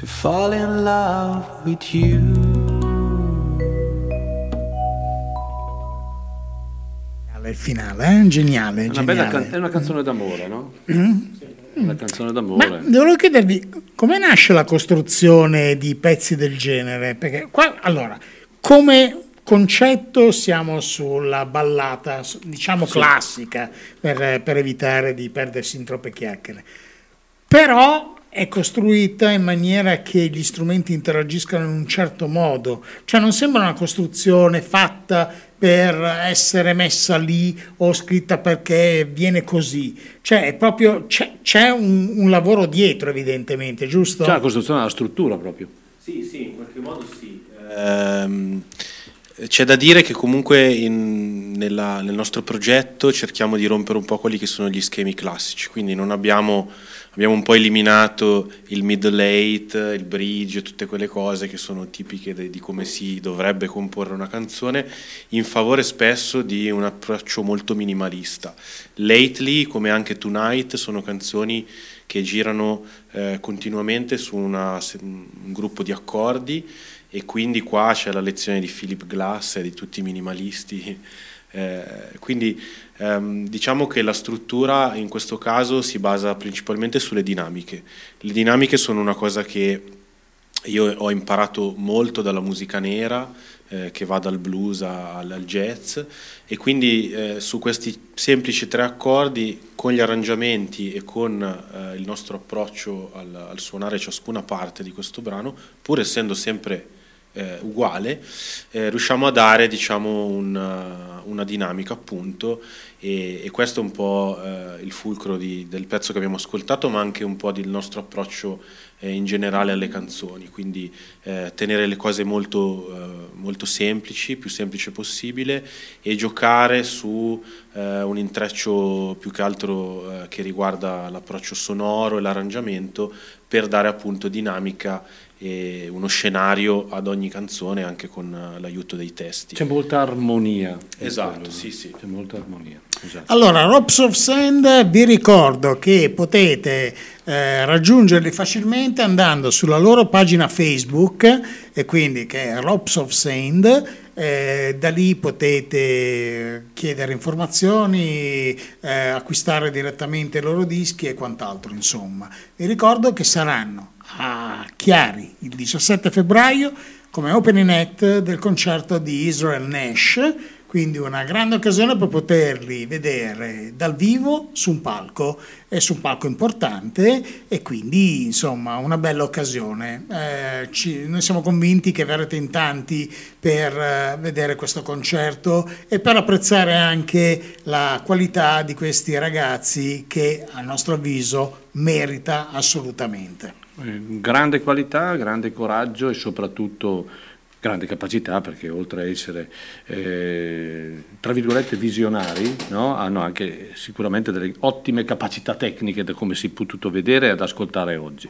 To fall in love with you. Il finale, eh? geniale. È una, bella geniale. can- è una canzone d'amore, no? Mm? Una canzone Ma d'amore. devo chiedervi come nasce la costruzione di pezzi del genere? Perché qua, allora, come concetto siamo sulla ballata, diciamo Sì. classica, per, per evitare di perdersi in troppe chiacchiere. Però è costruita in maniera che gli strumenti interagiscano in un certo modo, cioè non sembra una costruzione fatta per essere messa lì o scritta perché viene così, cioè è proprio c'è, c'è un, un lavoro dietro evidentemente, giusto? C'è la costruzione della struttura proprio. Sì, sì, in qualche modo sì. Ehm, c'è da dire che comunque in- nella- nel nostro progetto cerchiamo di rompere un po' quelli che sono gli schemi classici, quindi abbiamo, abbiamo un po' eliminato il eight, il bridge, tutte quelle cose che sono tipiche de- di come si dovrebbe comporre una canzone, in favore spesso di un approccio molto minimalista. Lately, come anche Tonight, sono canzoni che girano eh, continuamente su una- un gruppo di accordi e quindi qua c'è la lezione di Philip Glass e di tutti i minimalisti. Eh, quindi ehm, diciamo che la struttura in questo caso si basa principalmente sulle dinamiche. Le dinamiche sono una cosa che io ho imparato molto dalla musica nera, eh, che va dal blues al, al jazz, e quindi eh, su questi semplici tre accordi, con gli arrangiamenti e con eh, il nostro approccio al, al suonare ciascuna parte di questo brano, pur essendo sempre eh, uguale, eh, riusciamo a dare diciamo, una, una dinamica appunto e, e questo è un po' eh, il fulcro di- del pezzo che abbiamo ascoltato, ma anche un po' del nostro approccio eh, in generale alle canzoni, quindi eh, tenere le cose molto, eh, molto semplici, più semplice possibile e giocare su eh, un intreccio più che altro eh, che riguarda l'approccio sonoro e l'arrangiamento per dare appunto dinamica e uno scenario ad ogni canzone anche con eh, l'aiuto dei testi. C'è molta armonia. Esatto, Quello, sì, sì. C'è molta armonia. esatto. Allora, Ropes of Sand, vi ricordo che potete eh, raggiungerli facilmente andando sulla loro pagina Facebook, e quindi che è Ropes of Sand. eh, da lì potete chiedere informazioni, eh, acquistare direttamente i loro dischi e quant'altro, insomma. Vi ricordo che saranno a Chiari il 17 febbraio come opening act del concerto di Israel Nash, quindi una grande occasione per poterli vedere dal vivo su un palco, e su un palco importante e quindi insomma una bella occasione. Eh, ci- noi siamo convinti che verrete in tanti per eh, vedere questo concerto e per apprezzare anche la qualità di questi ragazzi che a nostro avviso merita assolutamente. Eh, Grande qualità, grande coraggio e soprattutto grande capacità perché oltre a essere eh, tra virgolette visionari no? hanno anche sicuramente delle ottime capacità tecniche da come si è potuto vedere e ad ascoltare oggi.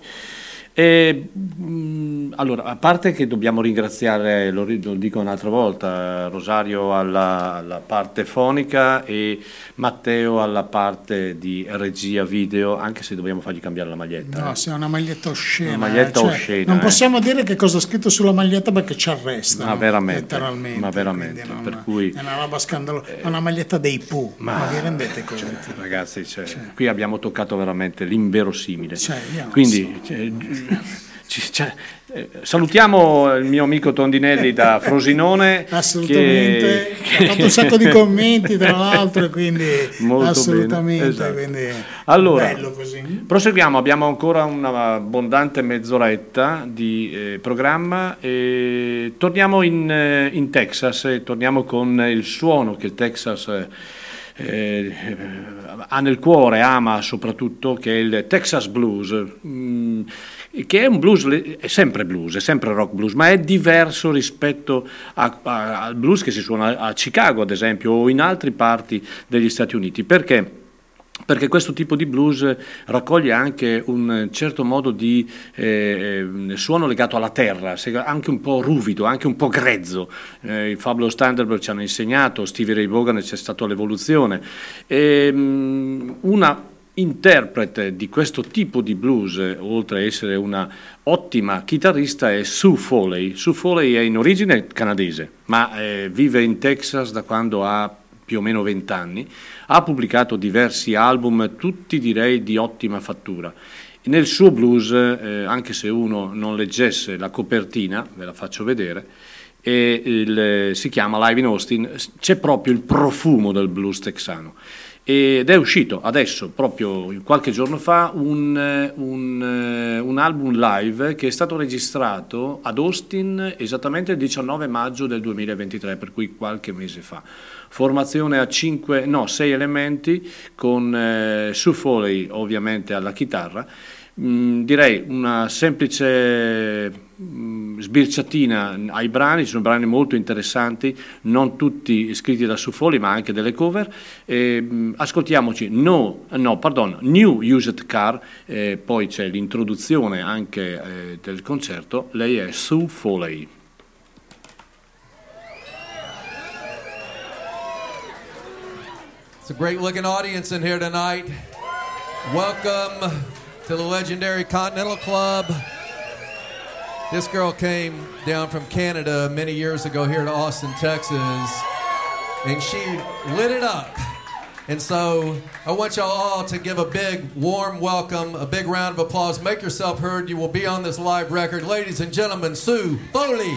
E, mh, allora, a parte che dobbiamo ringraziare, lo, lo dico un'altra volta, Rosario alla, alla parte fonica e Matteo alla parte di regia video, anche se dobbiamo fargli cambiare la maglietta. No, eh. se è una maglietta oscena. Una maglietta eh, cioè, oscena, Non eh. possiamo dire che cosa è scritto sulla maglietta perché ci arrestano. Ma veramente, letteralmente. ma veramente, non- per cui- È una roba scandalosa. È una maglietta dei Pooh. Ma, vi rendete conto? Ragazzi, cioè, qui abbiamo toccato veramente l'inverosimile. Cioè, Quindi cioè, ci- cioè, eh, salutiamo il mio amico Tondinelli da Frosinone. Assolutamente, che- ha fatto un sacco di commenti tra l'altro, quindi Molto assolutamente, esatto. quindi Allora, bello così. proseguiamo, abbiamo ancora un'abbondante mezz'oretta di eh, programma e torniamo in, eh, in Texas e torniamo con il suono che il Texas eh, eh, ha nel cuore, ama soprattutto, che è il Texas Blues. Mm, che è un blues, è sempre blues, è sempre rock blues, ma è diverso rispetto a- a- al blues che si suona a Chicago, ad esempio, o in altre parti degli Stati Uniti. Perché? Perché questo tipo di blues raccoglie anche un certo modo di eh, suono legato alla terra, anche un po' ruvido, anche un po' grezzo. Eh, I Fabulous Thunderbird ci hanno insegnato, Stevie Ray Vaughan c'è stata l'evoluzione. Ehm, una interprete di questo tipo di blues, eh, oltre a essere una ottima chitarrista, è Sue Foley. Sue Foley è in origine canadese, ma eh, vive in Texas da quando ha più o meno 20 anni, ha pubblicato diversi album, tutti direi di ottima fattura. Nel suo blues, eh, anche se uno non leggesse la copertina, ve la faccio vedere, il- si chiama Live in Austin, c'è proprio il profumo del blues texano. Ed è uscito adesso, proprio qualche giorno fa, un, eh, un, eh, un album live che è stato registrato ad Austin esattamente il 19 maggio del 2023, per cui qualche mese fa. Formazione a 5, no, 6 elementi con eh, Sue Foley ovviamente alla chitarra. Mm, direi una semplice mm, sbirciatina ai brani, ci sono brani molto interessanti, non tutti scritti da Sufoli ma anche delle cover. E, mm, ascoltiamoci no, no, pardon, New Used Car, eh, poi c'è l'introduzione anche eh, del concerto, lei è Sue Foley. It's a great looking audience in here tonight. Welcome to the legendary Continental Club. This girl came down from Canada many years ago here to Austin, Texas, and she lit it up. And so I want y'all all to give a big, warm welcome, a big round of applause. Make yourself heard. You will be on this live record. Ladies and gentlemen, Sue Foley.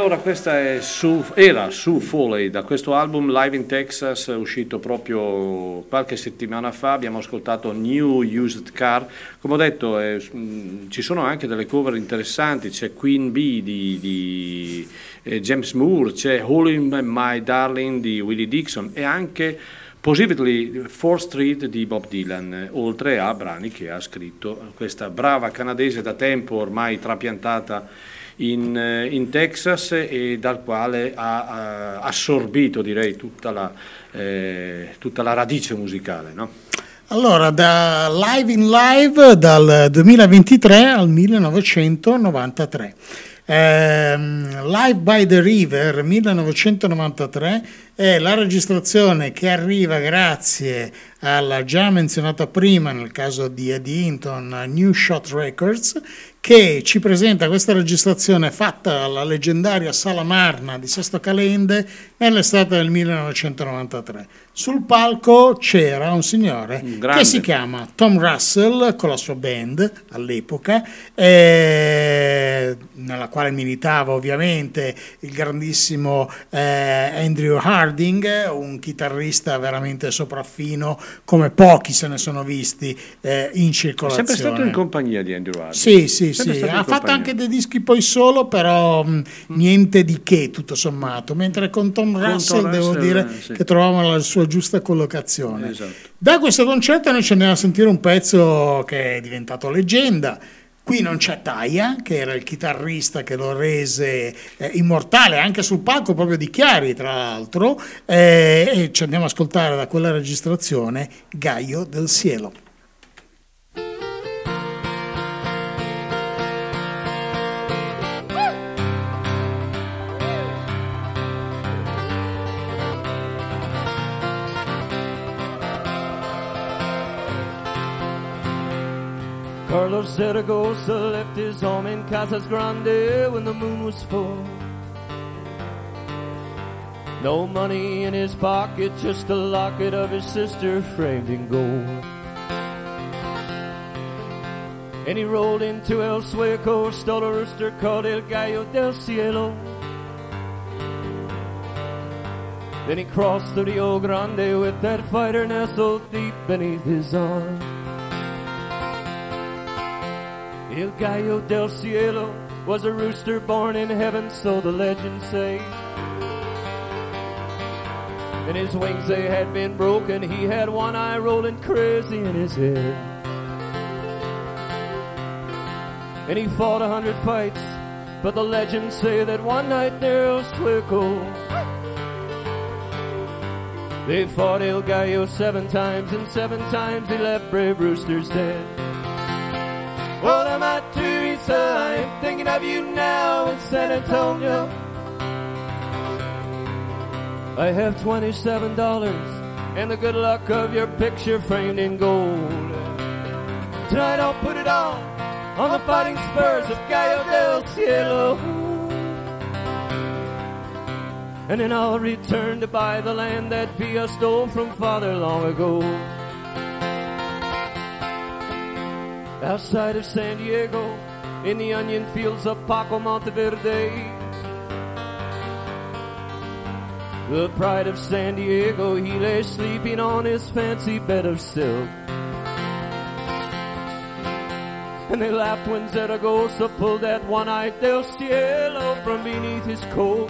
Allora, questa è su, era su Foley, da questo album Live in Texas, uscito proprio qualche settimana fa, abbiamo ascoltato New Used Car, come ho detto eh, mh, ci sono anche delle cover interessanti, c'è Queen Bee di, di, eh, James Moore, c'è Hole in My Darling di Willie Dixon e anche Positively 4th Street di Bob Dylan, oltre a brani che ha scritto questa brava canadese da tempo ormai trapiantata in, eh, in Texas e dal quale ha, ha assorbito direi tutta la, eh, tutta la radice musicale. No? Allora, da Live in Live dal 2023 al 1993. Ehm, Live by the River 1993 è la registrazione che arriva grazie alla già menzionata prima, nel caso di Eddie Hinton, New Shot Records, che ci presenta questa registrazione fatta alla leggendaria Sala Marna di Sesto Calende nell'estate del 1993. Sul palco c'era un signore grande. che si chiama Tom Russell con la sua band all'epoca, eh, nella quale militava ovviamente il grandissimo eh, Andrew Harding, un chitarrista veramente sopraffino come pochi se ne sono visti eh, in È circolazione. sempre stato in compagnia di Andrew Harding. Sì, sì, Sì, in ha fatto anche dei dischi poi solo, però mh, niente di che tutto sommato, mentre con Tom Russell Tom devo Russell, dire eh, sì. che trovavamo la sua giusta collocazione. Esatto. Da questo concerto noi ci andiamo a sentire un pezzo che è diventato leggenda. Qui non c'è Taya, che era il chitarrista che lo rese eh, immortale anche sul palco proprio di Chiari, tra l'altro, eh, e ci andiamo a ascoltare da quella registrazione Gaio del Cielo. Carlos Zaragoza left his home in Casas Grande when the moon was full. No money in his pocket, just a locket of his sister framed in gold. And he rolled into El Sueco, stole a rooster called El Gallo del Cielo. Then he crossed the Rio Grande with that fighter nestled deep beneath his arm. El Gallo del Cielo was a rooster born in heaven, so the legends say. And his wings they had been broken, he had one eye rolling crazy in his head. And he fought a hundred fights, but the legends say that one night near El Sueco, they fought El Gallo seven times, and seven times he left brave roosters dead. Well, I'm at Teresa, I'm thinking of you now in San Antonio. I have $27 and the good luck of your picture framed in gold. Tonight I'll put it on, on the fighting spurs of Gallo del Cielo. And then I'll return to buy the land that Villa stole from father long ago. Outside of San Diego, in the onion fields of Paco Monteverde. The pride of San Diego, he lay sleeping on his fancy bed of silk. And they laughed when Zaragoza pulled that one-eyed Del Cielo from beneath his coat.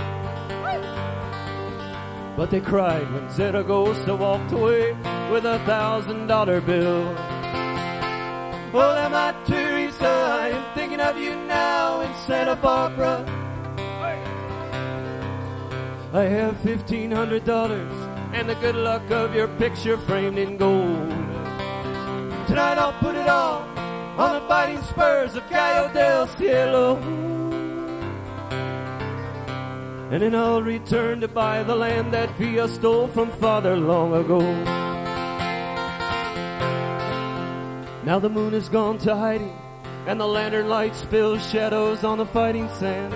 But they cried when Zaragoza walked away with a thousand dollar bill. Well, am I Teresa? I am thinking of you now in Santa Barbara. I have fifteen hundred dollars and the good luck of your picture framed in gold. Tonight I'll put it all on the fighting spurs of Gallo del Cielo. And then I'll return to buy the land that Villa stole from father long ago. Now the moon has gone to hiding, and the lantern light spills shadows on the fighting sand.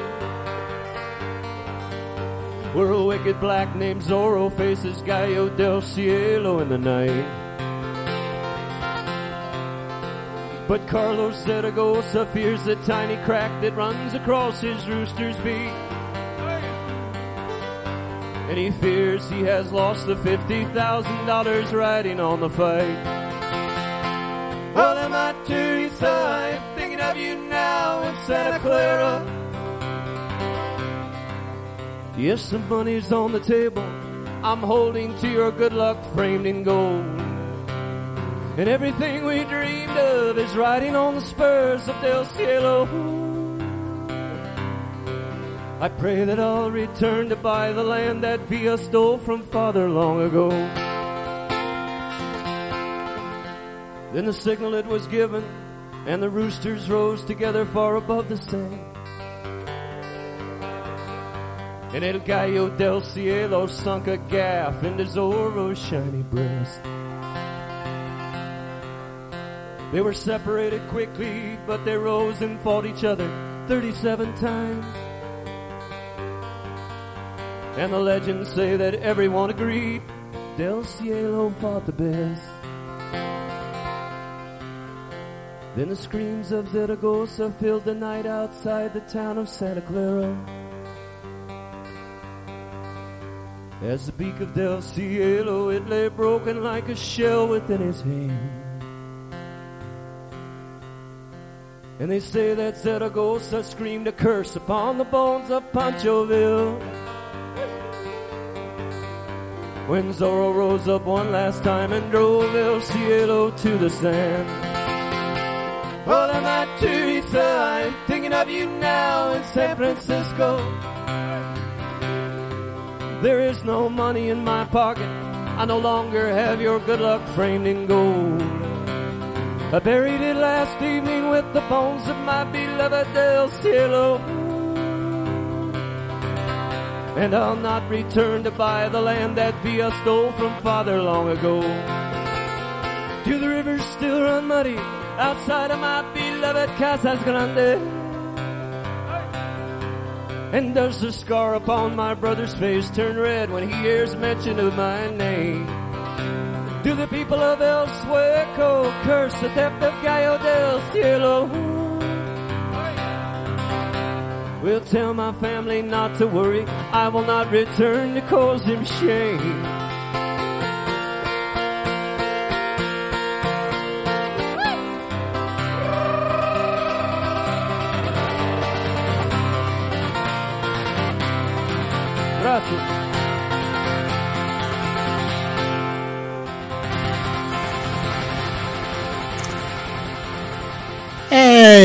Where a wicked black named Zorro faces Gallo del Cielo in the night. But Carlos Zaragoza fears the tiny crack that runs across his rooster's beak. and he fears he has lost the $50,000 riding on the fight. Well, am I Teresa? I'm thinking of you now in Santa Clara. Yes, the money's on the table. I'm holding to your good luck framed in gold. And everything we dreamed of is riding on the spurs of Del Cielo. I pray that I'll return to buy the land that Via stole from father long ago. Then the signal it was given, and the roosters rose together far above the sand. And El Gallo del Cielo sunk a gaff into Zorro's shiny breast. They were separated quickly, but they rose and fought each other 37 times. And the legends say that everyone agreed Del Cielo fought the best. Then the screams of Zaragoza filled the night outside the town of Santa Clara. As the beak of Del Cielo, it lay broken like a shell within his hand. And they say that Zaragoza screamed a curse upon the bones of Panchoville. When Zorro rose up one last time and drove El Cielo to the sand. Well, I'm not Teresa, I'm thinking of you now in San Francisco. There is no money in my pocket. I no longer have your good luck framed in gold. I buried it last evening with the bones of my beloved Del Cielo. And I'll not return to buy the land that Via stole from father long ago. Do the rivers still run muddy outside of my beloved Casas Grande? And does the scar upon my brother's face turn red when he hears mention of my name? Do the people of El Sueco curse the theft of Gallo del Cielo? We'll tell my family not to worry. I will not return to cause him shame.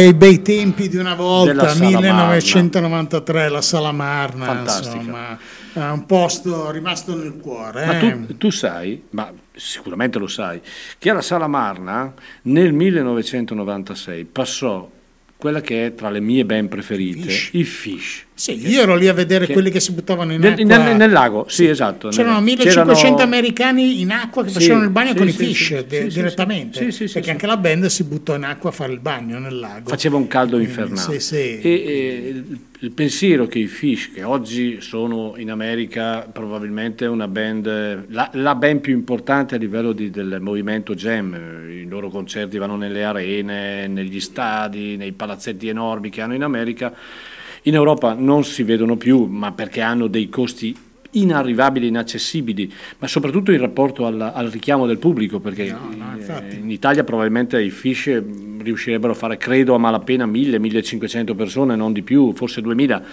Eh, i bei tempi di una volta, Della Sala 1993, la Sala Marna, Fantastica. insomma, è un posto rimasto nel cuore. Ma eh. tu, tu sai, ma sicuramente lo sai, che alla Sala Marna nel 1996 passò quella che è tra le mie ben preferite, i Fish. Sì, io ero lì a vedere Che- quelli che si buttavano in acqua. nel- nel lago, sì, esatto. C'erano nel- 1500 americani in acqua che facevano il bagno con i fish sì, direttamente. sì, sì, sì, perché anche la band si buttò in acqua a fare il bagno nel lago. Faceva un caldo infernale. Sì. E, e il, pensiero che i Fish, che oggi sono in America probabilmente una band, la, la band più importante a livello di- del movimento jam, eh, i loro concerti vanno nelle arene, negli stadi, nei palazzetti enormi che hanno in America, in Europa non si vedono più, ma perché hanno dei costi inarrivabili, inaccessibili, ma soprattutto in rapporto al, al richiamo del pubblico, perché eh, in Italia probabilmente i Fish eh, riuscirebbero a fare, credo, a malapena 1000-1500 persone, non di più, forse 2000,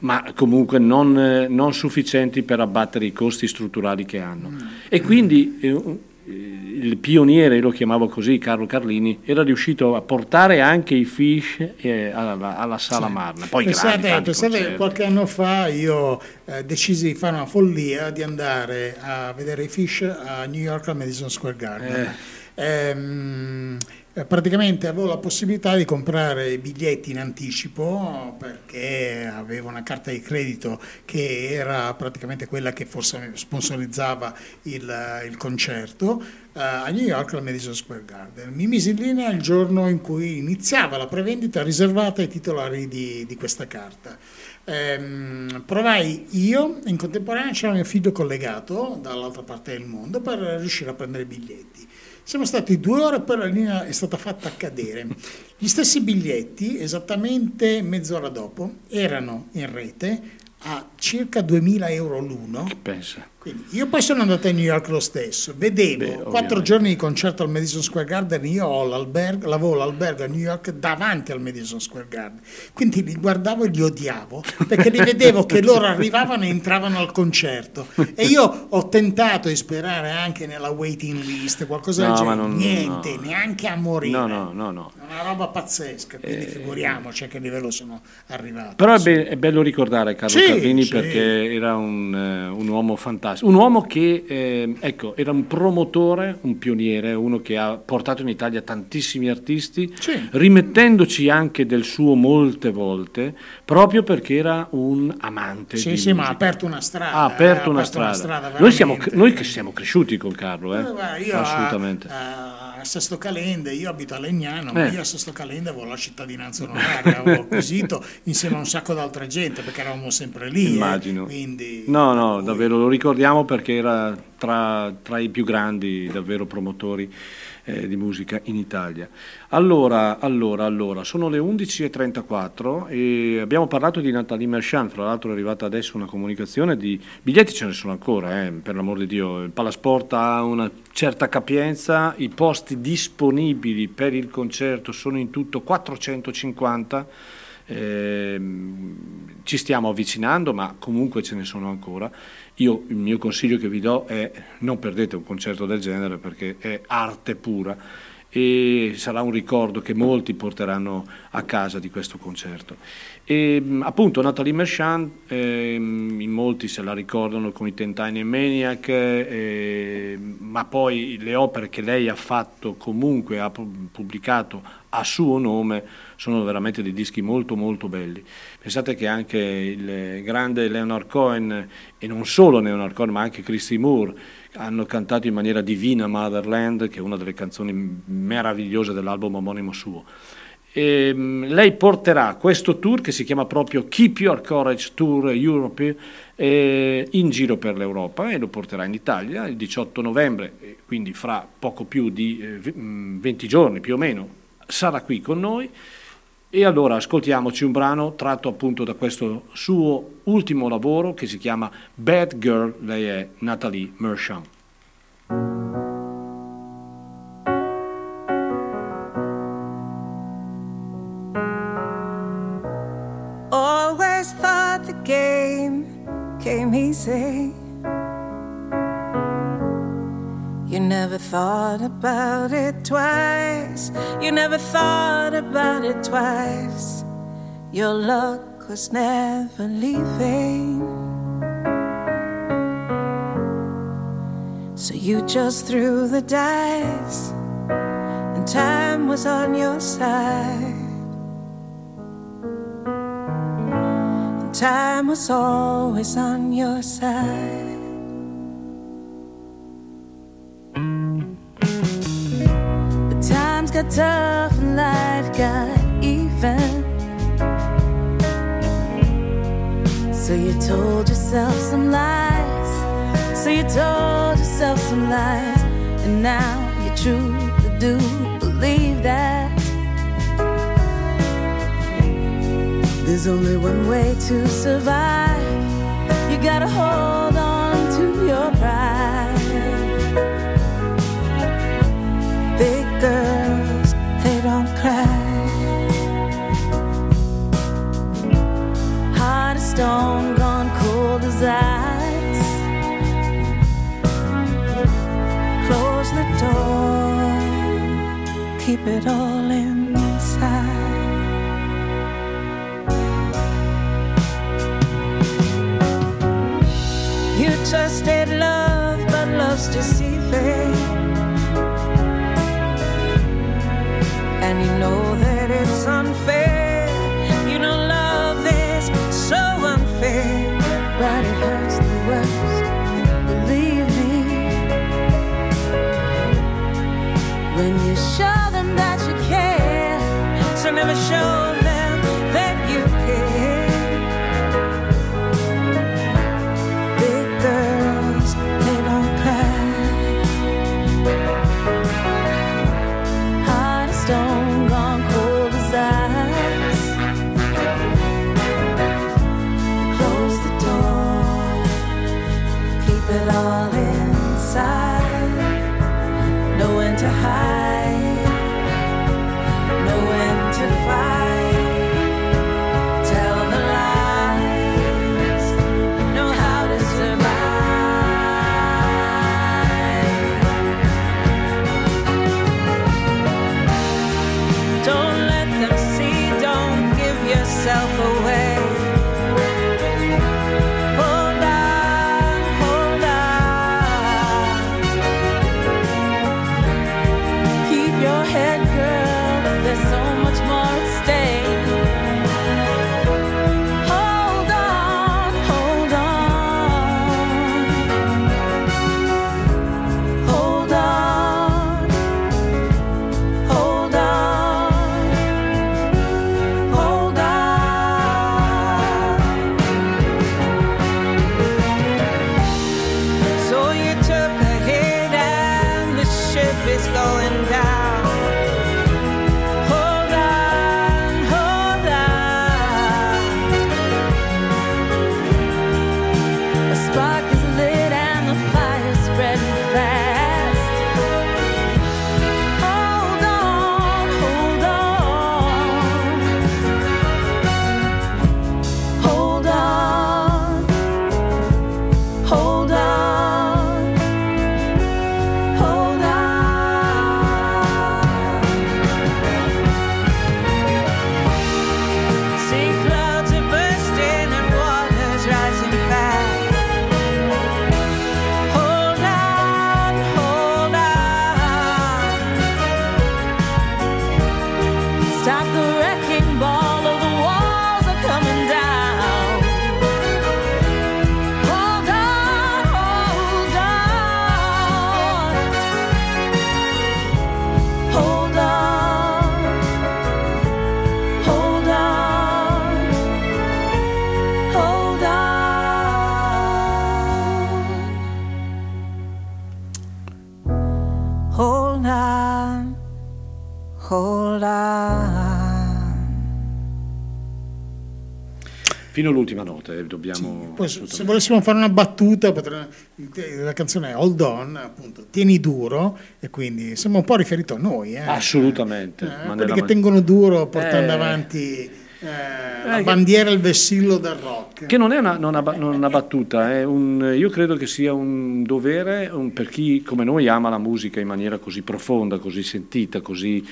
ma comunque non, eh, non sufficienti per abbattere i costi strutturali che hanno. E quindi eh, il pioniere, io lo chiamavo così, Carlo Carlini, era riuscito a portare anche i Fish eh, alla, alla Sala Sì. Marna. Poi pensate, grandi, pensate qualche anno fa io eh, decisi di fare una follia di andare a vedere i Fish a New York al Madison Square Garden. Ehm, eh, praticamente avevo la possibilità di comprare i biglietti in anticipo perché avevo una carta di credito che era praticamente quella che forse sponsorizzava il, il concerto eh, a New York al Madison Square Garden. Mi misi in linea il giorno in cui iniziava la prevendita riservata ai titolari di, di questa carta. Ehm, provai io, in contemporanea c'era mio figlio collegato dall'altra parte del mondo per riuscire a prendere i biglietti. Siamo stati due ore, poi la linea è stata fatta cadere. Gli stessi biglietti, esattamente mezz'ora dopo, erano in rete a circa 2000 euro l'uno. Pensa. Quindi io poi sono andato a New York lo stesso, vedevo Beh, quattro giorni di concerto al Madison Square Garden, io ho l'albergo, l'avevo l'albergo a New York davanti al Madison Square Garden, quindi li guardavo e li odiavo perché li vedevo che loro arrivavano e entravano al concerto e io ho tentato di sperare anche nella waiting list, qualcosa del No, genere, ma non- niente, no. neanche a morire. No, no, no, no. È una roba pazzesca, quindi figuriamoci a che livello sono arrivato. Però è, be- è bello ricordare Carlo Sì, Carlini sì. perché era un, eh, un uomo fantastico, un uomo che eh, ecco, era un promotore, un pioniere, uno che ha portato in Italia tantissimi artisti, Sì. rimettendoci anche del suo molte volte, proprio perché era un amante Sì, sì, ma ha musica. aperto una strada. Ha aperto eh, una ha strada. noi, siamo, noi che siamo cresciuti con Carlo, eh? Eh, io assolutamente. A, a Sesto Calende, io abito a Legnano, ma Eh. io a Sesto Calende avevo la cittadinanza onoraria, avevo acquisito insieme a un sacco d'altra gente perché eravamo sempre lì. eh, Immagino. quindi No, no, davvero lo ricordiamo perché era tra, tra i più grandi davvero promotori eh, di musica in Italia. Allora, allora, allora, sono le 11.34 e abbiamo parlato di Nathalie Merchant, fra l'altro è arrivata adesso una comunicazione di biglietti ce ne sono ancora, eh, per l'amor di Dio, il Palasport ha una certa capienza, i posti disponibili per il concerto sono in tutto 450. Ehm, ci stiamo avvicinando, ma comunque ce ne sono ancora. Io il mio consiglio che vi do è non perdete un concerto del genere perché è arte pura e sarà un ricordo che molti porteranno a casa di questo concerto. E, mh, appunto Nathalie Merchant, ehm, in molti se la ricordano con i Ten Tiny Maniac, eh, ma poi le opere che lei ha fatto comunque, ha pu- pubblicato a suo nome, sono veramente dei dischi molto molto belli. Pensate che anche il grande Leonard Cohen, e non solo Leonard Cohen, ma anche Christy Moore, hanno cantato in maniera divina Motherland, che è una delle canzoni meravigliose dell'album omonimo suo. E, mh, lei porterà questo tour che si chiama proprio Keep Your Courage Tour Europe eh, in giro per l'Europa e lo porterà in Italia il 18 novembre, quindi fra poco più di eh, v- mh, 20 giorni più o meno sarà qui con noi. E allora ascoltiamoci un brano tratto appunto da questo suo ultimo lavoro che si chiama Bad Girl, lei è Nathalie Merchant. Came easy. You never thought about it twice. You never thought about it twice. Your luck was never leaving. So you just threw the dice, and time was on your side. Time was always on your side. But times got tough and life got even. So you told yourself some lies. So you told yourself some lies. And now you truly do believe that. There's only one way to survive. You gotta hold on to your pride. Big girls, they don't cry. Heart of stone, gone cold as ice. Close the door, keep it all inside. Trusted love, but love's deceiving. Fino all'ultima nota, eh, dobbiamo... Poi, se volessimo fare una battuta, potre- la canzone è Hold On, appunto, tieni duro, e quindi sembra un po' riferito a noi. Eh? Assolutamente. Eh, quelli che ma- tengono duro portando Eh. avanti eh, la che- bandiera e il vessillo del rock. Che non è una, non una- non una battuta, è un- io credo che sia un dovere un- per chi come noi ama la musica in maniera così profonda, così sentita, così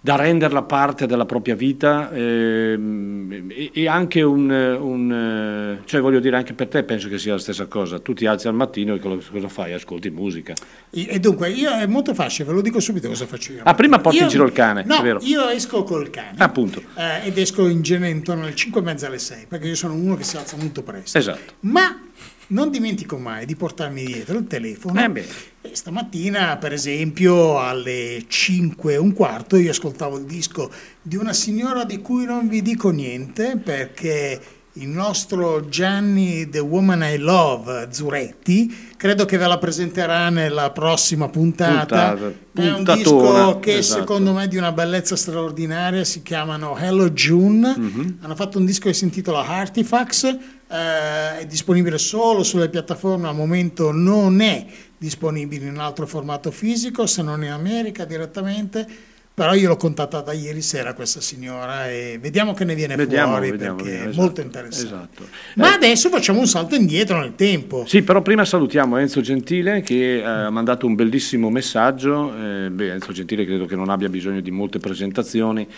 da renderla parte della propria vita ehm, e, anche un, un, eh, cioè voglio dire anche per te penso che sia la stessa cosa, tu ti alzi al mattino e cosa fai? Ascolti musica. E dunque, io è molto facile, ve lo dico subito cosa faccio io. Ah, prima porti Io- in giro il cane, no, io esco col cane. Appunto. eh, ed esco in genere intorno alle 5 e mezza alle 6, perché io sono uno che si alza molto presto. Esatto. Ma non dimentico mai di portarmi dietro il telefono. Eh. E stamattina, per esempio, alle 5 e un quarto, io ascoltavo il disco di una signora di cui non vi dico niente, perché il nostro Gianni, The Woman I Love, Zuretti, credo che ve la presenterà nella prossima puntata. Puntata, È un disco che esatto. secondo me è di una bellezza straordinaria, si chiamano Hello June, Mhm. hanno fatto un disco che si intitola Artifacts, eh, è disponibile solo sulle piattaforme, al momento non è disponibile in un altro formato fisico, se non in America direttamente, però io l'ho contattata ieri sera questa signora e vediamo che ne viene Vediamo, fuori vediamo, perché vediamo, è esatto, molto interessante. esatto. Ma adesso facciamo un salto indietro nel tempo. Sì, però prima salutiamo Enzo Gentile che eh, ha mandato un bellissimo messaggio. Eh, beh, Enzo Gentile credo che non abbia bisogno di molte presentazioni.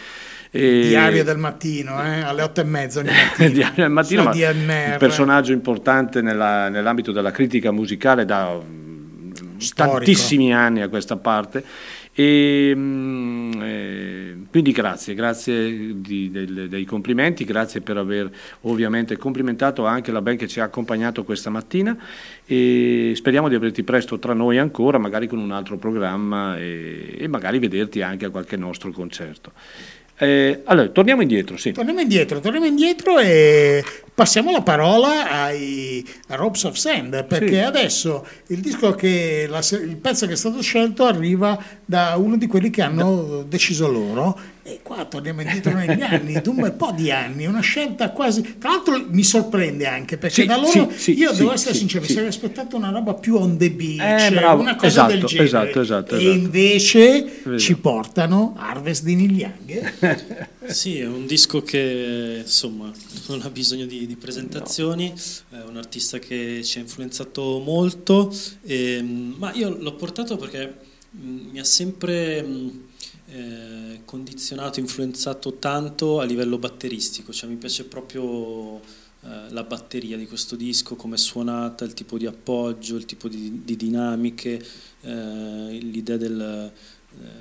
E- Diario del mattino, eh, alle otto e mezza ogni mattina. Diario del mattino, ma un personaggio importante nella- nell'ambito della critica musicale da Storico. tantissimi anni a questa parte. E, mm, eh, quindi grazie, grazie di- del- dei complimenti, grazie per aver ovviamente complimentato anche la band che ci ha accompagnato questa mattina e speriamo di averti presto tra noi ancora, magari con un altro programma e, e magari vederti anche a qualche nostro concerto. Eh, allora, torniamo indietro, sì. Torniamo indietro, torniamo indietro e passiamo la parola ai Ropes of Sand, perché Sì. adesso il disco che la il pezzo che è stato scelto arriva da uno di quelli che hanno deciso loro. E qua torniamo indietro negli anni, un bel po' di anni, una scelta quasi. Tra l'altro mi sorprende anche perché Sì, da loro sì, io sì, devo essere sincero, mi sarei aspettato una roba più on the beach, Eh, bravo, una cosa del esatto, genere. esatto, esatto, e esatto. invece Vero. ci portano Harvest di Young. Sì, è un disco che insomma non ha bisogno di, di presentazioni, è un artista che ci ha influenzato molto, ehm, ma io l'ho portato perché mh, mi ha sempre mh, eh, condizionato, influenzato tanto a livello batteristico, cioè mi piace proprio eh, la batteria di questo disco, come è suonata, il tipo di appoggio, il tipo di, di dinamiche, eh, l'idea del,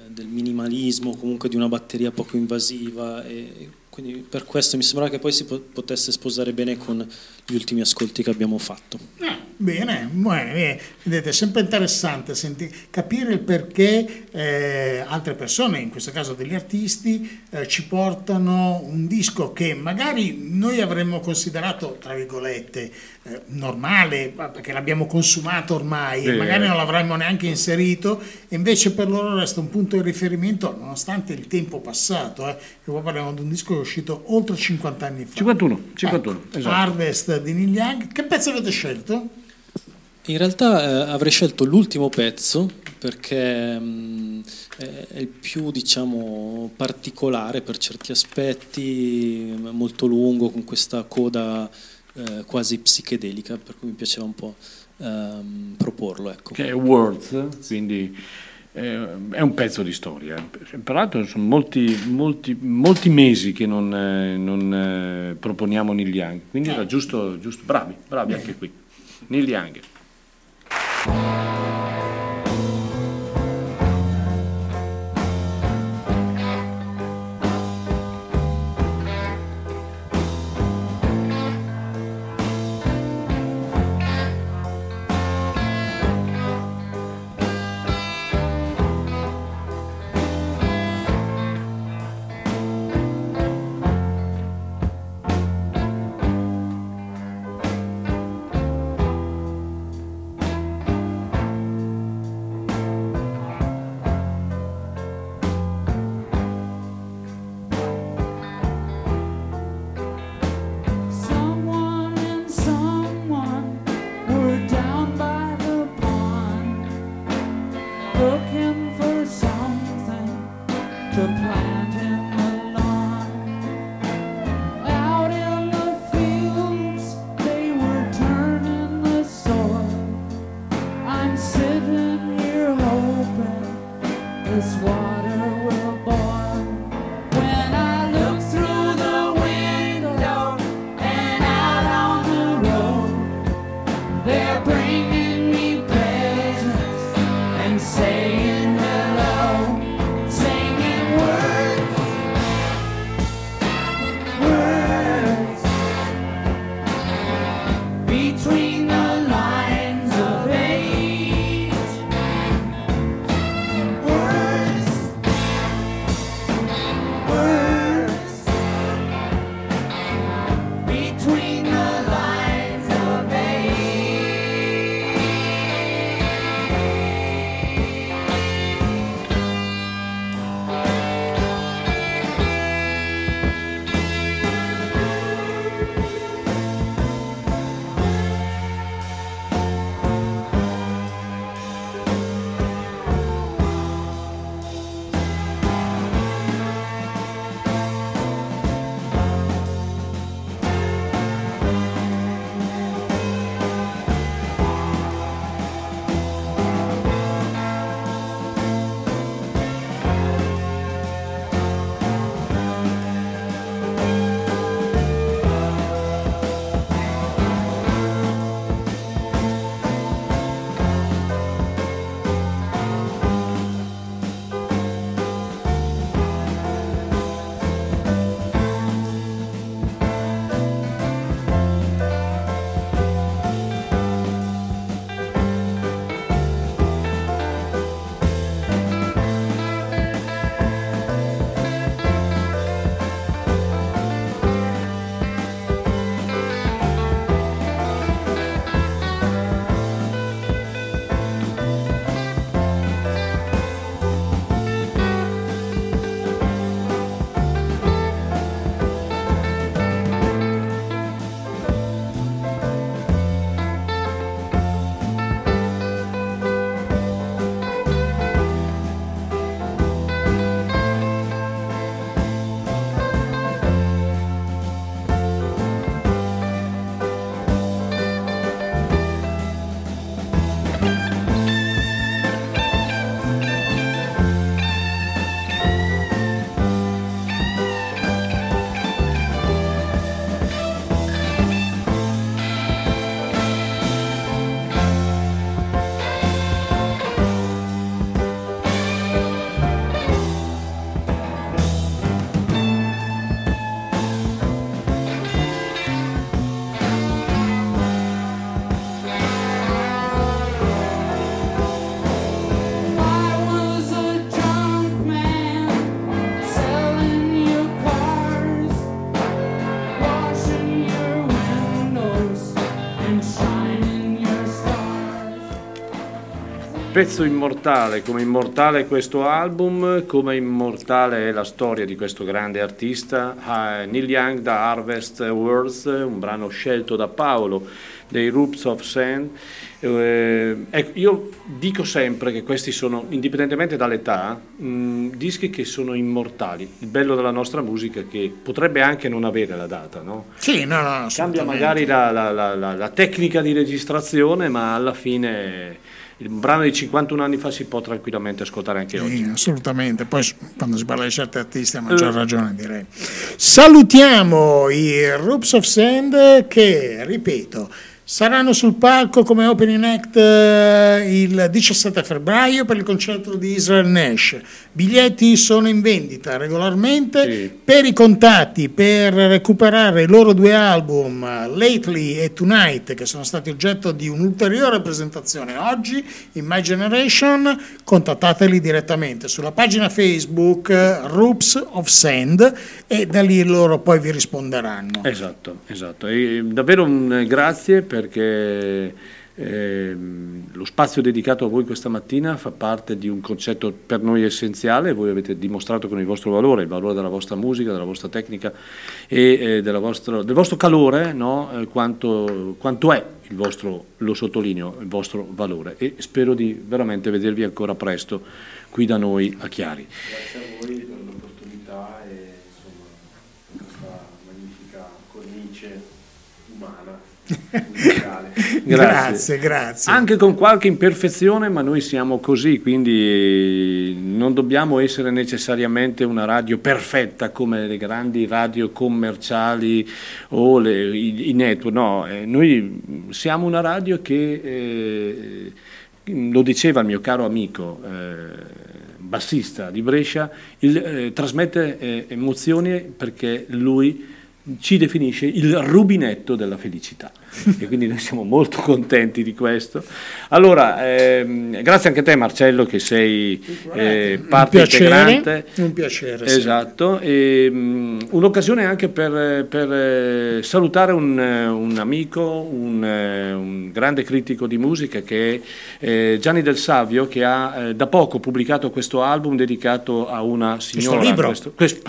del minimalismo, comunque di una batteria poco invasiva e quindi per questo mi sembrava che poi si po- potesse sposare bene con gli ultimi ascolti che abbiamo fatto. Bene, bene, bene. vedete, è sempre interessante senti- capire il perché eh, altre persone, in questo caso degli artisti, eh, ci portano un disco che magari noi avremmo considerato, tra virgolette, eh, normale, ma perché l'abbiamo consumato ormai e magari non l'avremmo neanche inserito, e invece per loro resta un punto di riferimento nonostante il tempo passato, eh, che qua parliamo di un disco che è uscito oltre 50 anni fa. 51, 51, Ecco, esatto. Harvest di Neil Young. Che pezzo avete scelto? In realtà eh, avrei scelto l'ultimo pezzo perché mh, è è il più diciamo particolare per certi aspetti, molto lungo con questa coda eh, quasi psichedelica, per cui mi piaceva un po' ehm, proporlo. Ecco. che è Words, quindi eh, è un pezzo di storia. Peraltro sono molti, molti, molti mesi che non, eh, non, eh, proponiamo Neil Young, quindi era giusto, giusto, bravi, bravi anche qui. Neil Young. this one. Pezzo immortale, come immortale è questo album, come immortale è la storia di questo grande artista, ah, Neil Young da Harvest Words, un brano scelto da Paolo dei Roots of Sand. Eh, ecco, io dico sempre che questi sono, indipendentemente dall'età, mh, dischi che sono immortali. Il bello della nostra musica è che potrebbe anche non avere la data, no? Sì, no, no, Cambia magari la- la- la- la tecnica di registrazione, ma alla fine il brano di 51 anni fa si può tranquillamente ascoltare anche oggi. Sì, assolutamente. Poi quando si parla di certi artisti a maggior Eh. ragione direi. Salutiamo i Roops of Sand che, ripeto, saranno sul palco come opening act eh, il 17 febbraio per il concerto di Israel Nash. Biglietti sono in vendita regolarmente. Per i contatti, per recuperare i loro due album, Lately e Tonight, che sono stati oggetto di un'ulteriore presentazione oggi in My Generation, contattateli direttamente sulla pagina Facebook Roops of Sand e da lì loro poi vi risponderanno. Esatto, esatto. E davvero un eh, grazie perché ehm, lo spazio dedicato a voi questa mattina fa parte di un concetto per noi essenziale, voi avete dimostrato con il vostro valore, il valore della vostra musica, della vostra tecnica e eh, vostra- del vostro calore, no? Eh, quanto, quanto è il vostro, lo sottolineo, il vostro valore e spero di veramente vedervi ancora presto qui da noi a Chiari. Grazie a voi per l'opportunità e insomma questa magnifica cornice musicale. Grazie, grazie. Anche con qualche imperfezione, ma noi siamo così, quindi non dobbiamo essere necessariamente una radio perfetta come le grandi radio commerciali o le- i, i network, no, eh, noi siamo una radio che, eh, lo diceva il mio caro amico, eh, bassista di Brescia, il- eh, trasmette eh, emozioni perché lui ci definisce il rubinetto della felicità e quindi noi siamo molto contenti di questo. Allora, ehm, grazie anche a te Marcello che sei eh, Un parte piacere, integrante. un piacere. Esatto, e, mm, un'occasione anche per, per, eh, salutare un, eh, un amico, un, eh, un grande critico di musica che è eh, Gianni Del Savio che ha eh, da poco pubblicato questo album dedicato a una signora. libro? questo- questo-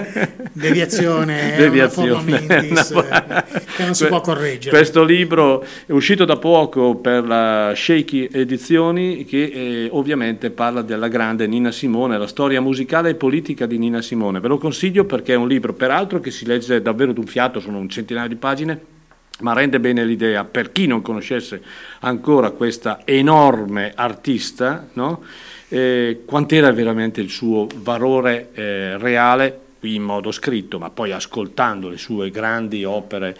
Deviazione, Deviazione. una forma mentis, Una- eh, che non si può correggere. Questo libro è uscito da poco per la Shaky Edizioni che eh, ovviamente parla della grande Nina Simone, la storia musicale e politica di Nina Simone. Ve lo consiglio perché è un libro peraltro che si legge davvero d'un fiato, sono un centinaio di pagine ma rende bene l'idea per chi non conoscesse ancora questa enorme artista, no? Eh, quant'era veramente il suo valore eh, reale, qui in modo scritto, ma poi ascoltando le sue grandi opere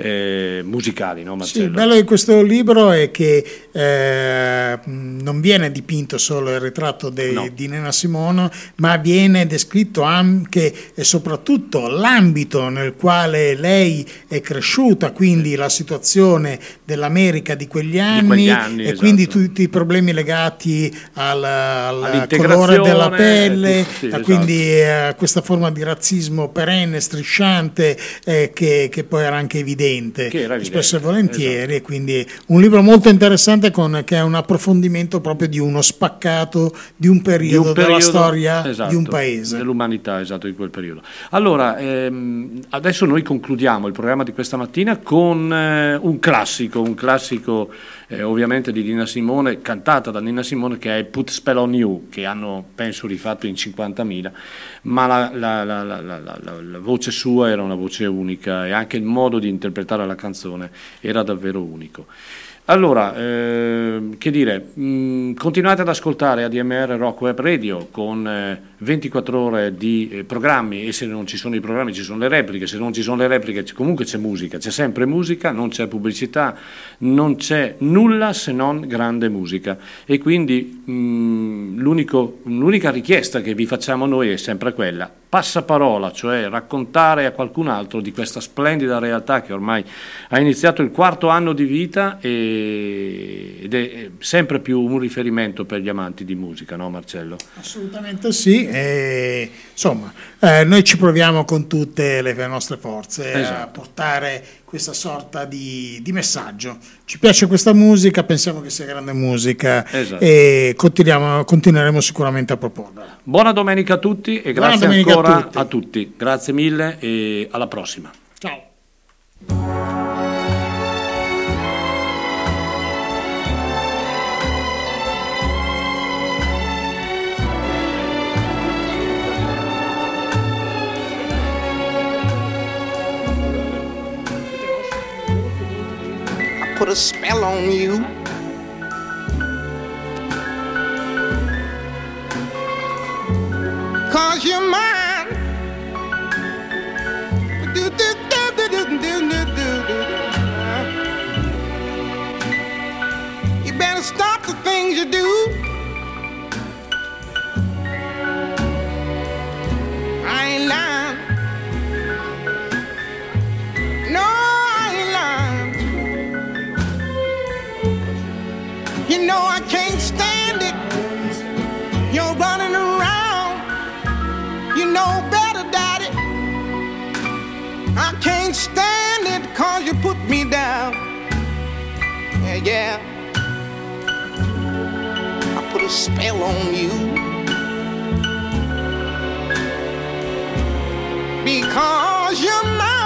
eh, musicali, no Sì, Marcello? il bello di questo libro è che eh, non viene dipinto solo il ritratto de- di Nena Simone, ma viene descritto anche e soprattutto l'ambito nel quale lei è cresciuta, quindi la situazione dell'America di quegli anni, quegli anni, e esatto. quindi tutti i problemi legati al, al colore della pelle, eh, sì, a esatto. quindi a questa forma di razzismo perenne, strisciante, eh, che, che poi era anche evidente, Che era evidente, spesso e volentieri, e quindi un libro molto interessante con, che è un approfondimento proprio di uno spaccato di un periodo, della storia esatto, di un paese. dell'umanità, esatto, di quel periodo. Allora, ehm, adesso noi concludiamo il programma di questa mattina con eh, un classico, un classico eh, ovviamente di Nina Simone, cantata da Nina Simone, che è Put Spell on You, che hanno, penso, rifatto in 50.000, ma la, la- la- la- voce sua era una voce unica e anche il modo di interpretare la canzone era davvero unico. Allora, ehm, che dire, mh, continuate ad ascoltare ADMR Rock Web Radio con eh, 24 ore di eh, programmi e se non ci sono i programmi ci sono le repliche, se non ci sono le repliche comunque c'è musica, c'è sempre musica, non c'è pubblicità, non c'è nulla se non grande musica. E quindi mh, l'unico- l'unica richiesta che vi facciamo noi è sempre quella, passaparola, cioè raccontare a qualcun altro di questa splendida realtà che ormai ha iniziato il quarto anno di vita e- ed è sempre più un riferimento per gli amanti di musica, no Marcello? Assolutamente sì, e, insomma, eh, noi ci proviamo con tutte le nostre forze a Esatto. portare questa sorta di, di messaggio. Ci piace questa musica, pensiamo che sia grande musica Esatto. e continuiamo- continueremo sicuramente a proporla. Buona domenica a tutti e Buona grazie domenica a ancora tutti. a tutti. Grazie mille e alla prossima. Ciao. put a spell on you. Cause you're mine. You better stop the things you do. I ain't lying. Know better, Daddy. I can't stand it cause you put me down. Yeah, yeah. I put a spell on you. Because you're mine.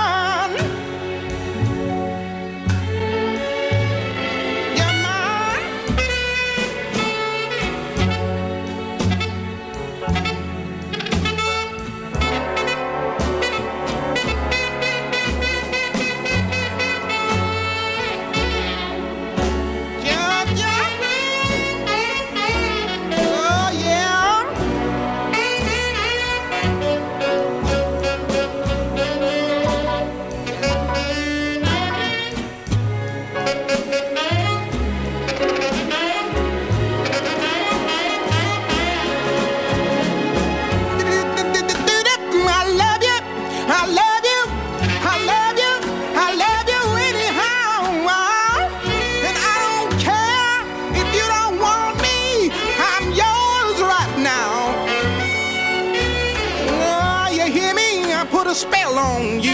A spell on you